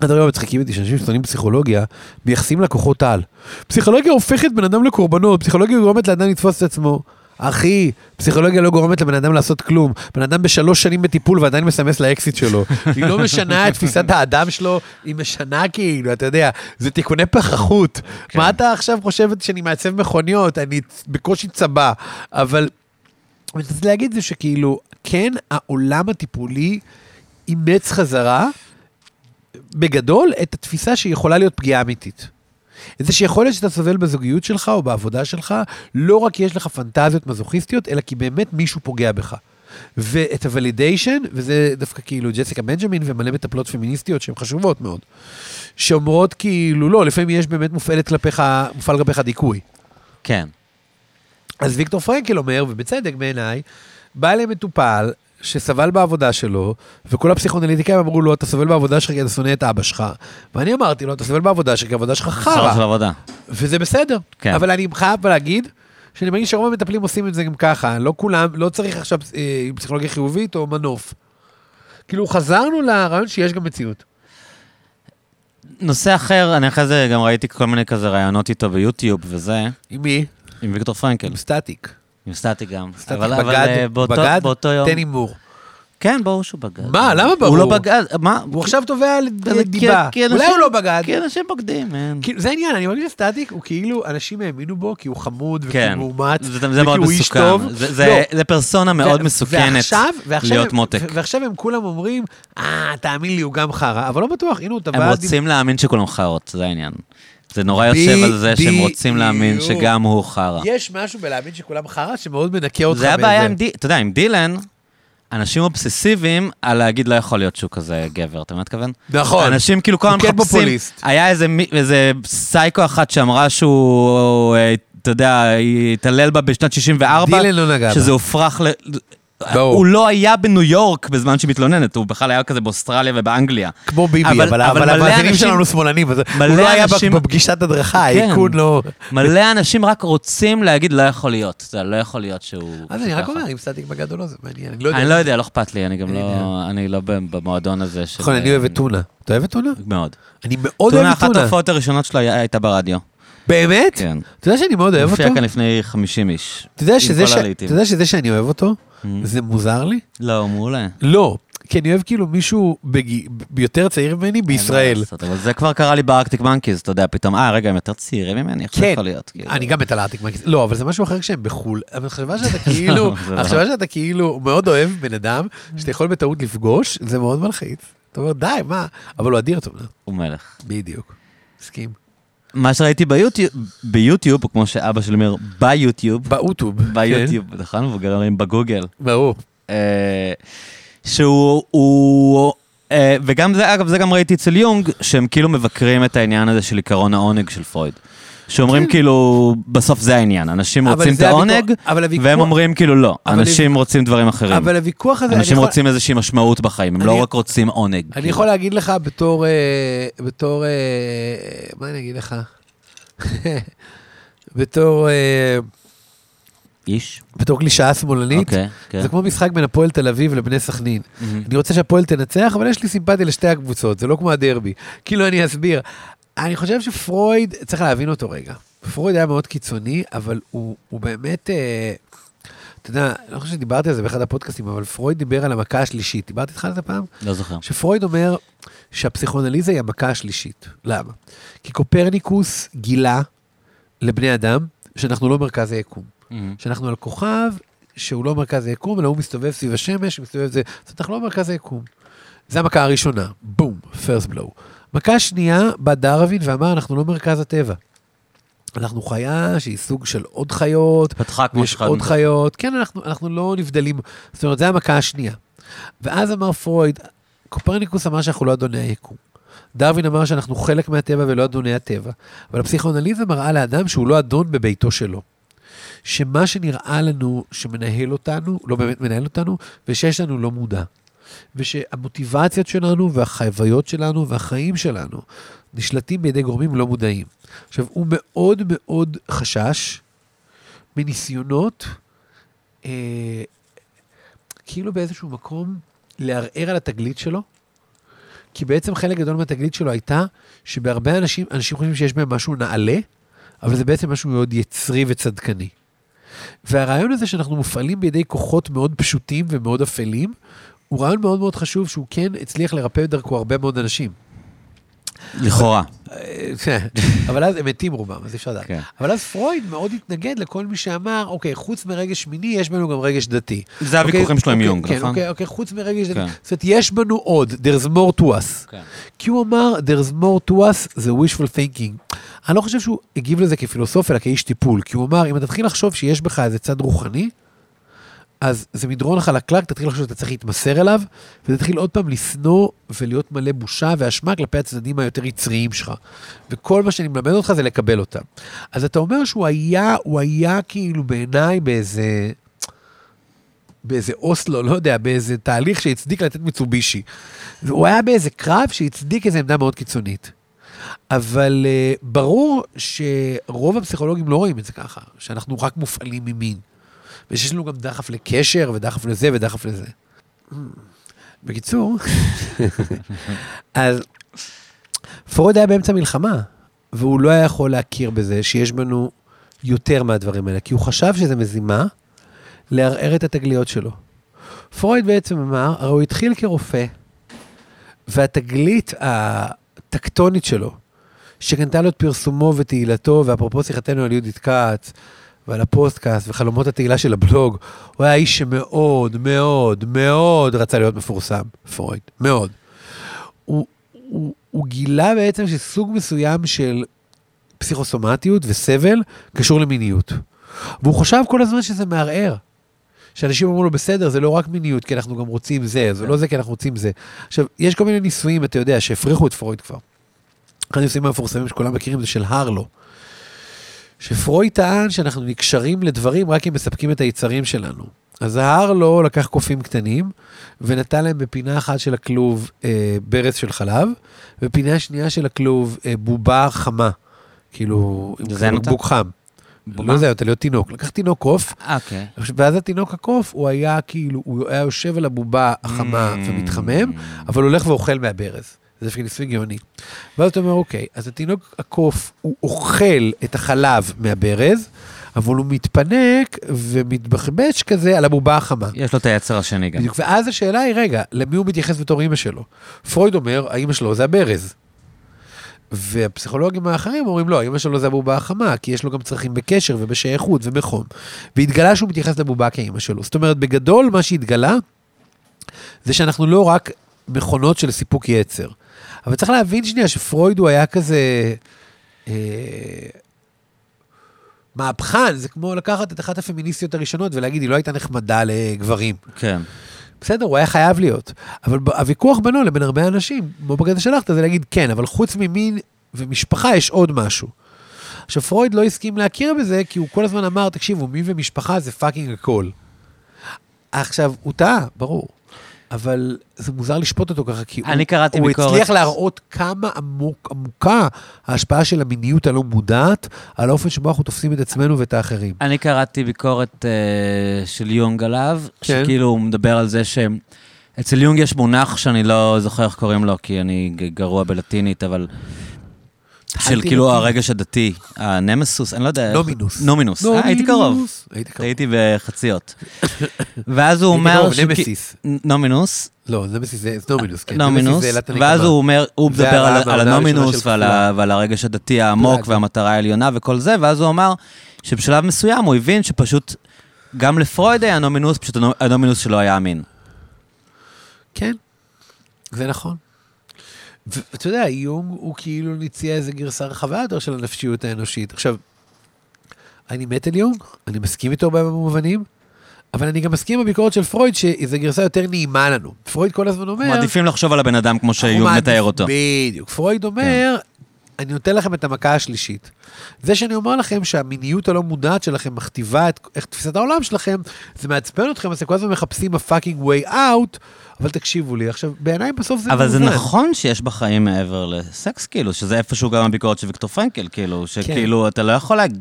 הדברים המצחיקים אותי שאנשים שונאים פסיכולוגיה מייחסים לקוחות על. פסיכולוגיה הופכת בן אדם לקורבנות, פסיכולוגיה גורמת לאדם לתפוס את עצמו. אחי, פסיכולוגיה לא גורמת לבן אדם לעשות כלום. בן אדם בשלוש שנים בטיפול ועדיין מסמס לאקסיט שלו. היא לא משנה את תפיסת האדם שלו, היא משנה כאילו, אתה יודע, זה תיקוני פחחות. כן. מה אתה עכשיו חושב שאני מעצב מכוניות? אני בקושי צבא. אבל, אני רוצה להגיד זה שכאילו, כן, העולם הטיפולי אימץ חזרה, בגדול, את התפיסה שיכולה להיות פגיעה אמיתית. את זה שיכול להיות שאתה סובל בזוגיות שלך או בעבודה שלך, לא רק כי יש לך פנטזיות מזוכיסטיות, אלא כי באמת מישהו פוגע בך. ואת הוולידיישן, וזה דווקא כאילו ג'סיקה בנג'מין ומלא מטפלות פמיניסטיות שהן חשובות מאוד, שאומרות כאילו, לא, לפעמים יש באמת מופעלת כלפיך, מופעל כלפיך דיכוי. כן. אז ויקטור פרנקל אומר, ובצדק בעיניי, בא אליהם מטופל שסבל בעבודה שלו, וכל הפסיכונליטיקאים אמרו לו, אתה סובל בעבודה שלך כי אתה שונא את אבא שלך. ואני אמרתי לו, אתה סובל בעבודה שלך כי העבודה שלך חרא. של עבודה. וזה בסדר. כן. אבל אני חייב להגיד, שאני מרגיש שרוב המטפלים עושים את זה גם ככה, לא כולם, לא צריך עכשיו אה, פסיכולוגיה חיובית או מנוף. כאילו, חזרנו לרעיון שיש גם מציאות. נושא אחר, אני אחרי זה גם ראיתי כל מיני כזה רעיונות איתו ביוטיוב וזה. עם מי? עם ויקטור פרנקל. עם סטטיק. עם סטטי גם. סטטי אבל, בגד, אבל, אה, באותו, בגד, באותו יום... תן הימור. כן, ברור שהוא בגד. מה, למה ברור? הוא לא בגד, מה? הוא עכשיו תובע דיבה. אולי הוא לא בגד. כי אנשים בוגדים, אין. זה העניין, אני מרגיש שסטטיק הוא כאילו, אנשים האמינו בו כי הוא חמוד וכי כן. הוא מאומץ, זה מאוד מסוכן. זה לא. פרסונה מאוד מסוכנת להיות מותק. ועכשיו הם כולם אומרים, אה, תאמין לי, הוא גם חרא, אבל לא בטוח, הנה הוא תבע... הם רוצים להאמין שכולם חרות, זה העניין. זה נורא יושב על זה שהם רוצים להאמין שגם הוא חרא. יש משהו בלהאמין שכולם חרא שמאוד מנקה אותך. זה הבעיה עם די... אתה יודע, עם דילן, אנשים אובססיביים על להגיד לא יכול להיות שהוא כזה גבר, אתה מתכוון? נכון. אנשים כאילו כל הזמן כן מחפשים, היה איזה, איזה סייקו אחת שאמרה שהוא, אה, אתה יודע, התעלל בה בשנת 64, דילן לא נגע בה. שזה הופרך ל... ברור. הוא לא היה בניו יורק בזמן שהיא מתלוננת, הוא בכלל היה כזה באוסטרליה ובאנגליה. כמו ביבי, אבל, אבל, אבל המאזינים שלנו שמאלנים, הוא לא היה אנשים... בפגישת הדרכה, כן. האיכון לא... מלא אנשים רק רוצים להגיד, לא יכול להיות, זה לא יכול להיות שהוא... אז אני רק אומר, אם סטטיק בגד או לא, זה מעניין, אני לא יודע. אני לא יודע, לא אכפת לי, אני גם לא... אני לא במועדון הזה של... נכון, אני אוהב את טונה. אתה אוהב את טונה? מאוד. אני מאוד אוהב את טונה. טונה, אחת ההופעות הראשונות שלו הייתה ברדיו. באמת? כן. אתה יודע שאני מאוד אוהב אותו? הוא הופיע כאן לפני 50 איש. אתה יודע שזה שאני אוהב אותו. זה מוזר לי? לא, מעולה. לא, כי אני אוהב כאילו מישהו ביותר צעיר ממני בישראל. אבל זה כבר קרה לי בארקטיק מנקיז, אתה יודע, פתאום, אה, רגע, הם יותר צעירים ממני, איך זה כן. יכול להיות? כאילו? אני גם מת על הארקטיק מנקיז. לא, אבל זה משהו אחר כשהם בחו"ל. המחשבה שאתה כאילו, המחשבה שאתה כאילו מאוד אוהב בן אדם, שאתה יכול בטעות לפגוש, זה מאוד מלחיץ. אתה אומר, די, מה? אבל הוא אדיר, אתה אומר. הוא מלך. בדיוק. מסכים. מה שראיתי ביוטיוב, ביוטיוב, או כמו שאבא שלי אומר, ביוטיוב. באוטוב. ביוטיוב, נכון? מבוגרים בגוגל. ברור. אה, שהוא, הוא, אה, וגם זה, אגב, זה גם ראיתי אצל יונג, שהם כאילו מבקרים את העניין הזה של עיקרון העונג של פרויד. שאומרים כן. כאילו, בסוף זה העניין, אנשים רוצים את העונג, והם אומרים כאילו לא, אנשים רוצים דברים אחרים. אבל הוויכוח הזה, אנשים רוצים איזושהי משמעות בחיים, הם לא רק רוצים עונג. אני כאילו. יכול להגיד לך בתור, אה, בתור, אה, מה אני אגיד לך? בתור, אה, איש? בתור קלישאה שמאלנית, אוקיי, כן. זה כמו משחק בין הפועל תל אביב לבני סכנין. מהמם. אני רוצה שהפועל תנצח, אבל יש לי סימפתיה לשתי הקבוצות, זה לא כמו הדרבי. כאילו, אני אסביר. אני חושב שפרויד, צריך להבין אותו רגע. פרויד היה מאוד קיצוני, אבל הוא, הוא באמת, אה, אתה יודע, אני לא חושב שדיברתי על זה באחד הפודקאסטים, אבל פרויד דיבר על המכה השלישית. דיברתי איתך על זה פעם? לא זוכר. שפרויד אומר שהפסיכואנליזה היא המכה השלישית. למה? כי קופרניקוס גילה לבני אדם שאנחנו לא מרכז היקום. מהמם. שאנחנו על כוכב שהוא לא מרכז היקום, אלא הוא מסתובב סביב השמש, מסתובב זה, זאת אומרת, אנחנו לא מרכז היקום. זה המכה הראשונה, בום, first blow. מכה שנייה, בא דרווין ואמר, אנחנו לא מרכז הטבע. אנחנו חיה שהיא סוג של עוד חיות, פתחה כמו שחד עוד חיות, כן, אנחנו, אנחנו לא נבדלים, זאת אומרת, זה המכה השנייה. ואז אמר פרויד, קופרניקוס אמר שאנחנו לא אדוני היקום. דרווין אמר שאנחנו חלק מהטבע ולא אדוני הטבע. אבל הפסיכואנליזה מראה לאדם שהוא לא אדון בביתו שלו. שמה שנראה לנו שמנהל אותנו, לא באמת מנהל אותנו, ושיש לנו לא מודע. ושהמוטיבציות שלנו והחוויות שלנו והחיים שלנו נשלטים בידי גורמים לא מודעים. עכשיו, הוא מאוד מאוד חשש מניסיונות, אה, כאילו באיזשהו מקום, לערער על התגלית שלו, כי בעצם חלק גדול מהתגלית שלו הייתה שבהרבה אנשים, אנשים חושבים שיש בהם משהו נעלה, אבל זה בעצם משהו מאוד יצרי וצדקני. והרעיון הזה שאנחנו מופעלים בידי כוחות מאוד פשוטים ומאוד אפלים, הוא רעיון מאוד מאוד חשוב שהוא כן הצליח לרפא דרכו הרבה מאוד אנשים. לכאורה. אה, אבל אז הם מתים רובם, אז אי אפשר לדעת. כן. אבל אז פרויד מאוד התנגד לכל מי שאמר, אוקיי, חוץ מרגש מיני, יש בנו גם רגש דתי. זה הוויכוחים אוקיי, שלו עם אוקיי, יונג, כן, נכון? אוקיי, אוקיי, חוץ מרגש דתי. כן. זאת אומרת, יש בנו עוד, there's more to us. כן. כי הוא אמר, there's more to us, זה wishful thinking. אני לא חושב שהוא הגיב לזה כפילוסוף, אלא כאיש טיפול. כי הוא אמר, אם אתה תתחיל לחשוב שיש בך איזה צד רוחני, אז זה מדרון חלקלק, תתחיל לחשוב שאתה צריך להתמסר אליו, ותתחיל עוד פעם לשנוא ולהיות מלא בושה ואשמה כלפי הצדדים היותר יצריים שלך. וכל מה שאני מלמד אותך זה לקבל אותם. אז אתה אומר שהוא היה, הוא היה כאילו בעיניי באיזה... באיזה אוסלו, לא יודע, באיזה תהליך שהצדיק לתת מיצובישי. הוא היה באיזה קרב שהצדיק איזו עמדה מאוד קיצונית. אבל uh, ברור שרוב הפסיכולוגים לא רואים את זה ככה, שאנחנו רק מופעלים ממין. ושיש לנו גם דחף לקשר, ודחף לזה, ודחף לזה. בקיצור, אז פרויד היה באמצע מלחמה, והוא לא היה יכול להכיר בזה שיש בנו יותר מהדברים האלה, כי הוא חשב שזה מזימה לערער את התגליות שלו. פרויד בעצם אמר, הרי הוא התחיל כרופא, והתגלית הטקטונית שלו, שקנתה לו את פרסומו ותהילתו, ואפרופו שיחתנו על יהודית כץ, ועל הפודקאסט וחלומות התהילה של הבלוג, הוא היה איש שמאוד, מאוד, מאוד רצה להיות מפורסם, פרויד, מאוד. הוא, הוא, הוא גילה בעצם שסוג מסוים של פסיכוסומטיות וסבל קשור למיניות. והוא חשב כל הזמן שזה מערער. שאנשים אמרו לו, בסדר, זה לא רק מיניות, כי אנחנו גם רוצים זה, זה לא זה כי אנחנו רוצים זה. עכשיו, יש כל מיני ניסויים, אתה יודע, שהפריכו את פרויד כבר. אחד הניסויים המפורסמים שכולם מכירים זה של הרלו. שפרויד טען שאנחנו נקשרים לדברים רק אם מספקים את היצרים שלנו. אז ההרלו לקח קופים קטנים, ונתן להם בפינה אחת של הכלוב אה, ברז של חלב, ובפינה שנייה של הכלוב אה, בובה חמה. כאילו, עם? בקבוק חם. בובה? לא זה, אתה להיות תינוק. לקח תינוק קוף, אוקיי. ואז התינוק הקוף, הוא היה כאילו, הוא היה יושב על הבובה החמה Mm. ומתחמם, אבל הולך ואוכל מהברז. זה ניסוי גאוני. ואז אתה אומר, אוקיי, אז התינוק הקוף, הוא אוכל את החלב מהברז, אבל הוא מתפנק ומתבחבש כזה על הבובה החמה. יש לו את היצר השני גם. בדיוק, ואז השאלה היא, רגע, למי הוא מתייחס בתור אימא שלו? פרויד אומר, האימא שלו זה הברז. והפסיכולוגים האחרים אומרים, לא, האימא שלו זה הבובה החמה, כי יש לו גם צרכים בקשר ובשייכות ובחום. והתגלה שהוא מתייחס לבובה כאימא שלו. זאת אומרת, בגדול, מה שהתגלה, זה שאנחנו לא רק מכונות של סיפוק יצר. אבל צריך להבין שנייה שפרויד הוא היה כזה... אה, מהפכן, זה כמו לקחת את אחת הפמיניסטיות הראשונות ולהגיד, היא לא הייתה נחמדה לגברים. כן. בסדר, הוא היה חייב להיות. אבל הוויכוח בינו לבין הרבה אנשים, כמו בקטע שלך, זה להגיד, כן, אבל חוץ ממין ומשפחה יש עוד משהו. עכשיו, פרויד לא הסכים להכיר בזה, כי הוא כל הזמן אמר, תקשיבו, מין ומשפחה זה fucking הכל. עכשיו, הוא טעה, ברור. אבל זה מוזר לשפוט אותו ככה, כי אני הוא, קראתי הוא ביקורת. הצליח להראות כמה עמוק, עמוקה ההשפעה של המיניות הלא מודעת על האופן שבו אנחנו תופסים את עצמנו ואת האחרים. אני קראתי ביקורת אה, של יונג עליו, כן. שכאילו הוא מדבר על זה שאצל יונג יש מונח שאני לא זוכר איך קוראים לו, כי אני גרוע בלטינית, אבל... של כאילו. הרגש הדתי, הנמסוס, אני לא יודע. נומינוס. נומינוס, אה, הייתי קרוב. נומינוס. היית קרוב. הייתי בחציות. ואז הוא הייתי אומר... נמסיס. נומינוס, לא, נמסיס זה נומינוס, כן. נומינוס, ואז. הוא אומר, הוא מדבר על, הנומינוס ועל, הרגש הדתי העמוק. והמטרה העליונה וכל זה, ואז הוא אמר שבשלב מסוים הוא הבין שפשוט, גם לפרויד היה נומינוס, פשוט הנו- הנומינוס שלו היה המין. כן, זה נכון. ואתה יודע, יונג הוא כאילו הציע איזה גרסה רחבה יותר של הנפשיות האנושית. עכשיו, אני מת על יונג, אני מסכים איתו בהרבה מובנים, אבל אני גם מסכים עם הביקורת של פרויד, שזו גרסה יותר נעימה לנו. פרויד כל הזמן אומר... מעדיפים לחשוב על הבן אדם כמו שיונג מתאר אותו. כן. בדיוק. פרויד אומר, אני נותן לכם את המכה השלישית. זה שאני אומר לכם שהמיניות הלא מודעת שלכם מכתיבה את איך תפיסת העולם שלכם, זה מעצבן אתכם, אז אתם כל הזמן מחפשים ה-fucking way out, אבל תקשיבו לי. עכשיו, בעיניי בסוף זה אבל זה מאוזן. נכון שיש בחיים מעבר לסקס, כאילו, שזה איפשהו גם הביקורת של ויקטור פרנקל, כאילו, שכאילו, אתה לא יכול להגיד...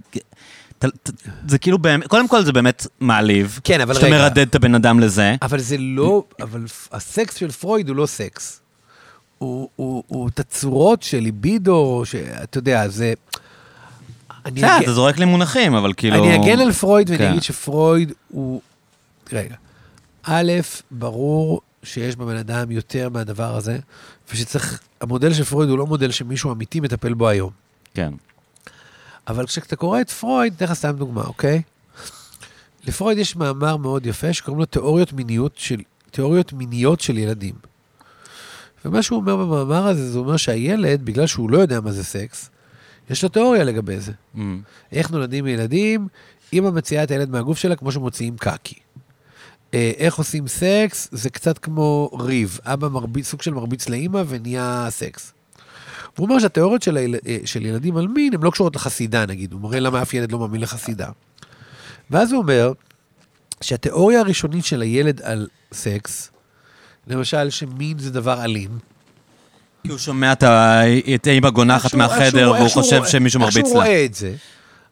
אתה- אתה- זה כאילו באמת, קודם כל זה באמת מעליב. כן, אבל שאתה רגע. מרדד את הבן אדם לזה. אבל זה לא, אבל הסקס של פרויד הוא לא סקס. הוא, הוא, הוא תצורות של ליבידו, שאתה יודע, זה... אני בסדר, אגן- אתה זורק לי מונחים, אבל כאילו... אני אגן על פרויד ואני כן. אגיד שפרויד הוא... רגע, א', ברור שיש בבן אדם יותר מהדבר הזה, ושצריך... המודל של פרויד הוא לא מודל שמישהו אמיתי מטפל בו היום. כן. אבל כשאתה קורא את פרויד, אתן לך סתם דוגמה, אוקיי? לפרויד יש מאמר מאוד יפה שקוראים לו תיאוריות מיניות של, תיאוריות מיניות של ילדים. ומה שהוא אומר במאמר הזה, זה אומר שהילד, בגלל שהוא לא יודע מה זה סקס, יש לו תיאוריה לגבי זה. ממ. איך נולדים ילדים? אמא מוציאה את הילד מהגוף שלה כמו שמוציאים קקי. אה, איך עושים סקס? זה קצת כמו ריב. אבא מרביץ, סוג של מרביץ לאימא ונהיה סקס. הוא אומר שהתיאוריות של, היל... אה, של ילדים על מין הן לא קשורות לחסידה, נגיד. הוא מראה למה אף ילד לא מאמין לחסידה. ואז הוא אומר שהתיאוריה הראשונית של הילד על סקס, למשל שמין זה דבר אלים, כי הוא שומע את ה- את אימא גונחת איך שהוא- איך מהחדר, שהוא- והוא איך שהוא חושב שמישהו איך מרביץ שהוא לה. רואה את זה,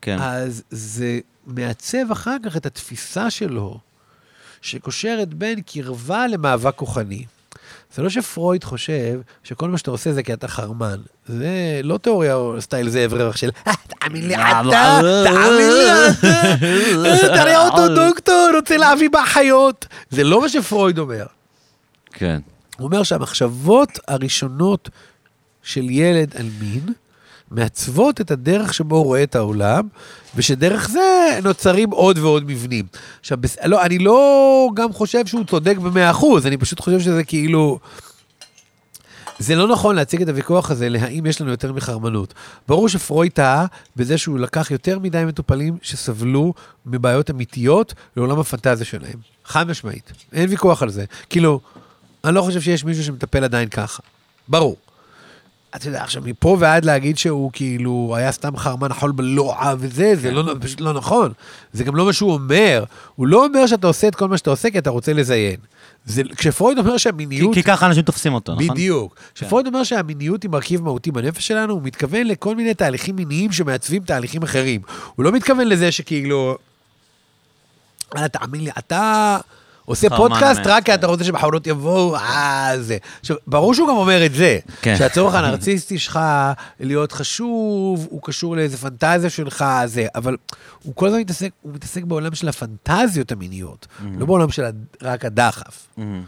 כן. אז זה מעצב אחר כך את התפיסה שלו, שקושרת בין קרבה למאבק כוחני. זה לא שפרויד חושב שכל מה שאתה עושה זה כי אתה חרמן. זה לא תיאוריה או סטייל זאב רווח של, "אה, תאמין לי אתה, תאמין לי אתה, אה, תראה אותו דוקטור, רוצה להביא באחיות. זה לא מה שפרויד אומר. כן. הוא אומר שהמחשבות הראשונות של ילד על מין מעצבות את הדרך שבו הוא רואה את העולם, ושדרך זה נוצרים עוד ועוד מבנים. עכשיו, בס... לא, אני לא גם חושב שהוא צודק במאה אחוז, אני פשוט חושב שזה כאילו... זה לא נכון להציג את הוויכוח הזה להאם יש לנו יותר מחרמנות. ברור שפרויד טעה בזה שהוא לקח יותר מדי מטופלים שסבלו מבעיות אמיתיות לעולם הפנטזיה שלהם. חד משמעית, אין ויכוח על זה. כאילו, אני לא חושב שיש מישהו שמטפל עדיין ככה. ברור. אתה יודע, עכשיו, מפה ועד להגיד שהוא כאילו היה סתם חרמן חול בלוע וזה, זה לא, פשוט לא נכון. זה גם לא מה שהוא אומר. הוא לא אומר שאתה עושה את כל מה שאתה עושה כי אתה רוצה לזיין. זה, כשפרויד אומר כי שהמיניות... כי ככה אנשים תופסים אותו, נכון? בדיוק. כשפרויד אומר שהמיניות היא מרכיב מהותי בנפש שלנו, הוא מתכוון לכל מיני תהליכים מיניים שמעצבים תהליכים אחרים. הוא לא מתכוון לזה שכאילו... אה, תאמין לי, אתה עושה פודקאסט. רק כי אתה רוצה שבחורות יבואו, אה, זה. עכשיו, ברור שהוא גם אומר את זה. כן. שהצורך הנרציסטי שלך להיות חשוב, הוא קשור לאיזה פנטזיה שלך, זה, אבל הוא כל הזמן מתעסק, הוא מתעסק בעולם של הפנטזיות המיניות, לא בעולם של רק הדחף. מהמם.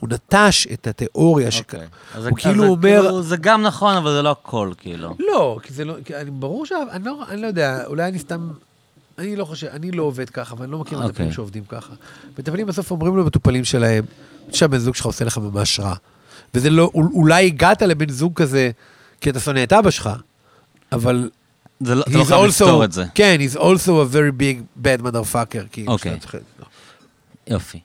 הוא נטש את התיאוריה ש... אוקיי. אז הוא זה- כאילו זה אומר- כאילו- זה גם נכון, אבל זה לא הכל, כאילו. לא, כי זה לא, כי אני, ברור ש... אני לא, אני לא יודע, אולי אני סתם... אני לא חושב, אני לא עובד ככה, ואני לא מכיר אוקיי. מטפלים שעובדים ככה. מטפלים בסוף אומרים למטופלים שלהם, שהבן זוג שלך עושה לך ממש רע. וזה לא, אול- אולי הגעת לבן זוג כזה כי אתה שונא את אבא שלך, אבל זה לא אתה לא חייב לפתור את זה. כן, he's also a very big bad motherfucker, כאילו. אוקיי. לא. יופי.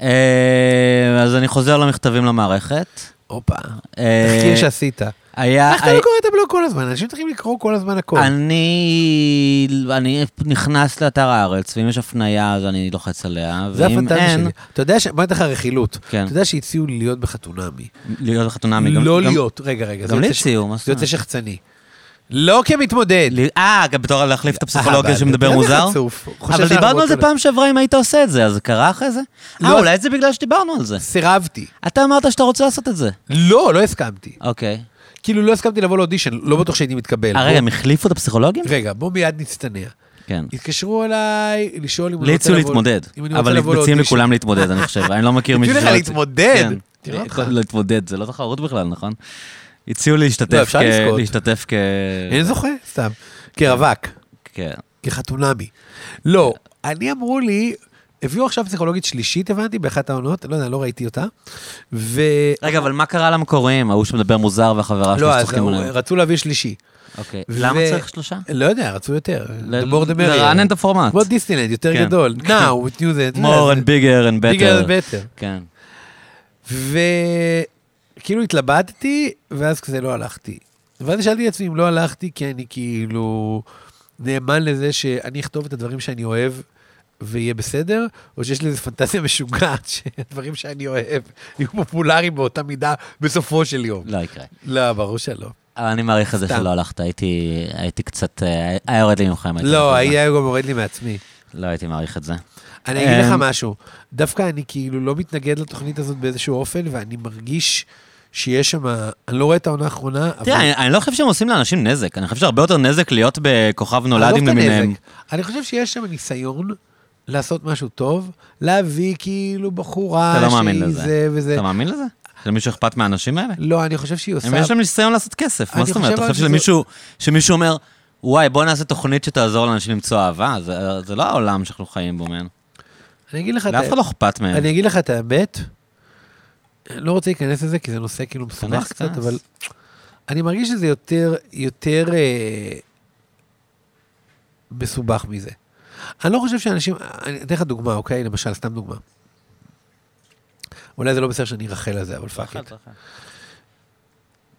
אה, אז אני חוזר למכתבים למערכת. הופה, אה, תחקיר שעשית. היה... איך אתה לא קורא את הבלוג כל הזמן? אנשים צריכים לקרוא כל הזמן הכל. אני, אני נכנס לאתר הארץ, ואם יש הפנייה אז אני לוחץ עליה, זה ואם הפנטזיה אין, שלי. אתה יודע, ש- בוא ניתן לך רכילות. כן. אתה יודע שהציעו לי להיות בחתונמי. להיות בחתונמי. גם- לא גם- להיות, רגע, רגע. זה גם לי יוצא ש- הציעו, מה זה זאת יוצא אומרת? שחצני. לא כמתמודד. אה, גם בתור להחליף את הפסיכולוגיה אה, שמדבר אתה מוזר? חצוף. הוא חושב אבל שאנחנו דיברנו על זה פעם שעברה אם היית עושה את זה, אז זה קרה אחרי זה? אה, לא. אולי זה בגלל שדיברנו על זה. סירבתי. אתה אמרת שאתה רוצה לעשות את זה. לא, לא הסכמתי. אוקיי. כאילו, לא הסכמתי לבוא לאודישן, לא בטוח שהייתי מתקבל. אה, בוא- רגע, הם החליפו את הפסיכולוגים? רגע, בוא מיד נצטנע. כן. התקשרו אליי לשאול אם אני רוצה לבוא... להתמודד, אבל מציעים. לכולם להתמודד, אני חושב. אני לא מכיר מישהו... הציעו לך שלא- להתמודד? כן. תראה אותך. להתמודד, זה לא תחרות בכלל, נכון? הציעו להשתתף לא, אפשר כ-. להשתתף כ... אין זוכה, סתם. כרווק, כן. כחתונמי. לא, אני אמרו לי, הביאו עכשיו פסיכולוגית שלישית, הבנתי, באחת העונות, לא יודע, לא ראיתי אותה. ו... רגע, אבל מה קרה למקוריים? ההוא שמדבר מוזר והחברה שלו לא, אז שצוחקים עליהם. רצו להביא שלישי. אוקיי. למה צריך שלושה? לא יודע, רצו יותר. לרענן את הפורמט. כמו דיסנילנד, יותר כן. גדול. Now, with new the... more and bigger and bigger better. and better. כן. וכאילו התלבטתי, ואז כזה לא הלכתי. ואז שאלתי את עצמי אם לא הלכתי, כי אני כאילו נאמן לזה שאני אכתוב את הדברים שאני אוהב ויהיה בסדר, או שיש לי איזו פנטזיה משוגעת שהדברים שאני אוהב יהיו פופולריים באותה מידה בסופו של יום. לא יקרה. לא, ברור שלא. אבל אני מעריך את זה. שלא הלכת, הייתי הייתי קצת, אה, היה יורד לי ממך אם לא. היה גם מוריד לי מעצמי. לא הייתי מעריך את זה. אני אגיד לך אמ, משהו, דווקא אני כאילו לא מתנגד לתוכנית הזאת באיזשהו אופן, ואני מרגיש שיש שם, אני לא רואה את העונה האחרונה, אבל... תראה, אני- אני לא חושב שהם עושים לאנשים נזק, אני חושב שהרבה יותר נזק להיות בכוכב נולדים עזוב את למיניהם. אני חושב שיש שם ניסיון לעשות משהו טוב, להביא כאילו בחורה אתה לא מאמין שהיא לזה. זה וזה. אתה מאמין לזה? שלמישהו אכפת מהאנשים האלה? לא, אני חושב שהיא עושה... הם יש להם ניסיון לעשות כסף, מה זאת אומרת? אתה חושב שלמישהו שמישהו אומר, וואי, בוא נעשה תוכנית שתעזור לאנשים למצוא אהבה? זה זה לא העולם שאנחנו חיים בו, מן. אני אגיד לך את לאף אחד לא אכפת מהם. אני אגיד לך את האמת, לא רוצה להיכנס לזה, כי זה נושא כאילו מסובך קצת. אבל אני מרגיש שזה יותר, יותר אה, מסובך מזה. אני לא חושב שאנשים, אני אתן לך דוגמה, אוקיי? למשל, סתם דוגמה. אולי זה לא בסדר שאני ארכל על זה, אבל fuck it.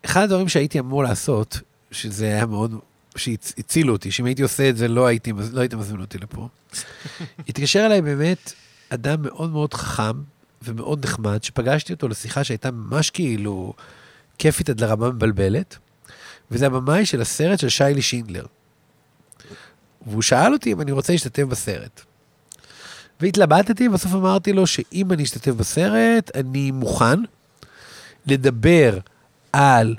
אחד הדברים שהייתי אמור לעשות, שזה היה מאוד, שהצילו אותי, שאם הייתי עושה את זה, לא, הייתי, לא היית מזמין אותי לפה. התקשר אליי באמת אדם מאוד מאוד חכם ומאוד נחמד, שפגשתי אותו לשיחה שהייתה ממש כאילו כיפית עד לרמה מבלבלת, וזה הבמאי של הסרט של שיילי שינדלר. והוא שאל אותי אם אני רוצה להשתתף בסרט. והתלבטתי, בסוף אמרתי לו שאם אני אשתתף בסרט, אני מוכן לדבר על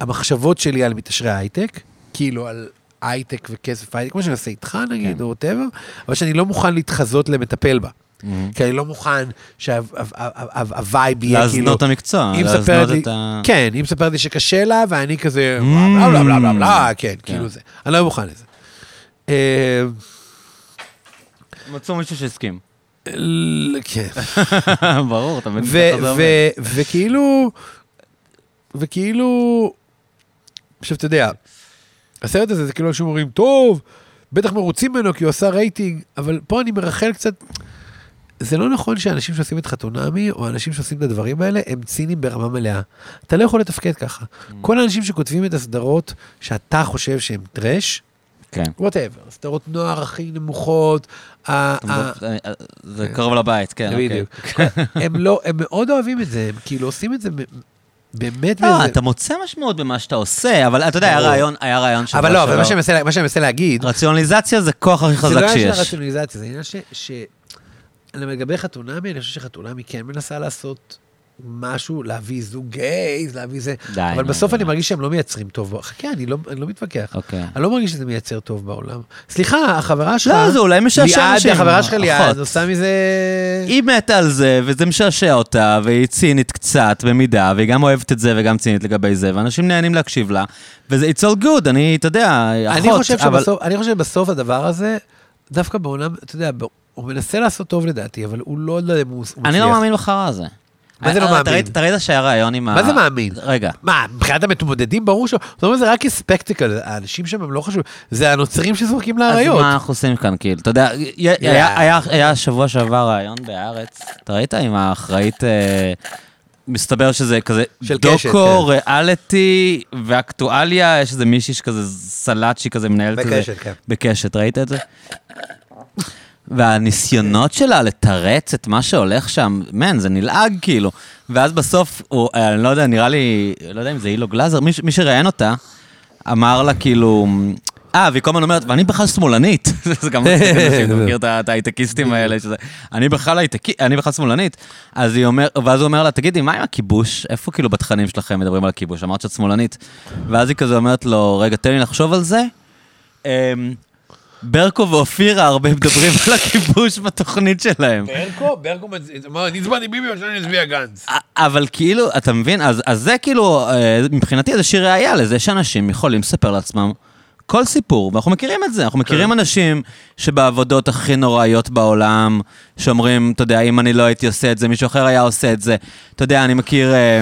המחשבות שלי על מתעשרי הייטק, כאילו על הייטק וכסף הייטק, כמו שאני עושה איתך נגיד, כן. או whatever, אבל שאני לא מוכן להתחזות למטפל בה. מהמם. כי אני לא מוכן שהווייב יהיה כאילו... להזנות את המקצוע, להזנות את ה... כן, היא מספרת לי שקשה לה, ואני כזה. בלה בלה בלה בלה בלה, כן, כן. כאילו זה. אני לא מוכן לזה. אה, מצאו מישהו שהסכים. כן. ברור, אתה מבין? וכאילו, וכאילו, עכשיו אתה יודע, הסרט הזה זה כאילו אנשים אומרים, טוב, בטח מרוצים ממנו כי הוא עשה רייטינג, אבל פה אני מרחל קצת. זה לא נכון שאנשים שעושים את חתונמי, או אנשים שעושים את הדברים האלה, הם ציניים ברמה מלאה. אתה לא יכול לתפקד ככה. כל האנשים שכותבים את הסדרות שאתה חושב שהם trash, כן. whatever, סדרות נוער הכי נמוכות, ה- אתה ה- מדבר- אה, זה קרוב לבית, כן. אוקיי. בדיוק. הם לא, הם מאוד אוהבים את זה, הם כאילו עושים את זה באמת לא, באיזה... אתה מוצא משמעות במה שאתה עושה, אבל אתה יודע, היה. רעיון, היה רעיון שבוע אבל לא, אבל מה שאני מנסה- להגיד, רציונליזציה זה כוח הכי זה חזק לא עניין של שיש. הרציונליזציה, זה עניין ש... ש... לגבי חתונמי, אני חושב שחתונמי כן מנסה לעשות משהו, להביא זוג גייז, להביא זה, די, אבל נו, בסוף די. אני מרגיש שהם לא מייצרים טוב. חכה, אני לא אני לא מתווכח. אוקיי. אני לא מרגיש שזה מייצר טוב בעולם. סליחה, החברה שלך... לא, זה אולי משעשע ליעד, אנשים. החברה שלך ליעד. עושה מזה... היא מתה על זה, וזה משעשע אותה, והיא צינית קצת במידה, והיא גם אוהבת את זה וגם צינית לגבי זה, ואנשים נהנים להקשיב לה, וזה it's all good, אני, אתה יודע, אני אחות, חושב אבל... שבסוף, אני חושב שבסוף הדבר הזה, דווקא בעולם, אתה יודע, הוא מנסה לעשות טוב לדעתי, אבל הוא לא יודע אם הוא הוא אני לא מצליח. מאמין בחרא הזה. מה זה לא אה, מאמין? אתה ראית שהיה ראיון עם ה... מה זה מאמין? רגע. מה, מבחינת המתמודדים ברור ש... זאת אומרת, זה רק כספקטיקל, האנשים שם הם לא חשובים, זה הנוצרים שזורקים אז לאריות. מה אנחנו עושים כאן, כאילו? אתה יודע, היה- שבוע שעבר ראיון בהארץ, אתה ראית עם האחראית, אה, מסתבר שזה כזה דוקו, כן. ריאליטי ואקטואליה, יש איזה מישהי שכזה סלט שהיא כזה מנהלת את זה. בקשת, כן. בקשת, ראית את זה? והניסיונות שלה לתרץ את מה שהולך שם, מן, זה נלעג כאילו. ואז בסוף, הוא, אה, אני לא יודע, נראה לי, לא יודע אם זה אילו גלאזר, מי, מי שראיין אותה, אמר לה כאילו, אה, והיא כל הזמן אומרת, ואני בכלל שמאלנית. זה גם מצחיק אנשים, אתה מכיר את ההייטקיסטים האלה, שזה, אני בכלל אני בכלל שמאלנית. אז היא אומר, ואז הוא אומר לה, תגידי, מה עם הכיבוש? איפה כאילו בתכנים שלכם מדברים על הכיבוש? אמרת שאת שמאלנית. ואז היא כזה אומרת לו, רגע, תן לי לחשוב על זה. אמ, ברקו ואופירה הרבה מדברים על הכיבוש בתוכנית שלהם. ברקו? ברקו אמר, אני הצבעתי ביבי, עכשיו אני אצביע גנץ. אבל כאילו, אתה מבין? אז, זה כאילו, אה, מבחינתי זה שיר ראייה לזה שאנשים יכולים לספר לעצמם כל סיפור, ואנחנו מכירים את זה, אנחנו מכירים אנשים שבעבודות הכי נוראיות בעולם, שאומרים, אתה יודע, אם אני לא הייתי עושה את זה, מישהו אחר היה עושה את זה. אתה יודע, אני מכיר, אה,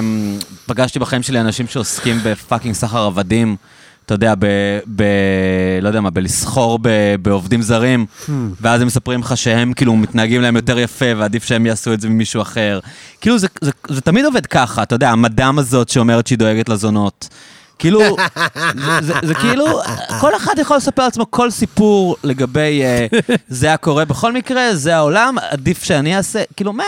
פגשתי בחיים שלי אנשים שעוסקים בפאקינג סחר עבדים. אתה יודע, ב... ב לא יודע מה, בלסחור ב, בעובדים זרים, ואז הם מספרים לך שהם כאילו מתנהגים להם יותר יפה, ועדיף שהם יעשו את זה ממישהו אחר. כאילו, זה, זה, זה תמיד עובד ככה, אתה יודע, המדאם הזאת שאומרת שהיא דואגת לזונות. כאילו, זה, זה, זה כאילו, כל אחד יכול לספר לעצמו כל סיפור לגבי אה, זה היה קורה בכל מקרה, זה העולם, עדיף שאני אעשה, כאילו, מן,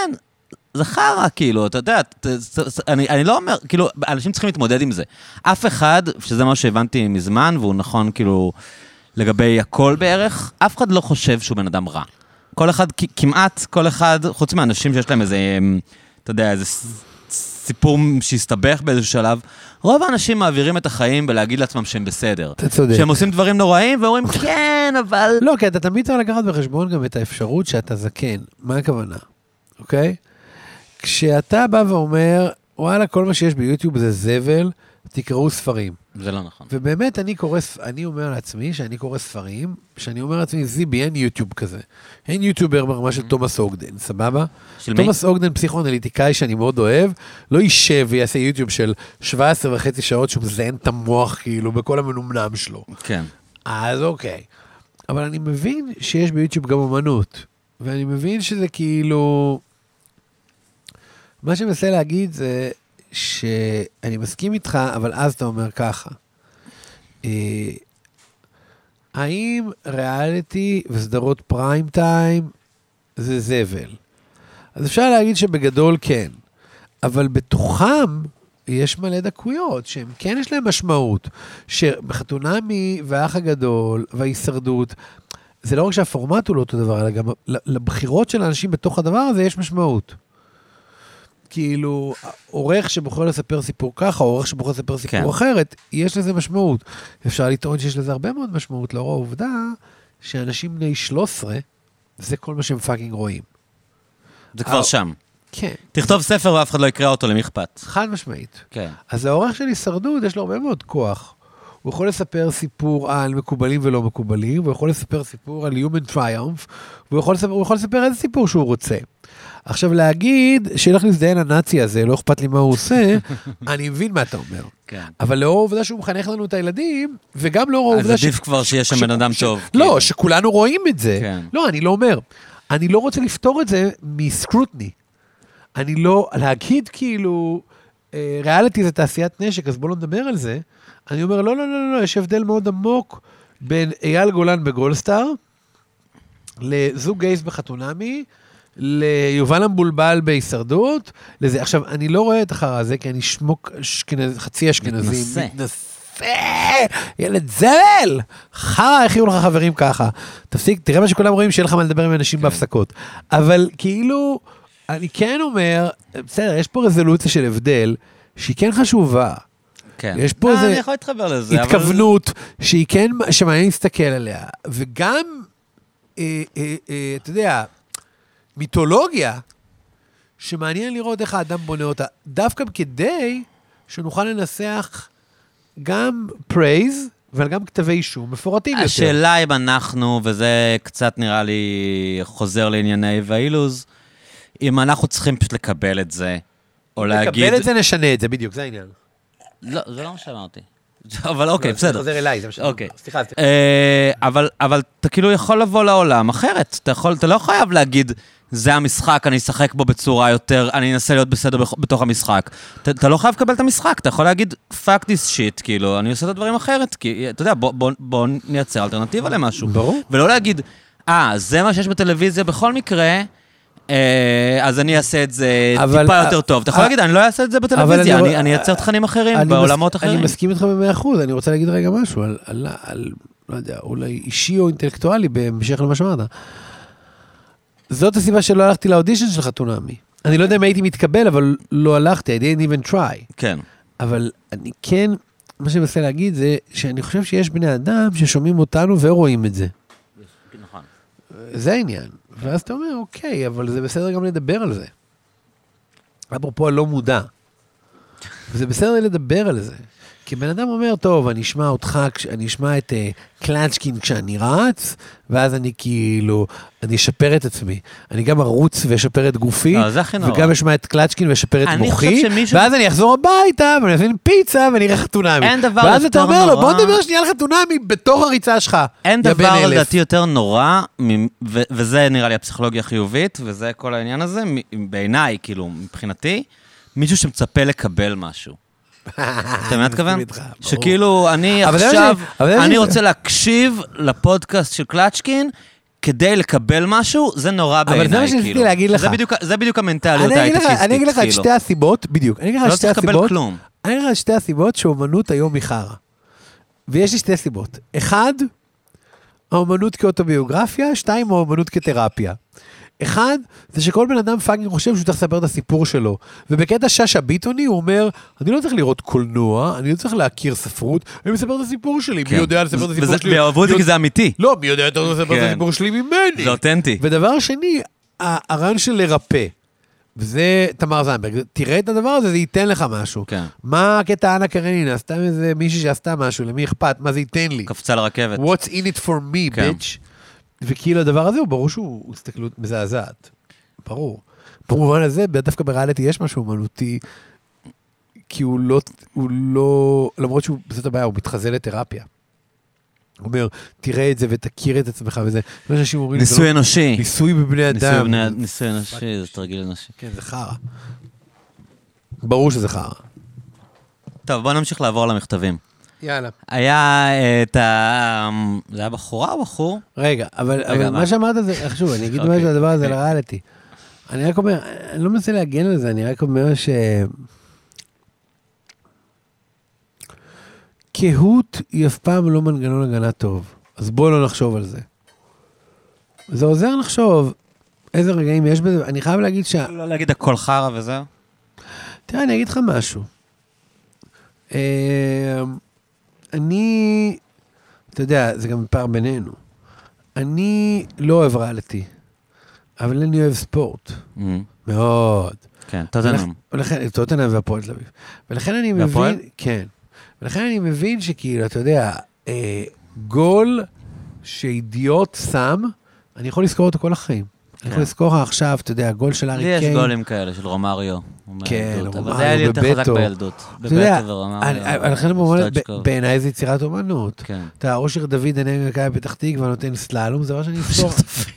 זה חרא, כאילו, אתה יודע, ת- ת- ת- אני, אני לא אומר, כאילו, אנשים צריכים להתמודד עם זה. אף אחד, שזה מה שהבנתי מזמן, והוא נכון, כאילו, לגבי הכל בערך, אף אחד לא חושב שהוא בן אדם רע. כל אחד, כמעט כל אחד, חוץ מאנשים שיש להם איזה, אמ, אתה יודע, איזה סיפור שהסתבך באיזשהו שלב, רוב האנשים מעבירים את החיים בלהגיד לעצמם שהם בסדר. אתה צודק. שהם עושים דברים נוראים, ואומרים, כן, אבל... לא, כי אתה תמיד צריך לקחת בחשבון גם את האפשרות שאתה זקן. מה הכוונה? אוקיי? כשאתה בא ואומר, וואלה, כל מה שיש ביוטיוב זה זבל, תקראו ספרים. זה לא נכון. ובאמת, אני קורא, אני אומר לעצמי שאני קורא ספרים, שאני אומר לעצמי, זיבי, אין יוטיוב כזה. אין יוטיובר ברמה של תומאס אוגדן, סבבה? של מי? תומאס אוגדן, פסיכואנליטיקאי שאני מאוד אוהב, לא יישב ויעשה יוטיוב של 17 וחצי שעות שהוא מזיין את המוח, כאילו, בכל המנומנם שלו. כן. אז אוקיי. אבל אני מבין שיש ביוטיוב גם אמנות, ואני מבין שזה כאילו... מה שאני מנסה להגיד זה שאני מסכים איתך, אבל אז אתה אומר ככה. אה, האם ריאליטי וסדרות פריים טיים זה זבל? אז אפשר להגיד שבגדול כן, אבל בתוכם יש מלא דקויות שהם כן יש להם משמעות. שבחתונמי והאח הגדול וההישרדות, זה לא רק שהפורמט הוא לא אותו דבר, אלא גם לבחירות של האנשים בתוך הדבר הזה יש משמעות. כאילו, עורך שבוחר לספר סיפור ככה, עורך שבוחר לספר סיפור כן. אחרת, יש לזה משמעות. אפשר לטעון שיש לזה הרבה מאוד משמעות, לאור העובדה שאנשים בני 13, זה כל מה שהם fucking רואים. זה כבר אה, שם. כן, תכתוב ספר ואף אחד לא יקרא אותו, למי אכפת? חד משמעית. כן. אז העורך של הישרדות, יש לו הרבה מאוד כוח. הוא יכול לספר סיפור על מקובלים ולא מקובלים, הוא יכול לספר סיפור על Human Triumph, והוא יכול לספר, הוא יכול לספר איזה סיפור שהוא רוצה. עכשיו, להגיד שילך להזדיין הנאצי הזה, לא אכפת לי מה הוא עושה, אני מבין מה אתה אומר. כן. אבל לאור העובדה שהוא מחנך לנו את הילדים, וגם לאור אז העובדה עדיף כבר שיש שם בן אדם ש- טוב. לא, כאילו. שכולנו רואים את זה. כן. לא, אני לא אומר. אני לא רוצה לפתור את זה מסקרוטני. אני לא, להגיד כאילו, אה, ריאליטי זה תעשיית נשק, אז בואו לא נדבר על זה. אני אומר, לא, לא, לא, לא, לא, יש הבדל מאוד עמוק בין אייל גולן בגולדסטאר, לזוג גייס בחתונמי, ליובל המבולבל בהישרדות, לזה. עכשיו, אני לא רואה את החרא הזה, כי אני שמוק, אשכנז, חצי אשכנזי. מתנשא. מתנשא! ילד זבל! חרא, איך יהיו לך חברים ככה? תפסיק, תראה מה שכולם רואים, שיהיה לך מה לדבר עם אנשים בהפסקות. אבל כאילו, אני כן אומר, בסדר, יש פה רזולוציה של הבדל, שהיא כן חשובה. כן. יש פה אה, איזה לזה, אבל... התכוונות שהיא כן, שמעניין להסתכל עליה. וגם, אה, אה, אה, אתה יודע, מיתולוגיה, שמעניין לראות איך האדם בונה אותה, דווקא כדי שנוכל לנסח גם praise, אבל גם כתבי אישום מפורטים יותר. השאלה אם אנחנו, וזה קצת נראה לי חוזר לענייני ואילוז, אם אנחנו צריכים פשוט לקבל את זה, או להגיד... נקבל את זה, נשנה את זה, בדיוק, זה העניין. לא, זה לא מה שאמרתי. אבל אוקיי, בסדר. זה חוזר אליי, זה מה שאני אוקיי. סליחה, סליחה. אה, אבל, אבל אתה כאילו יכול לבוא לעולם אחרת. אתה, לא חייב להגיד, זה המשחק, אני אשחק בו בצורה יותר, אני אנסה להיות בסדר בתוך המשחק. אתה, לא חייב לקבל את המשחק, אתה יכול להגיד, fuck this shit, כאילו, אני עושה את הדברים אחרת. כי, אתה יודע, בוא, נייצר אלטרנטיבה למשהו. ברור. ולא להגיד, אה, זה מה שיש בטלוויזיה בכל מקרה, אז אני אעשה את זה אבל- טיפה יותר טוב. אתה יכול אה, להגיד, אני לא אעשה את זה בטלוויזיה, אני- אני אני אייצר תכנים אחרים, אני בעולמות מס- אחרים. אני מסכים איתך במאה אחוז, אני רוצה להגיד רגע משהו על, על, על, לא יודע, אולי אישי או אינטלקטואלי בהמשך למה שאמרת. זאת הסיבה שלא הלכתי לאודישן של חתונמי. אני לא יודע אם הייתי מתקבל, אבל לא הלכתי, I didn't even try. כן. אבל אני כן, מה שאני מנסה להגיד זה שאני חושב שיש בני אדם ששומעים אותנו ורואים את זה. נכון. זה העניין. ואז אתה אומר, אוקיי, אבל זה בסדר גם לדבר על זה. אפרופו הלא מודע. וזה בסדר לדבר על זה. כי בן אדם אומר, טוב, אני אשמע אותך, אני אשמע את uh, קלצ'קין כשאני רץ, ואז אני כאילו, אני אשפר את עצמי. אני גם ארוץ ואשפר את גופי, לא, זה הכי נורא. וגם אשמע את קלצ'קין ואשפר את אני מוחי, שמישהו- ואז אני אחזור הביתה ואני אזמין פיצה ואני אראה חתונמי. אין דבר ואז אתה יותר אומר לו, בוא נורא. נדבר שנייה על חתונמי בתוך הריצה שלך. אין דבר אלף." לדעתי יותר נורא, ו- וזה נראה לי הפסיכולוגיה החיובית, וזה כל העניין הזה, בעיניי, כאילו, מבחינתי, מישהו שמצפה לקבל משהו. אתה מבין מה אתכוון? שכאילו, אני עכשיו, אני רוצה להקשיב לפודקאסט של קלצ'קין, כדי לקבל משהו, זה נורא אבל זה בעיניי, מה כאילו. שרציתי להגיד לך. זה בדיוק- המנטליות ההייטקיסטית, אני אגיד לך את כאילו. שתי הסיבות, בדיוק, אני אגיד לך לא את שתי צריך לקבל הסיבות, כלום. אני אגיד לך את שתי הסיבות שאומנות היום היא חרא. ויש לי שתי סיבות. אחד, האומנות כאוטוביוגרפיה, שתיים, האומנות כתרפיה. אחד, זה שכל בן אדם fucking חושב שהוא צריך לספר את הסיפור שלו. ובקטע שאשא ביטוני הוא אומר, אני לא צריך לראות קולנוע, אני לא צריך להכיר ספרות, אני מספר את הסיפור שלי. מי כן. יודע לספר את הסיפור וזה- שלי? ויאהבו את זה מי כי זה אמיתי. לא, מי יודע יותר לספר את כן. הסיפור שלי ממני. זה אותנטי. ודבר שני, הרעיון של לרפא. וזה תמר זנדברג, תראה את הדבר הזה, זה ייתן לך משהו. כן. מה הקטע אנה קרנינה? סתם איזה מישהי שעשתה משהו, למי אכפת? מה זה ייתן לי? קפצה לרכבת. What's in it for me, כן. bitch? וכאילו הדבר הזה, הוא ברור שהוא הוא הסתכלות מזעזעת. ברור. במובן הזה, דווקא בריאליטי יש משהו אומנותי, כי הוא לא, הוא לא, למרות שהוא, זאת הבעיה, הוא מתחזה לתרפיה. הוא אומר, תראה את זה ותכיר את עצמך וזה. מה שאנשים אומרים, לי, זה ניסוי לא- אנושי. ניסוי בבני אדם. ניסוי אנושי, זה תרגיל אנושי. כן, זה חרא. ברור שזה חרא. טוב, בוא נמשיך לעבור למכתבים. יאללה. היה אה, את ה... זה היה בחורה או בחור? רגע, אבל, רגע, אבל מה? מה שאמרת זה, שוב, אני אגיד אוקיי, משהו על הדבר הזה, על. הריאליטי. אני רק אומר, אני לא מנסה להגן על זה, אני רק אומר ש... קהות היא אף פעם לא מנגנון הגנה טוב, אז בואו לא נחשוב על זה. זה עוזר לחשוב איזה רגעים יש בזה, אני חייב להגיד שה... לא להגיד הכל חרא וזהו? תראה, אני אגיד לך משהו. אני, אתה יודע, זה גם פער בינינו. אני לא אוהב ריאליטי, אבל אני אוהב ספורט. מאוד. כן, טוטנאם. ולכן, טוטנאם והפועל תל אביב. ולכן אני מבין, והפועל? כן. ולכן אני מבין שכאילו, אתה יודע, אה, גול שאידיוט שם, אני יכול לזכור אותו כל החיים. כן. לזכור עכשיו, אתה יודע, גול של ארי לי קיין. יש גולים כאלה של רומריו. כן, בילדות, אבל רומריו, זה היה לי יותר חזק בבטו. בילדות. בבטו ורומריו. לכן בעיניי זה יצירת אומנות. כן. אתה יודע, אושר דוד עיני ממכבי פתח תקווה נותן סללום, זה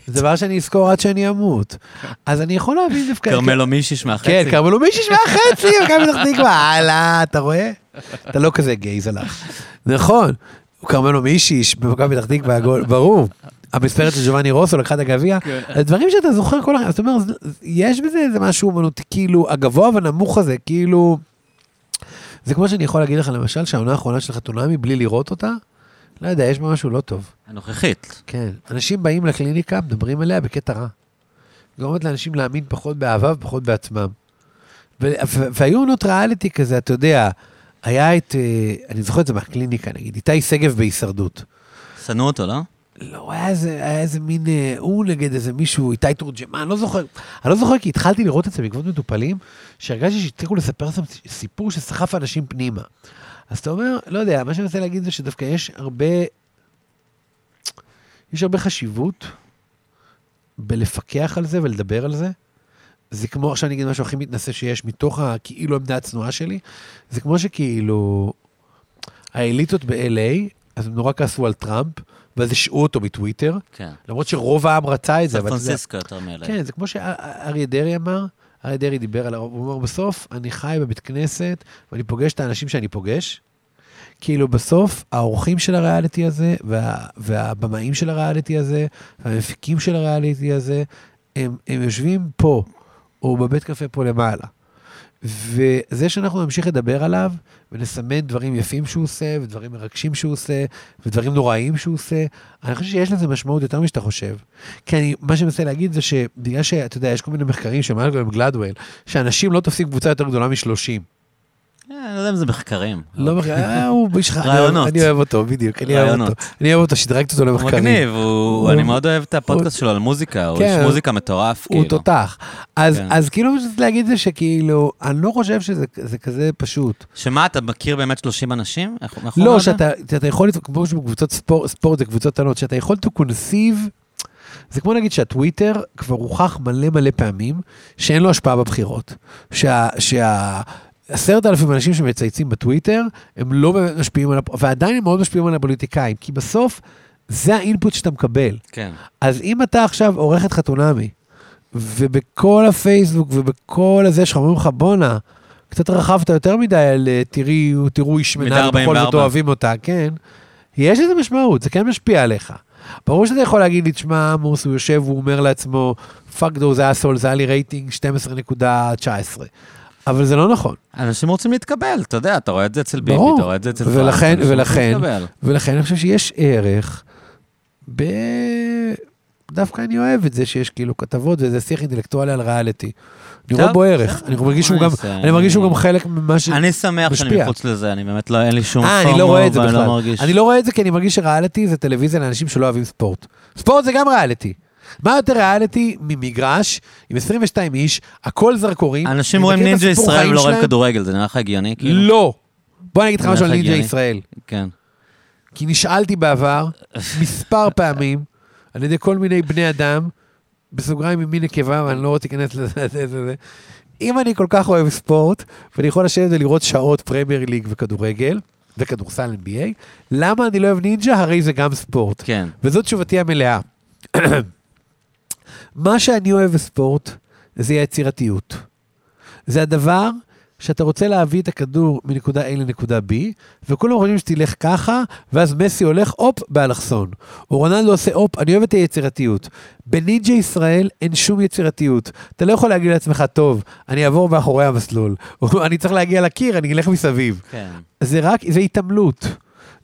דבר שאני אזכור, עד שאני אמות. אז אני יכול להבין דווקא... כרמלו מישיש מהחצי. כן, כרמלו מישהי מהחצי, מכבי פתח תקווה, הלאה, אתה רואה? אתה לא כזה גייז עליו. נכון, הוא כרמלו מישיש במכבי פתח תקווה, הגול- ברור. המספרת של ג'ובאני רוסו לקחה את הגביע, הדברים שאתה זוכר כל החיים, זאת אומרת, יש בזה איזה משהו אומנותי, כאילו, הגבוה והנמוך הזה, כאילו... זה כמו שאני יכול להגיד לך, למשל, שהעונה האחרונה של חתונמי, בלי לראות אותה, לא יודע, יש בה משהו לא טוב. הנוכחית. כן. אנשים באים לקליניקה, מדברים עליה בקטע רע. גורמת לאנשים להאמין פחות באהבה ופחות בעצמם. והיו עונות ריאליטי כזה, אתה יודע, היה את, אה, אני זוכר את זה מהקליניקה, נגיד, איתי שגב בהישרדות. שנאו אותו, לא? לא, היה איזה, היה איזה מין, אה, הוא נגד איזה מישהו, איתי תורג'מן, אני לא זוכר. אני לא זוכר כי התחלתי לראות את זה בעקבות מטופלים, שהרגשתי שהצליחו לספר שם סיפור שסחף אנשים פנימה. אז אתה אומר, לא יודע, מה שאני מנסה להגיד זה שדווקא יש הרבה, יש הרבה חשיבות בלפקח על זה ולדבר על זה, זה כמו, עכשיו אני אגיד משהו הכי מתנשא שיש, מתוך הכאילו עמדה הצנועה שלי, זה כמו שכאילו, האליטות ב-LA, אז הם נורא כעסו על טראמפ, ואז השעו אותו מטוויטר, כן. למרות שרוב העם רצה את זה, סן פרנסיסקו יותר מאלה. כן, זה כמו שאריה דרעי אמר, אריה דרעי דיבר על, הוא אמר, בסוף אני חי בבית כנסת, ואני פוגש את האנשים שאני פוגש. כאילו בסוף האורחים של הריאליטי הזה, וה, והבמאים של הריאליטי הזה, והמפיקים של הריאליטי הזה, הם, הם יושבים פה, או בבית קפה פה למעלה. וזה שאנחנו נמשיך לדבר עליו, ונסמן דברים יפים שהוא עושה, ודברים מרגשים שהוא עושה, ודברים נוראים שהוא עושה, אני חושב שיש לזה משמעות יותר משאתה חושב. כי אני, מה שאני מנסה להגיד זה שבגלל שאתה יודע, יש כל מיני מחקרים של מלגלם גלדוול, שאנשים לא תופסים קבוצה יותר גדולה מ-30. אה, אני לא יודע אם זה מחקרים. לא מחקר, אה, הוא איש חכם, רעיונות. אני אוהב אותו, בדיוק, אני אוהב רעיונות. אותו. אני אוהב אותו, שדרגתי אותו למחקרים. מגניב, הוא- הוא- אני מאוד אוהב את הפודקאסט שלו על מוזיקה, הוא כן, איש מוזיקה מטורף, הוא כאילו. תותח. אז, כן. כאילו, להגיד זה שכאילו, אני לא חושב שזה זה כזה פשוט. שמה, אתה מכיר באמת 30 אנשים? לא? שאתה יכול, כמו שבקבוצות ספורט, זה קבוצות קטנות, שאתה יכול to conceive, זה כמו להגיד שהטוויטר כבר הוכח מלא מלא פעמים שאין לו השפעה בבחירות. שה... שה עשרת אלפים אנשים שמצייצים בטוויטר, הם לא באמת משפיעים על, ועדיין הם מאוד משפיעים על הפוליטיקאים, כי בסוף זה ה input שאתה מקבל. כן. אז אם אתה עכשיו עורך את חתונמי, ובכל הפייסבוק ובכל הזה שלך אומרים לך, בואנה, קצת רכבת יותר מדי על אה, תראי, תראו היא שמנה, ובכל זאת 44. אוהבים אותה, כן. יש לזה משמעות, זה כן משפיע עליך. ברור שאתה יכול להגיד לי, תשמע, עמוס, הוא יושב, הוא אומר לעצמו, fuck you, זה היה סול, זה היה לי רייטינג 12.19. אבל זה לא נכון. אנשים רוצים להתקבל, אתה יודע, אתה רואה את זה אצל ביבי. אתה רואה את זה אצל פרנק. ולכן- ולכן-. ולכן אני חושב שיש ערך ב... דווקא אני אוהב את זה שיש כאילו כתבות וזה שיח אינטלקטואלי על ריאליטי. אני רואה בו ערך. אני מרגיש שהוא גם, זה- אני מרגיש שהוא גם חלק ממה ש... אני שמח שאני. מחוץ לזה, אני באמת לא, אין לי שום אה, פומו, אני לא רואה את זה בכלל. לא מרגיש... אני לא רואה את זה כי אני מרגיש שריאליטי זה טלוויזיה לאנשים שלא אוהבים ספורט. ספורט זה גם ריאליטי. מה יותר ריאליטי ממגרש עם 22 איש, הכל זרקורים. אנשים רואים נינג'ה ישראל ולא רואים. כדורגל, זה נראה לך הגיוני? כאילו? לא. בוא אני אגיד לך משהו על נינג'ה? ישראל. כן. כי נשאלתי בעבר מספר פעמים על ידי כל מיני בני אדם, בסוגריים ממין נקבה, ואני לא רוצה להיכנס לזה, זה, זה, זה. אם אני כל כך אוהב ספורט, ואני יכול לשבת ולראות שעות פרמייר ליג וכדורגל, וכדורסל NBA, למה אני לא אוהב נינג'ה? הרי זה גם ספורט. כן. וזאת תשובתי המלאה. מה שאני אוהב בספורט זה יצירתיות. זה הדבר שאתה רוצה להביא את הכדור מנקודה A לנקודה B, וכולם חושבים שתלך ככה, ואז מסי הולך, הופ, באלכסון. או רונלדו עושה הופ, אני אוהב את היצירתיות. בנינג'ה ישראל אין שום יצירתיות. אתה לא יכול להגיד לעצמך, טוב, אני אעבור מאחורי המסלול, או אני צריך להגיע לקיר, אני אלך מסביב. כן. זה רק, זה התעמלות.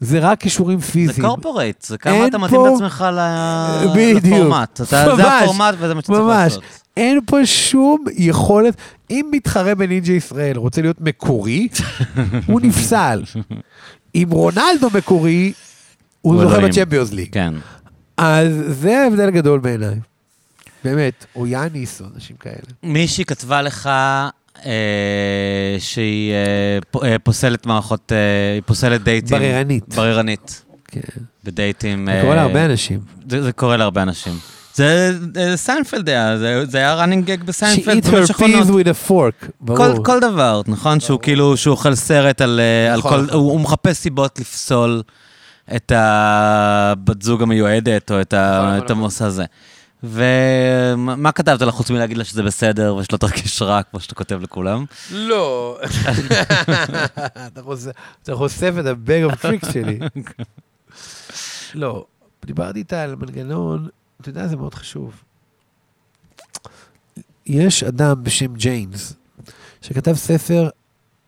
זה רק כישורים זה פיזיים. קורפורייט, זה כמה אתה מתאים פה- את עצמך ל-. לפורמט. אתה- זה הפורמט וזה מה שצריך. לעשות. אין פה שום יכולת, אם מתחרה בנינג'ה ישראל רוצה להיות מקורי, הוא נפסל. אם רונלדו מקורי, הוא זוכה אלוהים. בצ'מפיונס ליג. כן. אז זה ההבדל הגדול בעיניי. באמת, או יאניס או אנשים כאלה. מישהי כתבה לך שהיא אה, פ- אה, פוסלת מערכות, אה, היא פוסלת דייטים. בררנית. בררנית. כן. בדייטים. זה קורה אה, להרבה אנשים. זה, זה קורה להרבה אנשים. זה, זה סיינפלד היה, זה, זה היה running gag She בסיינפלד eats her במשך עונות. peas with a fork, כל, ברור. כל דבר, נכון? שהוא כאילו, שהוא אוכל סרט על, אה, על נכון, כל, נכון. הוא, הוא מחפש סיבות לפסול את הבת זוג המיועדת, או את, ה, נכון, את. המושא הזה. ומה מה כתבת לה חוץ מלהגיד לה שזה בסדר ושלא תרגיש רע, כמו שאתה כותב לכולם? לא. אתה חושף- את ה-bag of tricks שלי. לא, דיברתי איתה על מנגנון, אתה יודע, זה מאוד חשוב. יש אדם בשם ג'יינס, שכתב ספר,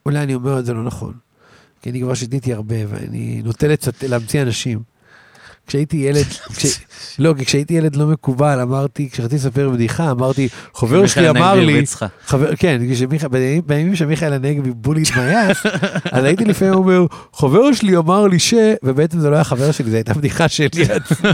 אולי אני אומר את זה לא נכון, כי אני כבר שתיתי הרבה, ואני נוטה לצט... להמציא אנשים. כשהייתי ילד, כש... לא, כי כשהייתי ילד לא מקובל, אמרתי, כשרציתי לספר בדיחה, אמרתי, חבר שלי אמר לי. חבר, כן, כשמיכאל, בימים- שמיכאל הנגבי בולי התמייס, אז הייתי לפעמים אומר, חבר שלי אמר לי ש... ובעצם זה לא היה חבר שלי, זו הייתה בדיחה שלי עצמי.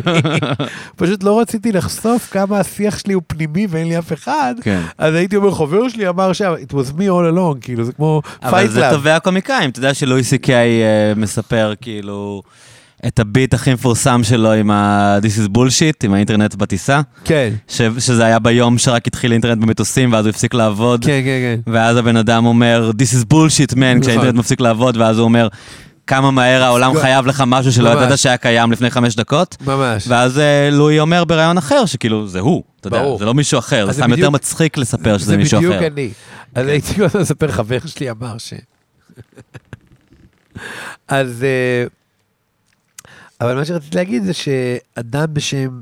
פשוט לא רציתי לחשוף כמה השיח שלי הוא פנימי ואין לי אף אחד, כן. אז הייתי אומר, חבר שלי אמר ש... it was me all along, כאילו, זה כמו אבל פייט זה. טובי הקומיקאים, אתה יודע שלואי סי קיי אה, מספר כאילו את הביט הכי מפורסם שלו עם ה- This is bullshit, עם האינטרנט בטיסה, כן, ש- שזה היה ביום שרק התחיל אינטרנט במטוסים, ואז הוא הפסיק לעבוד. כן, כן, כן. ואז הבן אדם אומר, This is bullshit, man, כשהאינטרנט מפסיק לעבוד, ואז הוא אומר, כמה מהר העולם. חייב לך משהו שלא ממש. ידעת שהיה קיים לפני חמש דקות. ממש. ואז אה, לואי אומר בריאיון אחר, שכאילו, זה הוא, אתה יודע, ברור. זה לא מישהו אחר, זה זה סתם יותר בדיוק- מצחיק לספר שזה מישהו זה אחר. בדיוק אני. אז הייתי כל הזמן לספר, חבר שלי אמר ש... אז... אה, אבל מה שרציתי להגיד זה שאדם בשם,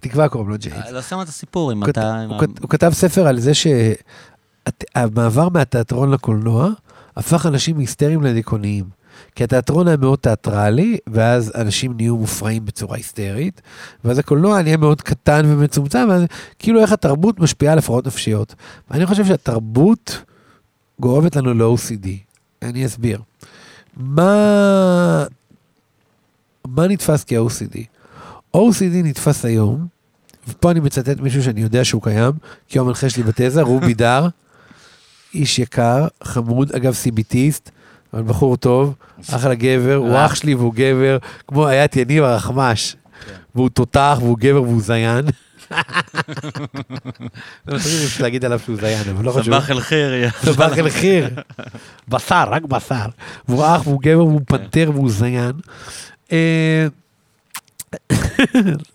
תקווה קוראים לו ג'יימס. לא שם את הסיפור כת- אתה... הוא כתב ספר על זה שהמעבר מהתיאטרון לקולנוע הפך אנשים היסטריים לדיכאוניים. כי התיאטרון היה מאוד תיאטרלי, ואז אנשים נהיו מופרעים בצורה היסטרית, ואז הקולנוע נהיה מאוד קטן ומצומצם, ואז כאילו איך התרבות משפיעה על הפרעות נפשיות. ואני חושב שהתרבות גורמת לנו ל-OCD. אני אסביר. מה, מה נתפס כ-OCD? OCD נתפס היום, ופה אני מצטט מישהו שאני יודע שהוא קיים, כי הוא המנחה שלי בתזה, רובי דר, איש יקר, חמוד, אגב סיביטיסט, אבל בחור טוב, אחלה גבר, הוא אה. אח שלי והוא גבר, כמו היה את יניב הרחמש, והוא תותח והוא גבר והוא זיין. זה מצחיק להגיד עליו שהוא זיין, אבל לא חשוב. סבח אל חיר. סבח אל חיר. בשר, רק בשר. והוא אח והוא גבר והוא פנתר והוא זיין. אה,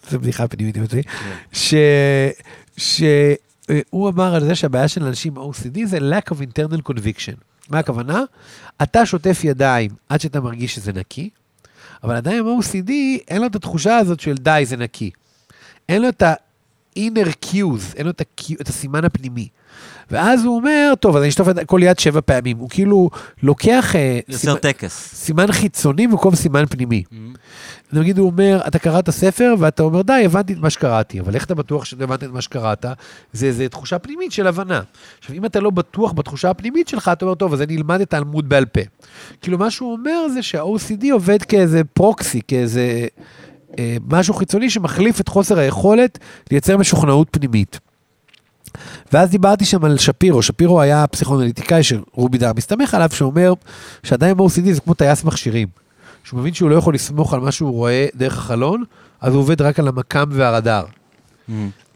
זו בדיחה פנימית אצלי. שהוא אמר על זה שהבעיה של אנשים OCD זה lack of internal conviction. מה הכוונה? אתה שוטף ידיים עד שאתה מרגיש שזה נקי, אבל עדיין עם OCD אין לו את התחושה הזאת של די, זה נקי. אין לו את ה-inner cues, אין לו את הסימן הפנימי. ואז הוא אומר, טוב, אז אני אשטוף את כל יד שבע פעמים. הוא כאילו לוקח אה, יוצר טקס. סימן חיצוני במקום סימן פנימי. נגיד הוא אומר, אתה קראת ספר ואתה אומר, די, הבנתי את מה שקראתי, אבל איך אתה בטוח שאתה הבנת את מה שקראת? זה איזה תחושה פנימית של הבנה. עכשיו, אם אתה לא בטוח בתחושה הפנימית שלך, אתה אומר, טוב, אז אני אלמד את העלמוד בעל פה. כאילו, מה שהוא אומר זה שה-OCD עובד כאיזה פרוקסי, כאיזה אה, משהו חיצוני שמחליף את חוסר היכולת לייצר משוכנעות פנימית. ואז דיברתי שם על שפירו, שפירו היה הפסיכואנליטיקאי שרובי דר מסתמך עליו, שאומר שעדיין OCD זה כמו טייס מכשירים. שהוא מבין שהוא לא יכול לסמוך על מה שהוא רואה דרך החלון, אז הוא עובד רק על המקם והרדאר.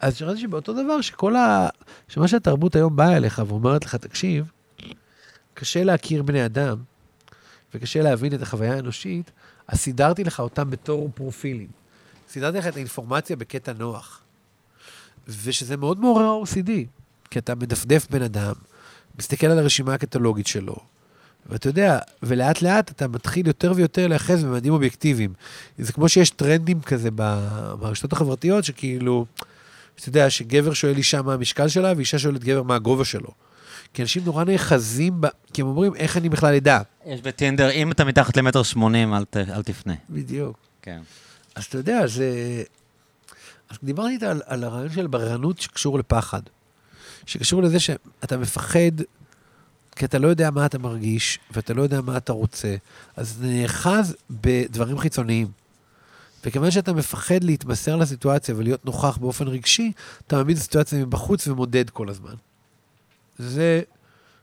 אז שמעתי שבאותו דבר, שכל ה... שמה שהתרבות היום באה אליך ואומרת לך, תקשיב, קשה להכיר בני אדם, וקשה להבין את החוויה האנושית, אז סידרתי לך אותם בתור פרופילים. סידרתי לך את האינפורמציה בקטע נוח. ושזה מאוד מעורר OCD, כי אתה מדפדף בן אדם, מסתכל על הרשימה הקטלוגית שלו, ואתה יודע, ולאט לאט אתה מתחיל יותר ויותר להיאחז בממדים אובייקטיביים. זה כמו שיש טרנדים כזה ברשתות החברתיות, שכאילו, אתה יודע, שגבר שואל אישה מה המשקל שלה, ואישה שואלת גבר מה הגובה שלו. כי אנשים נורא נאחזים, ב... כי הם אומרים, איך אני בכלל אדע? יש בטינדר, אם אתה מתחת למטר שמונים, אל ת- אל תפנה. בדיוק. כן. אז אתה יודע, זה... אז דיברתי איתה על, על הרעיון של בררנות שקשור לפחד. שקשור לזה שאתה מפחד, כי אתה לא יודע מה אתה מרגיש, ואתה לא יודע מה אתה רוצה, אז נאחז בדברים חיצוניים. וכיוון שאתה מפחד להתמסר לסיטואציה ולהיות נוכח באופן רגשי, אתה מעמיד את הסיטואציה מבחוץ ומודד כל הזמן. זה,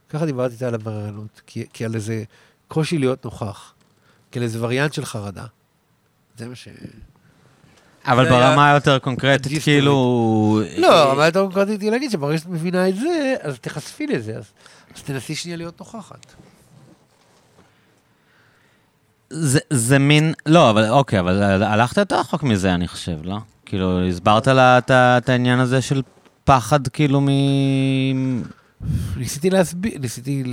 ככה דיברתי איתה על הבררנות, כי, כי על איזה קושי להיות נוכח, כאל איזה וריאנט של חרדה. זה מה ש... אבל ברמה היותר קונקרטית, כאילו... לא, אבל אתה קודם היא להגיד שברגע שאת מבינה את זה, אז תחשפי לזה, אז, תנסי שנייה להיות נוכחת. זה, זה מין, לא, אבל אוקיי, אבל הלכת יותר רחוק מזה, אני חושב, לא? כאילו, הסברת לה את העניין הזה של פחד, כאילו, מ... ניסיתי להסביר, ניסיתי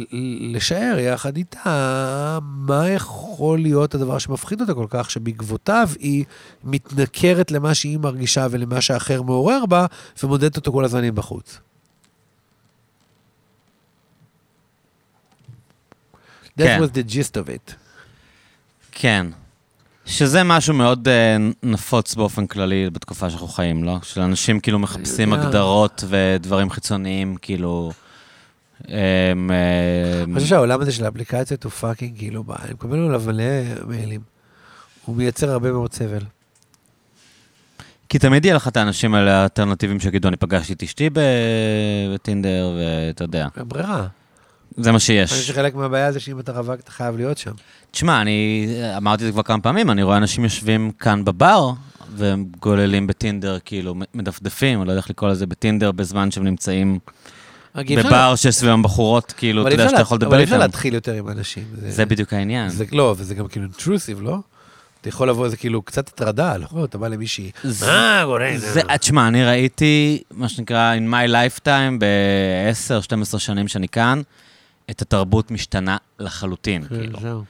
לשער יחד איתה מה יכול להיות הדבר שמפחיד אותה כל כך, שבעקבותיו היא מתנכרת למה שהיא מרגישה ולמה שהאחר מעורר בה, ומודדת אותו כל הזמן מבחוץ. That כן. was the gist of it. כן. שזה משהו מאוד אה, נפוץ באופן כללי בתקופה שאנחנו חיים, לא? שאנשים כאילו מחפשים יודע. הגדרות ודברים חיצוניים, כאילו... אמ, אה, אני חושב שהעולם הזה של האפליקציות הוא fucking כאילו, אני מקבל עליו מלא מיילים. הוא מייצר הרבה מאוד סבל. כי תמיד יהיה לך את האנשים האלה האלטרנטיביים שיגידו, אני פגשתי את אשתי ב- בטינדר, ואתה יודע. ברירה. זה מה אני חושב שיש. שחלק מהבעיה זה שאם אתה רווק, אתה חייב להיות שם. תשמע, אני אמרתי את זה כבר כמה פעמים, אני רואה אנשים יושבים כאן בבר, והם גוללים בטינדר, כאילו, מדפדפים, אני לא יודע איך לקרוא לזה, בטינדר, בזמן שהם נמצאים בבר שיש סביבם בחורות, כאילו, אבל אתה יודע שאתה יכול אבל לדבר אי אפשר איתם. להתחיל יותר עם אנשים. זה בדיוק העניין. לא, וזה גם כאילו אינטרוסיב, לא? אתה יכול לבוא, זה כאילו קצת הטרדה, לא? אתה בא למישהי, מה קורה? זה, תשמע, אני ראיתי, מה שנקרא, in my lifetime, ב-10-12 שנים שאני כאן, את התרבות משתנה לחלוטין, כן, כאילו.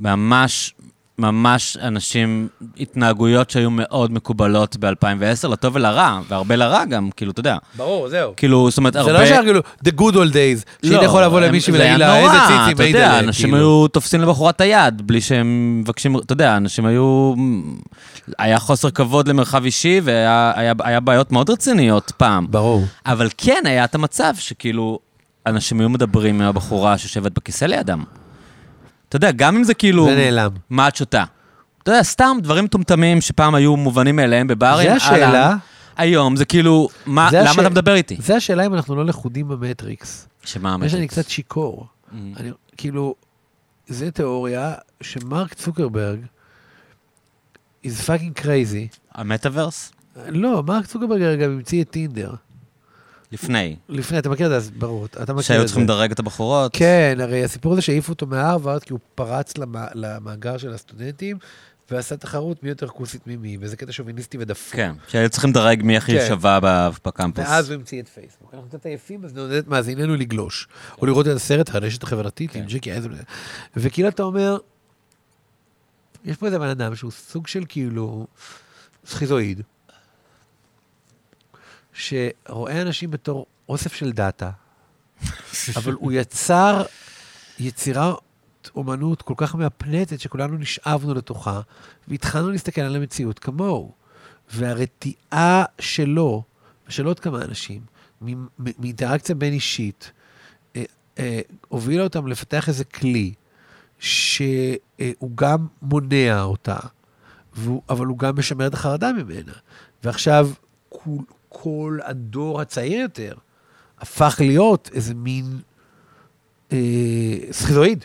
ממש, ממש אנשים, התנהגויות שהיו מאוד מקובלות ב-2010, לטוב ולרע, והרבה לרע גם, כאילו, אתה יודע. ברור, זהו. כאילו, זאת אומרת, זה הרבה... לא שהיה כאילו, the good old days, שהיית יכול לבוא הם- למישהי זה ולהגיד לה, איזה ציצים אתה יודע, לה", אנשים כאילו. היו תופסים לבחורה את היד, בלי שהם מבקשים, אתה יודע, אנשים היו... היה חוסר כבוד למרחב אישי, והיה היה, היה בעיות מאוד רציניות פעם. ברור. אבל כן היה את המצב שכאילו, אנשים היו מדברים עם הבחורה שיושבת בכיסא לידם. אתה יודע, גם אם זה כאילו... זה נעלם. מה את שותה? אתה יודע, סתם דברים מטומטמים שפעם היו מובנים מאליהם בברים. זה השאלה. היום זה כאילו, מה, זה למה הש- אתה מדבר איתי? זה השאלה אם אנחנו לא לכודים במטריקס. שמה יש שאני המטריקס? קצת שיכור. Mm. אני, כאילו, זה תיאוריה שמרק צוקרברג is fucking crazy. המטאוורס? לא, מרק צוקרברג גם המציא את טינדר. לפני. לפני, אתה מכיר את זה, אז ברור, אתה מכיר שהיו את זה. צריכים לדרג את הבחורות. כן, הרי הסיפור הזה שהעיפו אותו מהרווארד, כי הוא פרץ למ- למאגר של הסטודנטים, ועשה תחרות מי יותר כוסית ממי, וזה קטע שוביניסטי ודפוק. כן, שהיו צריכים לדרג מי הכי כן. שווה בקמפוס. ואז הוא המציא את פייסבוק. אנחנו קצת עייפים, אז נעודד את מאזיננו לגלוש. או לראות את הסרט הרשת החברתית כן. עם ג'קי אייזן. וכאילו אתה אומר, יש פה איזה בן אדם שהוא סוג של כאילו סכיזואיד, שרואה אנשים בתור אוסף של דאטה, אבל הוא יצר יצירת אומנות כל כך מהפנטת שכולנו נשאבנו לתוכה, והתחלנו להסתכל על המציאות כמוהו. והרתיעה שלו, ושל עוד כמה אנשים, מאינטראקציה בין אישית, אה, אה, הובילה אותם לפתח איזה כלי, שהוא גם מונע אותה, והוא, אבל הוא גם משמר את החרדה ממנה. ועכשיו, כל, כל הדור הצעיר יותר הפך להיות איזה מין אה, סכיזואיד,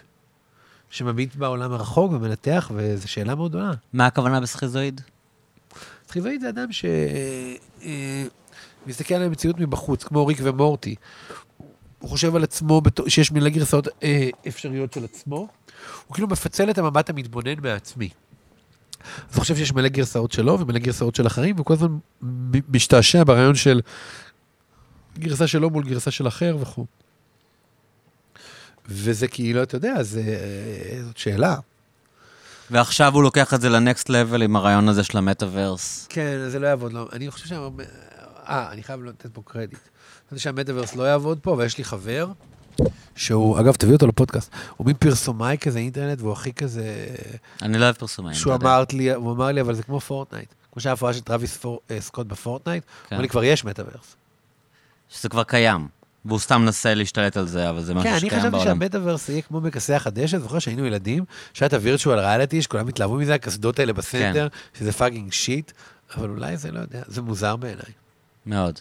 שמביט בעולם הרחוק ומנתח, וזו שאלה מאוד גדולה. מה הכוונה בסכיזואיד? סכיזואיד זה אדם שמסתכל על המציאות מבחוץ, כמו ריק ומורטי. הוא חושב על עצמו שיש מילה גרסאות אה, אפשריות של עצמו. הוא כאילו מפצל את המבט המתבונן מעצמי. אז הוא חושב שיש מלא גרסאות שלו ומלא גרסאות של אחרים, והוא כל הזמן משתעשע ברעיון של גרסה שלו מול גרסה של אחר וכו'. וזה כאילו, אתה יודע, זה, אה, זאת שאלה. ועכשיו הוא לוקח את זה לנקסט לבל עם הרעיון הזה של המטאוורס. כן, זה לא יעבוד. לא. אני חושב שה... אה, אני חייב לתת פה קרדיט. חשבתי שהמטאוורס לא יעבוד פה, ויש לי חבר, שהוא, אגב, תביא אותו לפודקאסט, הוא מין פרסומאי כזה אינטרנט, והוא הכי כזה... אני לא אוהב פרסומאים. שהוא. אמר לי, הוא אמר לי, אבל זה כמו פורטנייט. כמו שההופעה של טרוויס אה, סקוט בפורטנייט, הוא כן. אמר לי, כבר יש מטאוורס. שזה כבר קיים. והוא סתם מנסה להשתלט על זה, אבל זה כן, משהו אני שקיים חשבתי בעולם. שהמטאוורס יהיה כמו מכסח הדשא, זוכר שהיינו ילדים, שהיה את ה virtual reality, שכולם התלהבו מזה, הקסדות האלה בסנטר, שזה fucking shit, אבל אולי זה לא יודע, זה מוזר בעיניי. מאוד.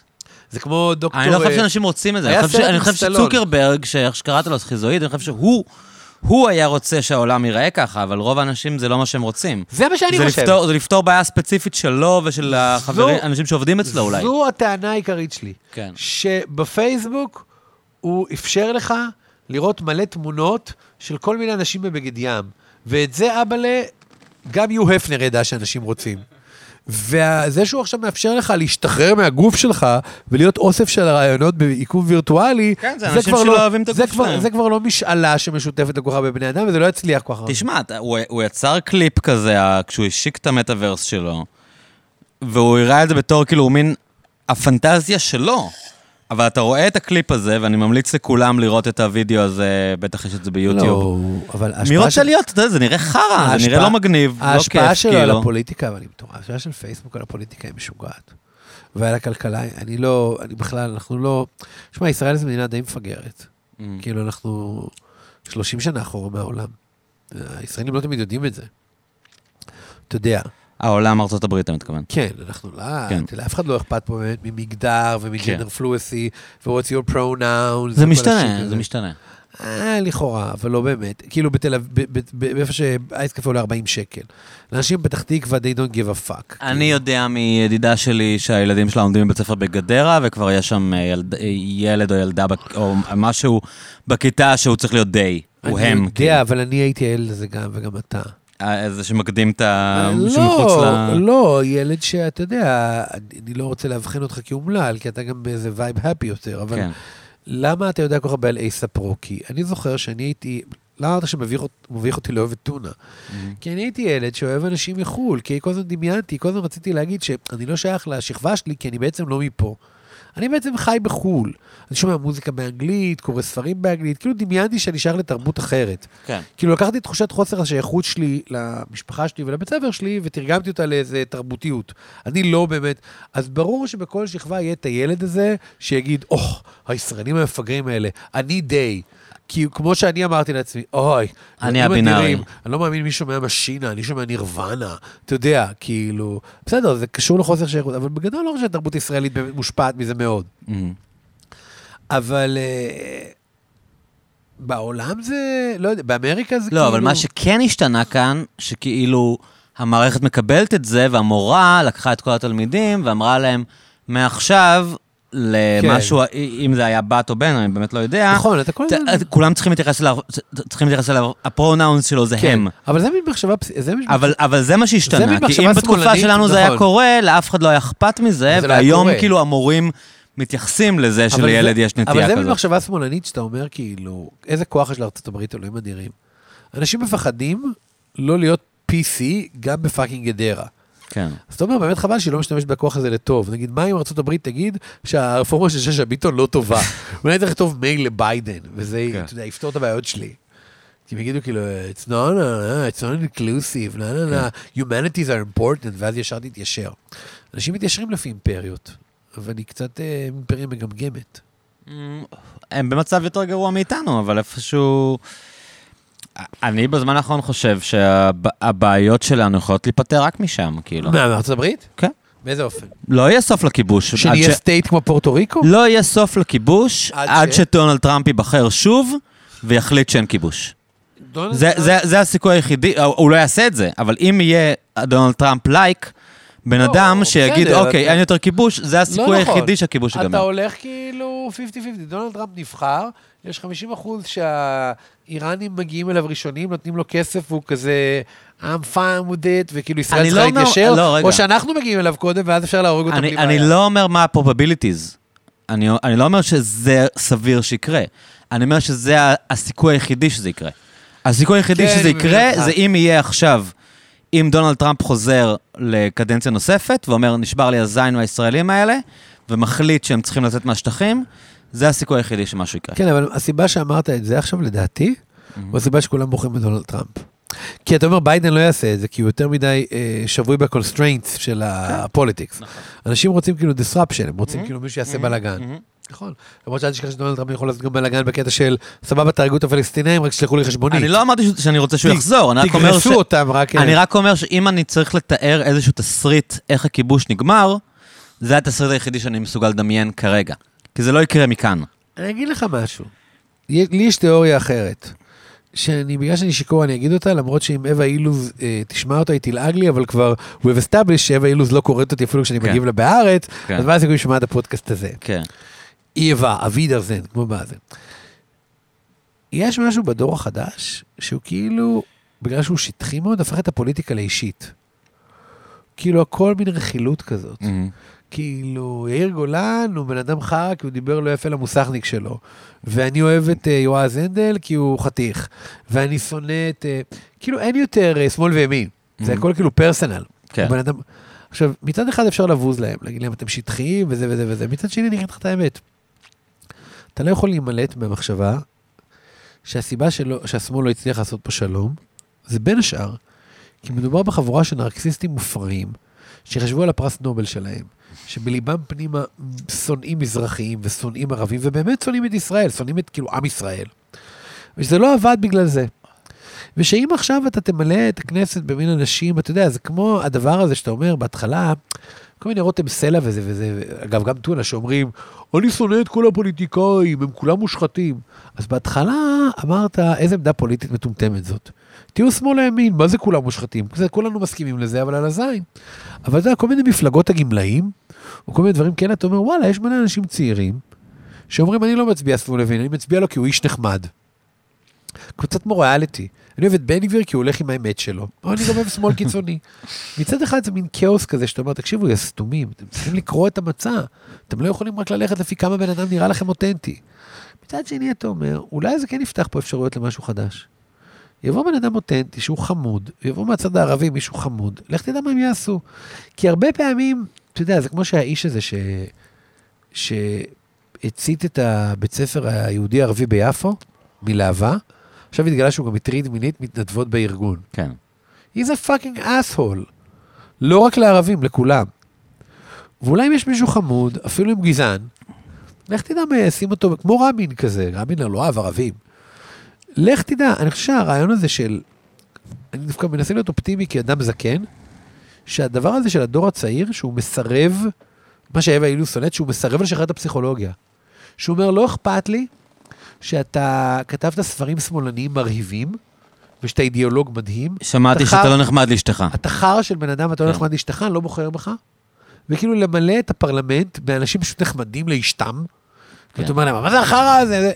זה כמו דוקטור... אני לא חושב אה, שאנשים רוצים את זה. היה אני חושב סרט אני חושב. שצוקרברג, שאיך שקראת לו סכיזואיד, אני חושב שהוא... הוא היה רוצה שהעולם ייראה ככה, אבל רוב האנשים זה לא מה שהם רוצים. זה מה שאני זה חושב. לפתור, זה לפתור בעיה ספציפית שלו ושל החברים, אנשים שעובדים אצלו אולי. זו הטענה העיקרית שלי. כן. שבפייסבוק הוא אפשר לך לראות מלא תמונות של כל מיני אנשים בבגד ים. ואת זה, אבאלה, גם יו הפנר ידע שאנשים רוצים. וזה שהוא עכשיו מאפשר לך להשתחרר מהגוף שלך ולהיות אוסף של רעיונות בעיכוב וירטואלי, כן, זה אנשים כבר לא- זה כבר-. זה כבר לא משאלה שמשותפת לכל כך הרבה בני אדם, וזה לא יצליח כל כך הרבה. תשמע, הוא, הוא יצר קליפ כזה, כשהוא השיק את המטאוורס שלו, והוא הראה את זה בתור כאילו מין הפנטזיה שלו. אבל אתה רואה את הקליפ הזה, ואני ממליץ לכולם לראות את הוידאו הזה, בטח יש את זה ביוטיוב. לא, אבל מי ההשפעה רוצה של- להיות, אתה יודע, זה נראה חרא, זה נראה לא מגניב, לא כיף, ההשפעה שלו על כאילו. הפוליטיקה, אבל היא מטורף. ההשפעה של פייסבוק על הפוליטיקה היא משוגעת. ועל הכלכלה, אני לא, אני בכלל, אנחנו לא... שמע, ישראל זו מדינה די מפגרת. Mm. כאילו, אנחנו 30 שנה אחורה מהעולם. הישראלים לא תמיד יודעים את זה. אתה יודע, העולם, ארצות הברית, אתה מתכוון. כן, אנחנו לא, כן. לאף אחד לא אכפת פה באמת ממגדר ומג'נדר כן. פלואסי, ו-what's your pronouns. זה משתנה, זה. משתנה. אה, לכאורה, אבל לא באמת. כאילו בתל אביב, באיפה שאייס קפה עולה 40 שקל. לאנשים בפתח תקווה, they don't give a fuck. אני יודע מידידה שלי שהילדים שלה לומדים בבית ספר בגדרה, וכבר יש שם אה, ילד, אה, ילד או ילדה או משהו בכיתה שהוא צריך להיות they. הוא הם. אני יודע, אבל אני הייתי הילד הזה גם, וגם אתה. אה, איזה שמקדים את ה... לא, שמחוץ ל... לא, ילד שאתה יודע, אני- לא רוצה לאבחן אותך כאומלל, כי אתה גם באיזה vibe happy יותר, אבל כן. למה אתה יודע כל כך הרבה על אייסאפ רוקי? אני זוכר שאני הייתי, למה אמרת שמביך אות- מביך אותי לאוהב את טונה? כי אני הייתי ילד שאוהב אנשים מחו"ל, כי כל הזמן דמיינתי, כל הזמן רציתי להגיד שאני לא שייך לשכבה שלי, כי אני בעצם לא מפה. אני בעצם חי בחו"ל. אני שומע מוזיקה באנגלית, קורא ספרים באנגלית, כאילו דמיינתי שאני שייך לתרבות אחרת. כן. כאילו לקחתי תחושת חוסר השייכות שלי למשפחה שלי ולבית ספר שלי, ותרגמתי אותה לאיזה תרבותיות. אני לא באמת... אז ברור שבכל שכבה יהיה את הילד הזה, שיגיד, אוח, הישראלים המפגרים האלה, אני די. כי כמו שאני אמרתי לעצמי, אוי, אני הבינארי. אני לא מאמין מי שומע משינה, אני שומע נירוונה, אתה יודע, כאילו, בסדר, זה קשור לחוסר שייכות, אבל בגדול לא חושב שהתרבות הישראלית מושפעת מזה מאוד. מהמם. אבל אה, בעולם זה, לא יודע, באמריקה זה כאילו... לא, אבל מה שכן השתנה כאן, שכאילו המערכת מקבלת את זה, והמורה לקחה את כל התלמידים ואמרה להם, מעכשיו למשהו, אם זה היה בת או בן, אני באמת לא יודע, נכון, אתה כל הזמן... כולם צריכים להתייחס אליו, צריכים להתייחס אליו, הפרונאונס שלו זה כן, הם. אבל זה מין מחשבה, זה מין אבל, אבל זה מה שהשתנה, כי אם בתקופה שלנו זה היה נכון. קורה, לאף אחד לא היה אכפת מזה, זה לא והיום קורה. כאילו המורים מתייחסים לזה שלילד זה- יש נטייה אבל זה כזאת. מחשבה שמאלנית שאתה אומר, כאילו, איזה כוח יש לארצות הברית, אלוהים אדירים. אנשים מפחדים לא להיות PC גם בפאקינג גדרה. כן. אז אתה אומר, באמת חבל שהיא לא משתמשת בכוח הזה לטוב. נגיד, מה אם ארה"ב תגיד שהרפורמה של שאשא ביטון לא טובה? אולי צריך לכתוב מייל לביידן, וזה, כן. אתה יודע, יפתור את הבעיות שלי. כי הם יגידו כאילו, it's not, uh, it's not inclusive, no, no, no, humanities are important, ואז ישר תתיישר. אנשים מתיישרים לפי אימפריות, אבל היא קצת אה, אימפריה מגמגמת. הם במצב יותר גרוע מאיתנו, אבל איפשהו... אני בזמן האחרון חושב שהבעיות שלנו יכולות להיפתר רק משם, כאילו. מארצות הברית? כן. באיזה אופן? לא יהיה סוף לכיבוש. שנהיה state כמו פורטו ריקו? לא יהיה סוף לכיבוש עד עד ש- שדונלד טראמפ ייבחר שוב ויחליט שאין כיבוש. זה הסיכוי היחידי, הוא לא יעשה את זה, אבל אם יהיה דונלד טראמפ like, בן לא, אדם שיגיד, בסדר, אוקיי, אתה- אין יותר כיבוש, זה הסיכוי לא נכון. היחידי שהכיבוש אתה ייגמר. הולך כאילו 50-50, דונלד טראמפ נבחר, יש 50 אחוז שהאיראנים מגיעים אליו ראשונים, נותנים לו כסף והוא כזה, I'm fine with it, וכאילו ישראל צריכה לא להתיישר, לא. או שאנחנו מגיעים אליו קודם ואז אפשר להרוג אותו בלי אני, בעיה. אני לא אומר מה ה-probabilities. אני, אני לא אומר שזה סביר שיקרה. אני אומר שזה הסיכוי היחידי שזה יקרה. הסיכוי היחידי כן, שזה יקרה. זה אם יהיה עכשיו, אם דונלד טראמפ חוזר לקדנציה נוספת ואומר, נשבר לי הזין מהישראלים האלה, ומחליט שהם צריכים לצאת מהשטחים, זה הסיכוי היחידי שמשהו יקרה. כן, אבל הסיבה שאמרת את זה עכשיו, לדעתי, Mm-hmm. הוא הסיבה שכולם בוחרים בדונלד טראמפ. כי אתה אומר, ביידן לא יעשה את זה, כי הוא יותר מדי אה, שבוי ב constraints של ה politics. נכון. אנשים רוצים כאילו disruption, הם Mm-hmm. רוצים כאילו מישהו שיעשה בלאגן. נכון. למרות שאל תשכח שדונלד טראמפ יכול לעשות גם בלאגן בקטע של, סבבה, תהרגו את הפלסטינאים, רק תשלחו לי חשבונית. אני לא אמרתי שאני רוצה שהוא יחזור, אני רק אומר ש... תגרסו אותם רק... אני רק אומר שאם אני צריך לתאר איזשהו תסריט איך הכיבוש נגמר, זה התסריט היחידי שאני מסוגל לדמיין כרגע. כי זה לא יקרה מכאן. אני אגיד לך משהו. לי יש תיאוריה אחרת. שאני, בגלל שאני שיכור אני אגיד אותה, למרות שאם אווה אילוז אה, תשמע אותה היא תלעג לי, אבל כבר we have established שאווה אילוז לא קוראת אותי אפילו כשאני כן. מגיב לה בהארץ, כן. אז מה הסיכוי לשמוע את הפודקאסט הזה? כן. איבה, אבידרזן, כמו בזה. יש משהו בדור החדש, שהוא כאילו, בגלל שהוא שטחי מאוד, הפך את הפוליטיקה לאישית. כאילו הכל מין רכילות כזאת. מהמם. כאילו, יאיר גולן הוא בן אדם חרא כי הוא דיבר לא יפה למוסכניק שלו. ואני אוהב את uh, יועז הנדל כי הוא חתיך. ואני שונא את... Uh, כאילו, אין יותר uh, שמאל וימין. זה Mhm. הכל כאילו פרסונל. כן. אדם... עכשיו, מצד אחד אפשר לבוז להם, להגיד להם, אתם שטחיים וזה וזה וזה. מצד שני, אני אגיד לך את האמת. אתה לא יכול להימלט במחשבה שהסיבה שלא, שהשמאל לא הצליח לעשות פה שלום, זה בין השאר, כי מדובר בחבורה של נרקסיסטים מופרעים, שחשבו על הפרס נובל שלהם, שבליבם פנימה שונאים מזרחיים ושונאים ערבים, ובאמת שונאים את ישראל, שונאים את כאילו עם ישראל. ושזה לא עבד בגלל זה. ושאם עכשיו אתה תמלא את הכנסת במין אנשים, אתה יודע, זה כמו הדבר הזה שאתה אומר בהתחלה, כל מיני רותם סלע וזה וזה, אגב, גם טונה שאומרים, אני שונא את כל הפוליטיקאים, הם כולם מושחתים. אז בהתחלה אמרת, איזה עמדה פוליטית מטומטמת זאת. תהיו שמאל הימין, מה זה כולם מושחתים? זה, כולנו מסכימים לזה, אבל על הזין. אבל אתה יודע, כל מיני מפלגות הגמלאים, או כל מיני דברים כאלה, אתה אומר, וואלה, יש מלא אנשים צעירים, שאומרים, אני לא מצביע שמאל ימין, אני מצביע לו כי הוא איש נחמד. קבוצת מוריאליטי. אני אוהב את בן גביר כי הוא הולך עם האמת שלו, או אני גם אוהב שמאל קיצוני. מצד אחד זה מין כאוס כזה שאתה אומר, תקשיבו, יא סתומים, אתם צריכים לקרוא את המצע. אתם לא יכולים רק ללכת לפי כמה בן אדם נראה לכם אותנטי. מצד שני, אתה אומר, אולי זה כן יפתח פה אפשרויות למשהו חדש. יבוא בן אדם אותנטי שהוא חמוד, יבוא מהצד הערבי מישהו חמוד, לך תדע מה הם יעשו. כי הרבה פעמים, אתה יודע, זה כמו שהאיש הזה ש... שהצית את הבית ספר היהודי-ערבי ביפו, מלהבה, עכשיו התגלה שהוא גם הטריד מינית מתנדבות בארגון. כן. He's a fucking asshole. לא רק לערבים, לכולם. ואולי אם יש מישהו חמוד, אפילו עם גזען, לך תדע מה ישים אותו, כמו רבין כזה, רבין לא אוהב ערבים. לך תדע, אני חושב שהרעיון הזה של, אני דווקא מנסה להיות אופטימי כאדם זקן, שהדבר הזה של הדור הצעיר, שהוא מסרב, מה שאווה אילוז שונאת, שהוא מסרב לשחרר את הפסיכולוגיה. שהוא אומר, לא אכפת לי שאתה כתבת ספרים שמאלניים מרהיבים, ושאתה אידיאולוג מדהים. שמעתי אתה שאתה חר- לא נחמד לאשתך. אתה חרא של בן אדם ואתה לא כן. נחמד לאשתך, אני לא בוחר בך. וכאילו למלא את הפרלמנט באנשים פשוט נחמדים לאשתם. כן. ואתה אומר להם, מה זה החרא הזה? זה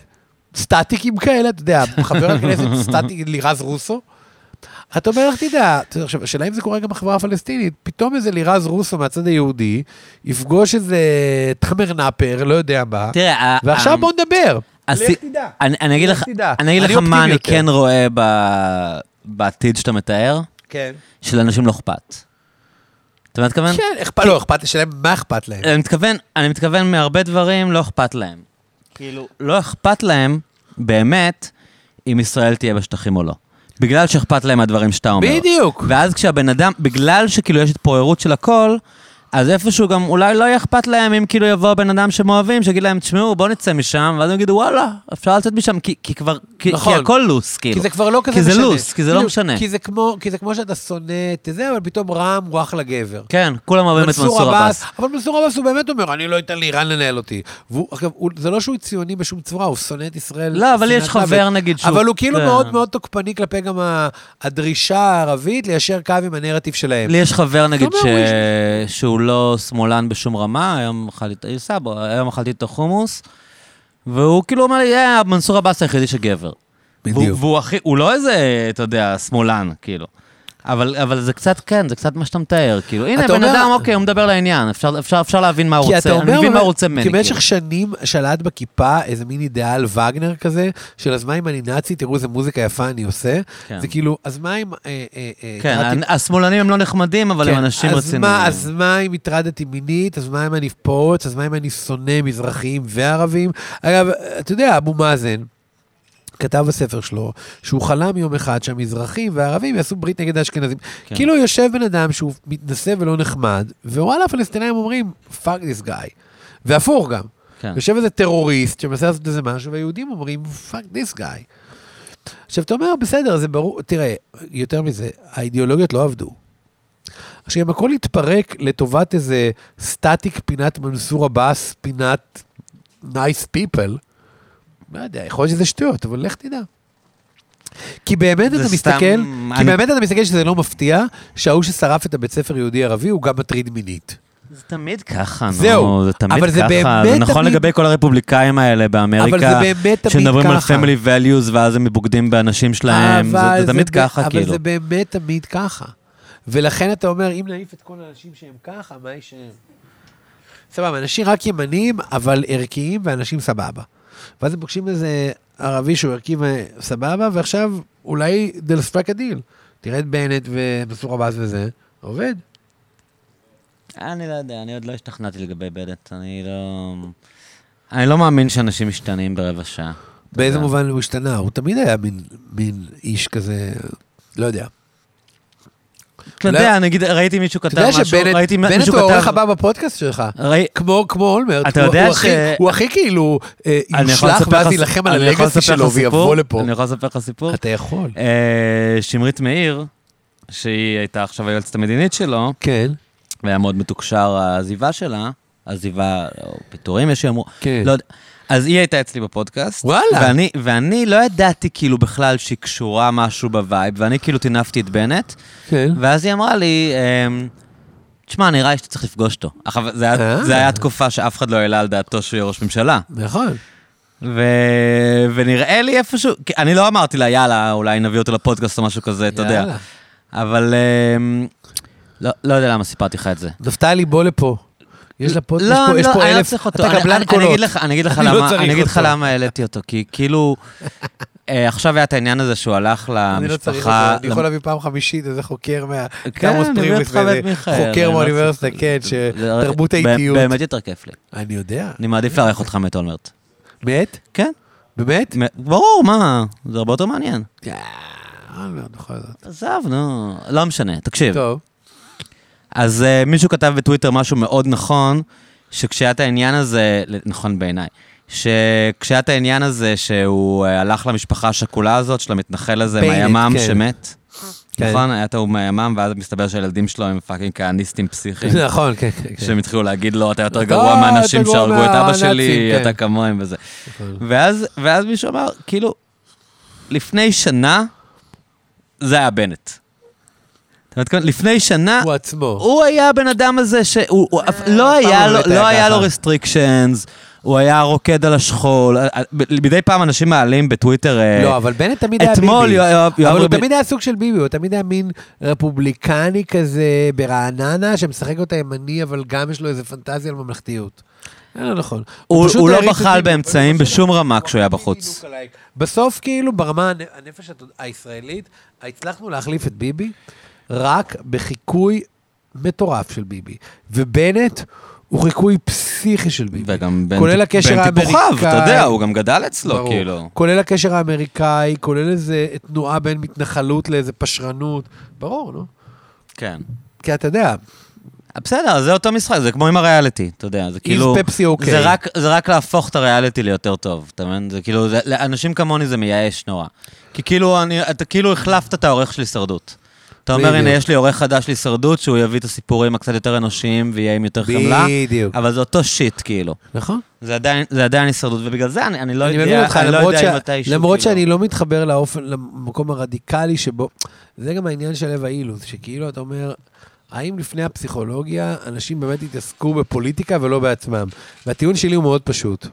סטטיקים כאלה, אתה יודע, חבר הכנסת סטטיק לירז רוסו. אתה אומר, לך תדע, אתה עכשיו, השאלה אם זה קורה גם בחברה הפלסטינית, פתאום איזה לירז רוסו מהצד היהודי, יפגוש איזה תחמר נאפר, לא יודע מה, תראה, ועכשיו בוא נדבר. הסי- לך תדע. אני אני אגיד לך לך, תדע. אני אגיד אני לך מה אני. כן רואה ב- בעתיד שאתה מתאר, כן. שלאנשים לא אכפת. אתה מתכוון? כן, אכפת, לא, אכפת, השאלה מה אכפת להם. אני מתכוון, אני מתכוון מהרבה דברים לא אכפת להם. כאילו, לא אכפת להם באמת אם ישראל תהיה בשטחים או לא. בגלל שאכפת להם מהדברים שאתה אומר. בדיוק. ואז כשהבן אדם, בגלל שכאילו יש התפוררות של הכל, אז איפשהו גם אולי לא יהיה אכפת להם אם כאילו יבוא בן אדם שהם אוהבים, שיגיד להם, תשמעו, בואו נצא משם, ואז הם יגידו, וואלה, אפשר לצאת משם, כי, כי כבר, כי, נכון. כי הכל לוס, כאילו. כי זה כבר לא כזה כי זה משנה. לוס, כי זה לא כאילו, משנה. כי זה כמו, כי זה כמו שאתה שונא את זה, אבל פתאום רע"מ הוא אחלה גבר. כן, כולם אוהבים את מנסור עבאס. אבל מנסור עבאס הוא באמת אומר, אני לא אתן לאיראן לנהל אותי. והוא, אגב, הוא- זה לא שהוא ציוני בשום צורה, הוא שונא את ישראל. לא, אבל יש חבר, מוות. נגיד, שהוא- אבל הוא כאילו כן. מאוד מאוד תוקפני כלפי גם הדרישה הערבית ליישר קו עם הנרטיב שלהם. לי יש חבר, נגיד, אומר, ש... הוא לא שמאלן בשום רמה, היום אכלתי, ייסע בו, היום אכלתי איתו חומוס, והוא כאילו אומר לי, אה, מנסור עבאס היחידי שגבר. בדיוק. והוא, והוא הכי, הוא לא איזה, אתה יודע, שמאלן, כאילו. אבל, אבל זה קצת, כן, זה קצת מה שאתה מתאר, כאילו, הנה, בן אומר- אדם, אוקיי, הוא מדבר לעניין, אפשר, אפשר, אפשר להבין מה הוא רוצה, אומר, אני מבין מה הוא רוצה ממני, כי כאילו. במשך שנים שלט בכיפה איזה מין אידיאל וגנר כזה, של אז מה אם אני נאצי, תראו איזה מוזיקה יפה אני עושה. כן. זה כאילו, אז מה אם... אה, אה, אה, כן, קראתי- השמאלנים הם לא נחמדים, אבל הם כן, אנשים אז רציניים. אז מה אם הטרדתי מינית? אז מה אם אני פורץ? אז מה אם אני שונא מזרחים וערבים? אגב, אתה יודע, אבו מאזן כתב בספר שלו שהוא חלם יום אחד שהמזרחים והערבים יעשו ברית נגד האשכנזים. כן. כאילו יושב בן אדם שהוא מתנשא ולא נחמד, ווואלה, הפלסטינאים אומרים, fuck this guy. והפוך גם. כן. יושב איזה טרוריסט שמנסה לעשות איזה משהו, והיהודים אומרים, fuck this guy. עכשיו, אתה אומר, בסדר, זה ברור, תראה, יותר מזה, האידיאולוגיות לא עבדו. עכשיו, אם הכל יתפרק לטובת איזה סטטיק פינת מנסור עבאס, פינת nice people, לא יודע, יכול להיות שזה שטויות, אבל לך תדע. כי באמת זה אתה מסתכל, כי אני- באמת אתה מסתכל שזה לא מפתיע, שההוא ששרף את הבית ספר יהודי-ערבי הוא גם מטריד מינית. זה תמיד ככה, נו. זהו, זה תמיד אבל זה ככה. באמת זה נכון תמיד- לגבי כל הרפובליקאים האלה באמריקה. אבל זה באמת תמיד שמדברים על ככה. family values ואז הם בוגדים באנשים שלהם, זה- אבל זה תמיד ב- ככה, כאילו. אבל זה באמת תמיד ככה. ולכן אתה אומר, אם נעיף את כל האנשים שהם ככה, מה יישאר? סבבה, אנשים רק ימנים, אבל ערכיים, ואנשים סבבה. ואז הם פוגשים איזה ערבי שהוא ערכי וסבבה, ועכשיו אולי דל ספק הדיל. תראה את בנט ומנסור עבאס וזה, עובד. אני לא יודע, אני עוד לא השתכנעתי לגבי בנט, אני לא... אני לא מאמין שאנשים משתנים ברבע שעה. באיזה. מובן הוא השתנה? הוא תמיד היה מין, מין איש כזה, לא יודע. אתה יודע, נגיד, ראיתי מישהו אתה כתב יודע משהו, שבנט ראיתי מישהו הוא העורך כתב... הבא בפודקאסט שלך. כמו אולמרט. אתה הוא- יודע הכי- כאילו אה, לספר ואז יילחם על הלגאסי לך שלו? ויבוא לפה. אני יכול לספר לך סיפור? אתה יכול. אה, שמרית מאיר, שהיא הייתה עכשיו היועצת המדינית שלו, כן. והיה מאוד מתוקשר העזיבה שלה, עזיבה, או פיטורים יש שיאמרו, כן. לא יודע. אז היא הייתה אצלי בפודקאסט. וואלה. ואני, ואני לא ידעתי כאילו בכלל שהיא קשורה משהו ב vibe, ואני כאילו טינפתי את בנט, כן. ואז היא אמרה לי, אמ, תשמע, נראה לי שאתה צריך לפגוש אותו. זה היה, אה. זה היה תקופה שאף אחד לא העלה על דעתו שהוא יהיה ראש ממשלה. נכון. ו... ונראה לי איפשהו, אני לא אמרתי לה, יאללה, אולי נביא אותו לפודקאסט או משהו כזה, אתה יודע. יאללה. אבל אמ, לא, לא יודע למה סיפרתי לך את זה. נפתלי, בוא לפה. יש לה פודקאסט, לא, פה- יש לא, פה אני לא אלף, צריך אותו. אתה אני- קבלן קולות. אני אגיד לך, אני אגיד לך אני לא למה, אני אגיד לך. למה העליתי אותו, כי כאילו, אה, עכשיו היה את העניין הזה שהוא הלך אני לא צריך למשפחה... אותו, אני יכול להביא פעם חמישית איזה חוקר מה... כן, אני פרימיס אותך ואת מיכאל, חוקר לא מהאוניברסיטה, צריך- כן, שתרבות האיטיות. באמת יותר כיף לי. אני יודע. אני מעדיף לארח אותך מת אולמרט. מת? כן, באמת? ברור, מה, זה הרבה יותר מעניין. אה, לא, בכל זאת. עזוב, נו, לא משנה, תקשיב. טוב. אז uh, מישהו כתב בטוויטר משהו מאוד נכון, שכשהיה את העניין הזה, נכון בעיניי, שכשהיה את העניין הזה שהוא uh, הלך למשפחה השכולה הזאת, של המתנחל הזה, בנט, מהימ"מ כן. שמת, כן. נכון? היה ההוא מהימ"מ, ואז מסתבר שהילדים שלו הם fucking כהניסטים פסיכיים. נכון, כן, כן. כן. שהם התחילו להגיד לו, אתה יותר אתה גרוע מהאנשים שהרגו את אבא שלי, כן. אתה כמוהם וזה. נכון. ואז מישהו אמר, כאילו, לפני שנה, זה היה בנט. אתה מתכוון, לפני שנה, הוא עצמו. הוא היה הבן אדם הזה שהוא הוא אף- לא אף פעם היה לא לו- באמת היה לא היה לו ככה. restrictions, הוא היה רוקד על השכול. אה, אה, מדי פעם אנשים מעלים בטוויטר... אה, לא, אבל בנט תמיד היה ביבי. אתמול יואב יואב אבל הוא רובין- תמיד היה סוג של ביבי, הוא תמיד היה מין רפובליקני כזה ברעננה, שמשחק אותה ימני, אבל גם יש לו איזה פנטזיה על ממלכתיות. זה לא נכון. הוא פשוט הוא לא העריץ את בחל ביבי, באמצעים הוא בשום רמה כשהוא היה בחוץ. בסוף, כאילו, ברמה הנ- הנפש הישראלית, הצלחנו להחליף את ביבי רק בחיקוי מטורף של ביבי. ובנט הוא חיקוי פסיכי של ביבי. וגם בין כולל הקשר בין טיפוחיו, אתה האמריקאי. יודע, הוא גם גדל אצלו, ברור. כאילו. כולל הקשר האמריקאי, כולל איזה תנועה בין מתנחלות לאיזה פשרנות. ברור, נו. כן. כי אתה יודע, בסדר, זה אותו משחק, זה כמו עם הריאליטי, אתה יודע, זה כאילו... פפסי אוקיי. זה רק, זה רק להפוך את הריאליטי ליותר טוב, אתה מבין? זה כאילו, זה, לאנשים כמוני זה מייאש נורא. כי כאילו, אני, אתה כאילו החלפת את העורך של הישרדות. אתה אומר. הנה, יש לי עורך חדש להישרדות, שהוא יביא את הסיפורים הקצת יותר אנושיים ויהיה עם יותר חמלה, בדיוק. אבל זה אותו שיט, כאילו. נכון. זה עדיין, זה עדיין הישרדות, ובגלל זה אני, אני לא אני יודע, אותך, אני לא יודע ש... אם מתישהו, למרות כאילו. שאני לא מתחבר לאופן, למקום הרדיקלי שבו, זה גם העניין של לב האילוז, שכאילו אתה אומר, האם לפני הפסיכולוגיה אנשים באמת התעסקו בפוליטיקה ולא בעצמם? והטיעון שלי הוא מאוד פשוט.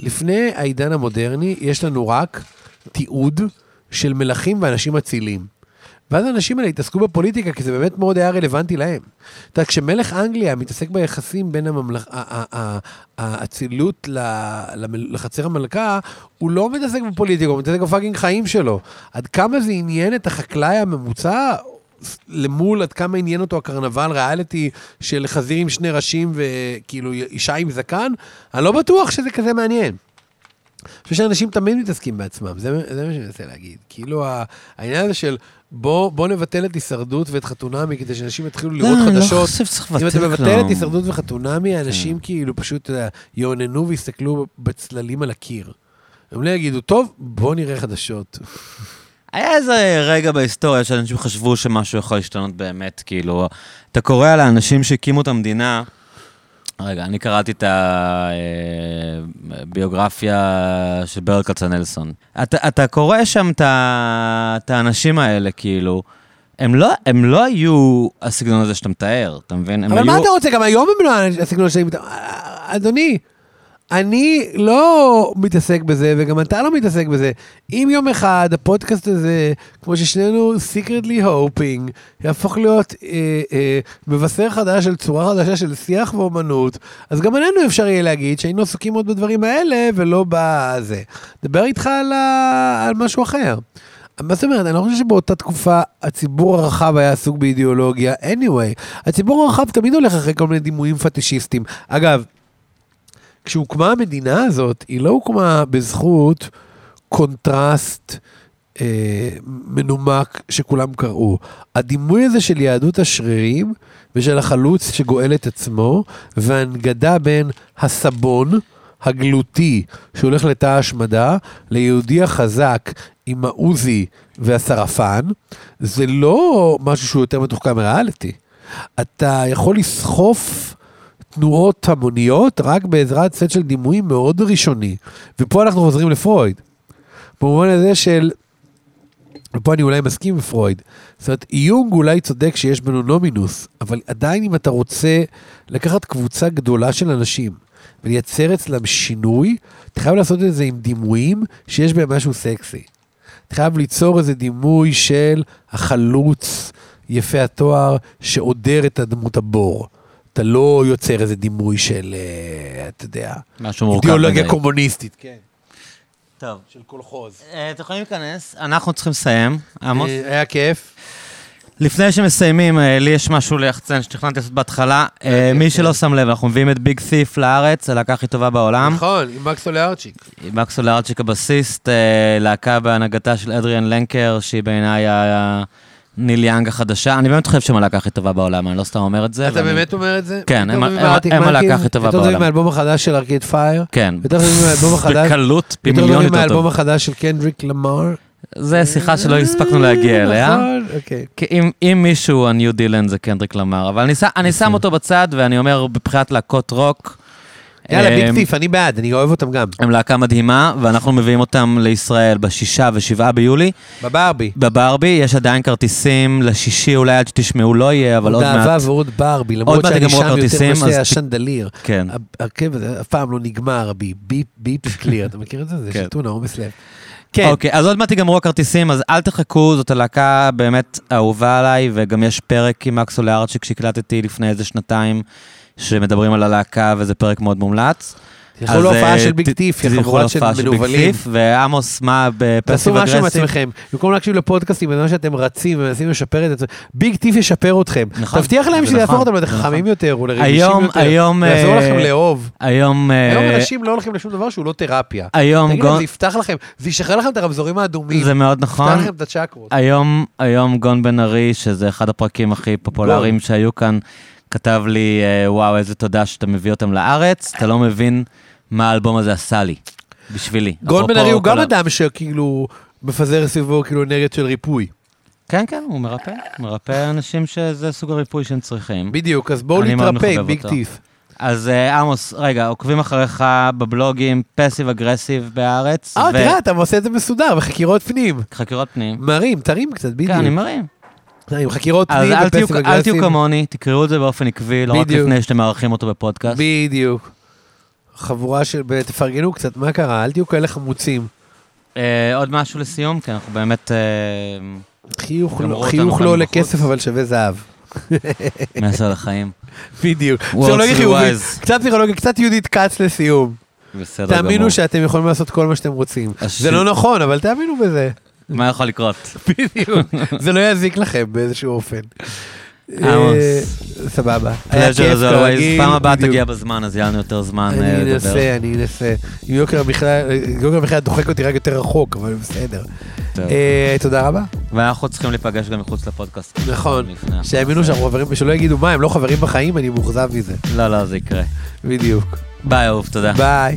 לפני העידן המודרני יש לנו רק תיעוד של מלכים ואנשים אצילים. ואז האנשים האלה התעסקו בפוליטיקה, כי זה באמת מאוד היה רלוונטי להם. אתה יודע, כשמלך אנגליה מתעסק ביחסים בין האצילות לחצר המלכה, הוא לא מתעסק בפוליטיקה, הוא מתעסק בפאקינג חיים שלו. עד כמה זה עניין את החקלאי הממוצע, למול עד כמה עניין אותו הקרנבל ריאליטי של חזיר עם שני ראשים וכאילו אישה עם זקן, אני לא בטוח שזה כזה מעניין. אני חושב שאנשים תמיד מתעסקים בעצמם, זה, זה מה שאני מנסה להגיד. כאילו העניין הזה של בוא, בוא נבטל את הישרדות ואת חתונמי כדי שאנשים יתחילו לא, לראות אני לא חדשות. חושב שצריך אם לבטל אתה מבטל כלום. את הישרדות וחתונמי, האנשים כאילו פשוט, יאוננו ויסתכלו בצללים על הקיר. הם לא יגידו, טוב, בוא נראה חדשות. היה איזה רגע בהיסטוריה שאנשים חשבו שמשהו יכול להשתנות באמת, כאילו, אתה קורא על האנשים שהקימו את המדינה, רגע, אני קראתי את הביוגרפיה של ברל כצנלסון. אתה, אתה קורא שם את האנשים האלה, כאילו, הם לא, הם לא היו הסגנון הזה שאתה מתאר, אתה מבין? אבל היו... מה אתה רוצה? גם היום הם לא הסגנון שלי. אדוני, אני לא מתעסק בזה, וגם אתה לא מתעסק בזה. אם יום אחד הפודקאסט הזה, כמו ששנינו secretly hoping, יהפוך להיות אה, אה, מבשר חדש של צורה חדשה של שיח ואומנות, אז גם עלינו אפשר יהיה להגיד שהיינו עסוקים עוד בדברים האלה, ולא בזה. דבר איתך על, ה... על משהו אחר. מה זאת אומרת? אני לא חושב שבאותה תקופה הציבור הרחב היה עסוק באידיאולוגיה. anyway, הציבור הרחב תמיד הולך אחרי כל מיני דימויים פטישיסטים. אגב, כשהוקמה המדינה הזאת, היא לא הוקמה בזכות קונטרסט אה, מנומק שכולם קראו. הדימוי הזה של יהדות השרירים ושל החלוץ שגואל את עצמו, והנגדה בין הסבון הגלותי שהולך לתא השמדה, ליהודי החזק עם העוזי והשרפן, זה לא משהו שהוא יותר מתוחכם מריאליטי. אתה יכול לסחוף תנועות המוניות רק בעזרת סט של דימויים מאוד ראשוני. ופה אנחנו חוזרים לפרויד. במובן הזה של, ופה אני אולי מסכים עם פרויד, זאת אומרת, יונג אולי צודק שיש בנו נומינוס, אבל עדיין אם אתה רוצה לקחת קבוצה גדולה של אנשים ולייצר אצלם שינוי, אתה חייב לעשות את זה עם דימויים שיש בהם משהו סקסי. אתה חייב ליצור איזה דימוי של החלוץ, יפה התואר, שעודר את הדמות הבור. אתה לא יוצר איזה דימוי של, אה, אתה יודע, אידיאולוגיה. קומוניסטית, כן, טוב. של קולחוז. אה, אתם יכולים להיכנס, אנחנו צריכים לסיים. עמוס? אה, היה כיף. לפני שמסיימים, לי יש משהו ליחצן שתכננתי לעשות בהתחלה. מי. שלא שם לב, אנחנו מביאים את Big Thief לארץ, הלהקה הכי טובה בעולם. נכון, עם מקס אוליארצ'יק. מקס אוליארצ'יק הבסיסט, להקה בהנהגתה של אדריאן לנקר, שהיא בעיניי הניל יאנג החדשה. אני באמת חושב שהם הלהקה הכי טובה בעולם, אני לא סתם אומר את זה. אתה באמת אומר את זה? כן, יותר הם- טובים הלהקה? הכי טובה יותר טובים בעולם. מהאלבום החדש של ארקיד פייר? כן. יותר טובים מהאלבום החדש? בקלות, פי יותר מיליון טובים יותר מהאלבום טוב. החדש של קנדריק למר? זה שיחה שלא הספקנו להגיע אליה. נכון, אוקיי. אם, מישהו, הניו דילן זה קנדריק למר, אבל אני, שם אותו בצד, ואני אומר, מבחינת להקות רוק, יאללה, ביג טיף, אני בעד, אני אוהב אותם גם. הם להקה מדהימה, ואנחנו מביאים אותם לישראל בשישה ושבעה ביולי. בברבי. בברבי, יש עדיין כרטיסים לשישי, אולי עד שתשמעו לא יהיה, אבל עוד עוד אהבה מעט. ועוד ברבי, למרות מעט שאני שם יותר אז ת- השנדליר. כן. הרכב הזה אף פעם לא נגמר, בי, ביפ, ביפ קליר, אתה מכיר את זה? זה כן. שתונה, עומס לב. כן, אוקיי, אז עוד מעט ייגמרו הכרטיסים, אז אל תחכו, זאת הלהקה באמת אהובה עליי, וגם יש פרק עם מקסו לארצ'יק שהקלטתי לפני איזה שנתיים, שמדברים על הלהקה, וזה פרק מאוד מומלץ. תלכו אז, להופעה אה, של ביג טיף, יא חבורת של מנוולים. ועמוס, מה תעשו בפסיב משהו עם אגרסיב? עצמכם, במקום להקשיב לפודקאסטים בזמן שאתם רצים ומנסים לשפר את זה, ביג טיף ישפר אתכם. נכון, תבטיח להם זה שזה יהפוך נכון, אותם זה לחכמים נכון. יותר ולרגישים היום, יותר. היום, ויעזור אה, לכם לאהוב. היום, היום אה, אנשים לא הולכים לשום דבר שהוא לא תרפיה. היום תגיד להם, זה יפתח לכם, זה ישחרר לכם את הרמזורים האדומים. זה מאוד יפתח נכון. לכם את הצ'קרות. היום, היום גון בן ארי, שזה אחד הפרקים הכי פופולריים שהיו כאן, כתב לי, אה, וואו, איזה תודה שאתה מביא אותם לארץ, אתה לא מבין מה האלבום הזה עשה לי, בשבילי. גון בן ארי הוא גם אדם שכאילו מפזר סביבו כאילו אנרגיות של ריפוי. כן, כן, הוא מרפא, מרפא אנשים שזה סוג הריפוי שהם צריכים. בדיוק, אז בואו נתרפא עם ביג. טיף. אז אה, עמוס, רגע, עוקבים אחריך בבלוגים פסיב אגרסיב בארץ, אה, תראה, אתה עושה את זה מסודר, בחקירות פנים. וחקירות פנים. מרים, תרים קצת, כן, אני בדיוק. מרים. עם חקירות אז פנים אל תהיו- ופסיב אל תהיו. כמוני, תקראו את זה באופן עקבי, לא רק. לפני שאתם מארחים אותו בפודקאסט. בדיוק. חבורה של, תפרגנו קצת, מה קרה? אל תהיו כאלה חמוצים. אה, עוד משהו לסיום? כי אנחנו באמת אה, חיוך לא- לא עולה בחוץ. כסף, אבל שווה זהב. מסר לחיים. בדיוק. פסיכולוגיה to חיובית. קצת פסיכולוגיה, קצת יהודית כץ לסיום. בסדר גמור. תאמינו שאתם יכולים לעשות כל מה שאתם רוצים. זה לא נכון, אבל תאמינו בזה. מה יכול לקרות? בדיוק. זה לא יזיק לכם באיזשהו אופן. עמוס. אה, סבבה. היה pleasure כיף as always. פעם הבאה. תגיע בזמן, אז יהיה לנו יותר זמן אה, אני לדבר. אנסה, אני אנסה. יוקר המחיה, המחיה דוחק אותי רק יותר רחוק, אבל בסדר. אה, תודה רבה. ואנחנו צריכים להיפגש גם מחוץ לפודקאסט. נכון. שיאמינו שאנחנו חברים, ושלא יגידו מה, הם לא חברים בחיים, אני מאוכזב מזה. לא, לא, זה יקרה. בדיוק. ביי, אהוב, תודה. ביי.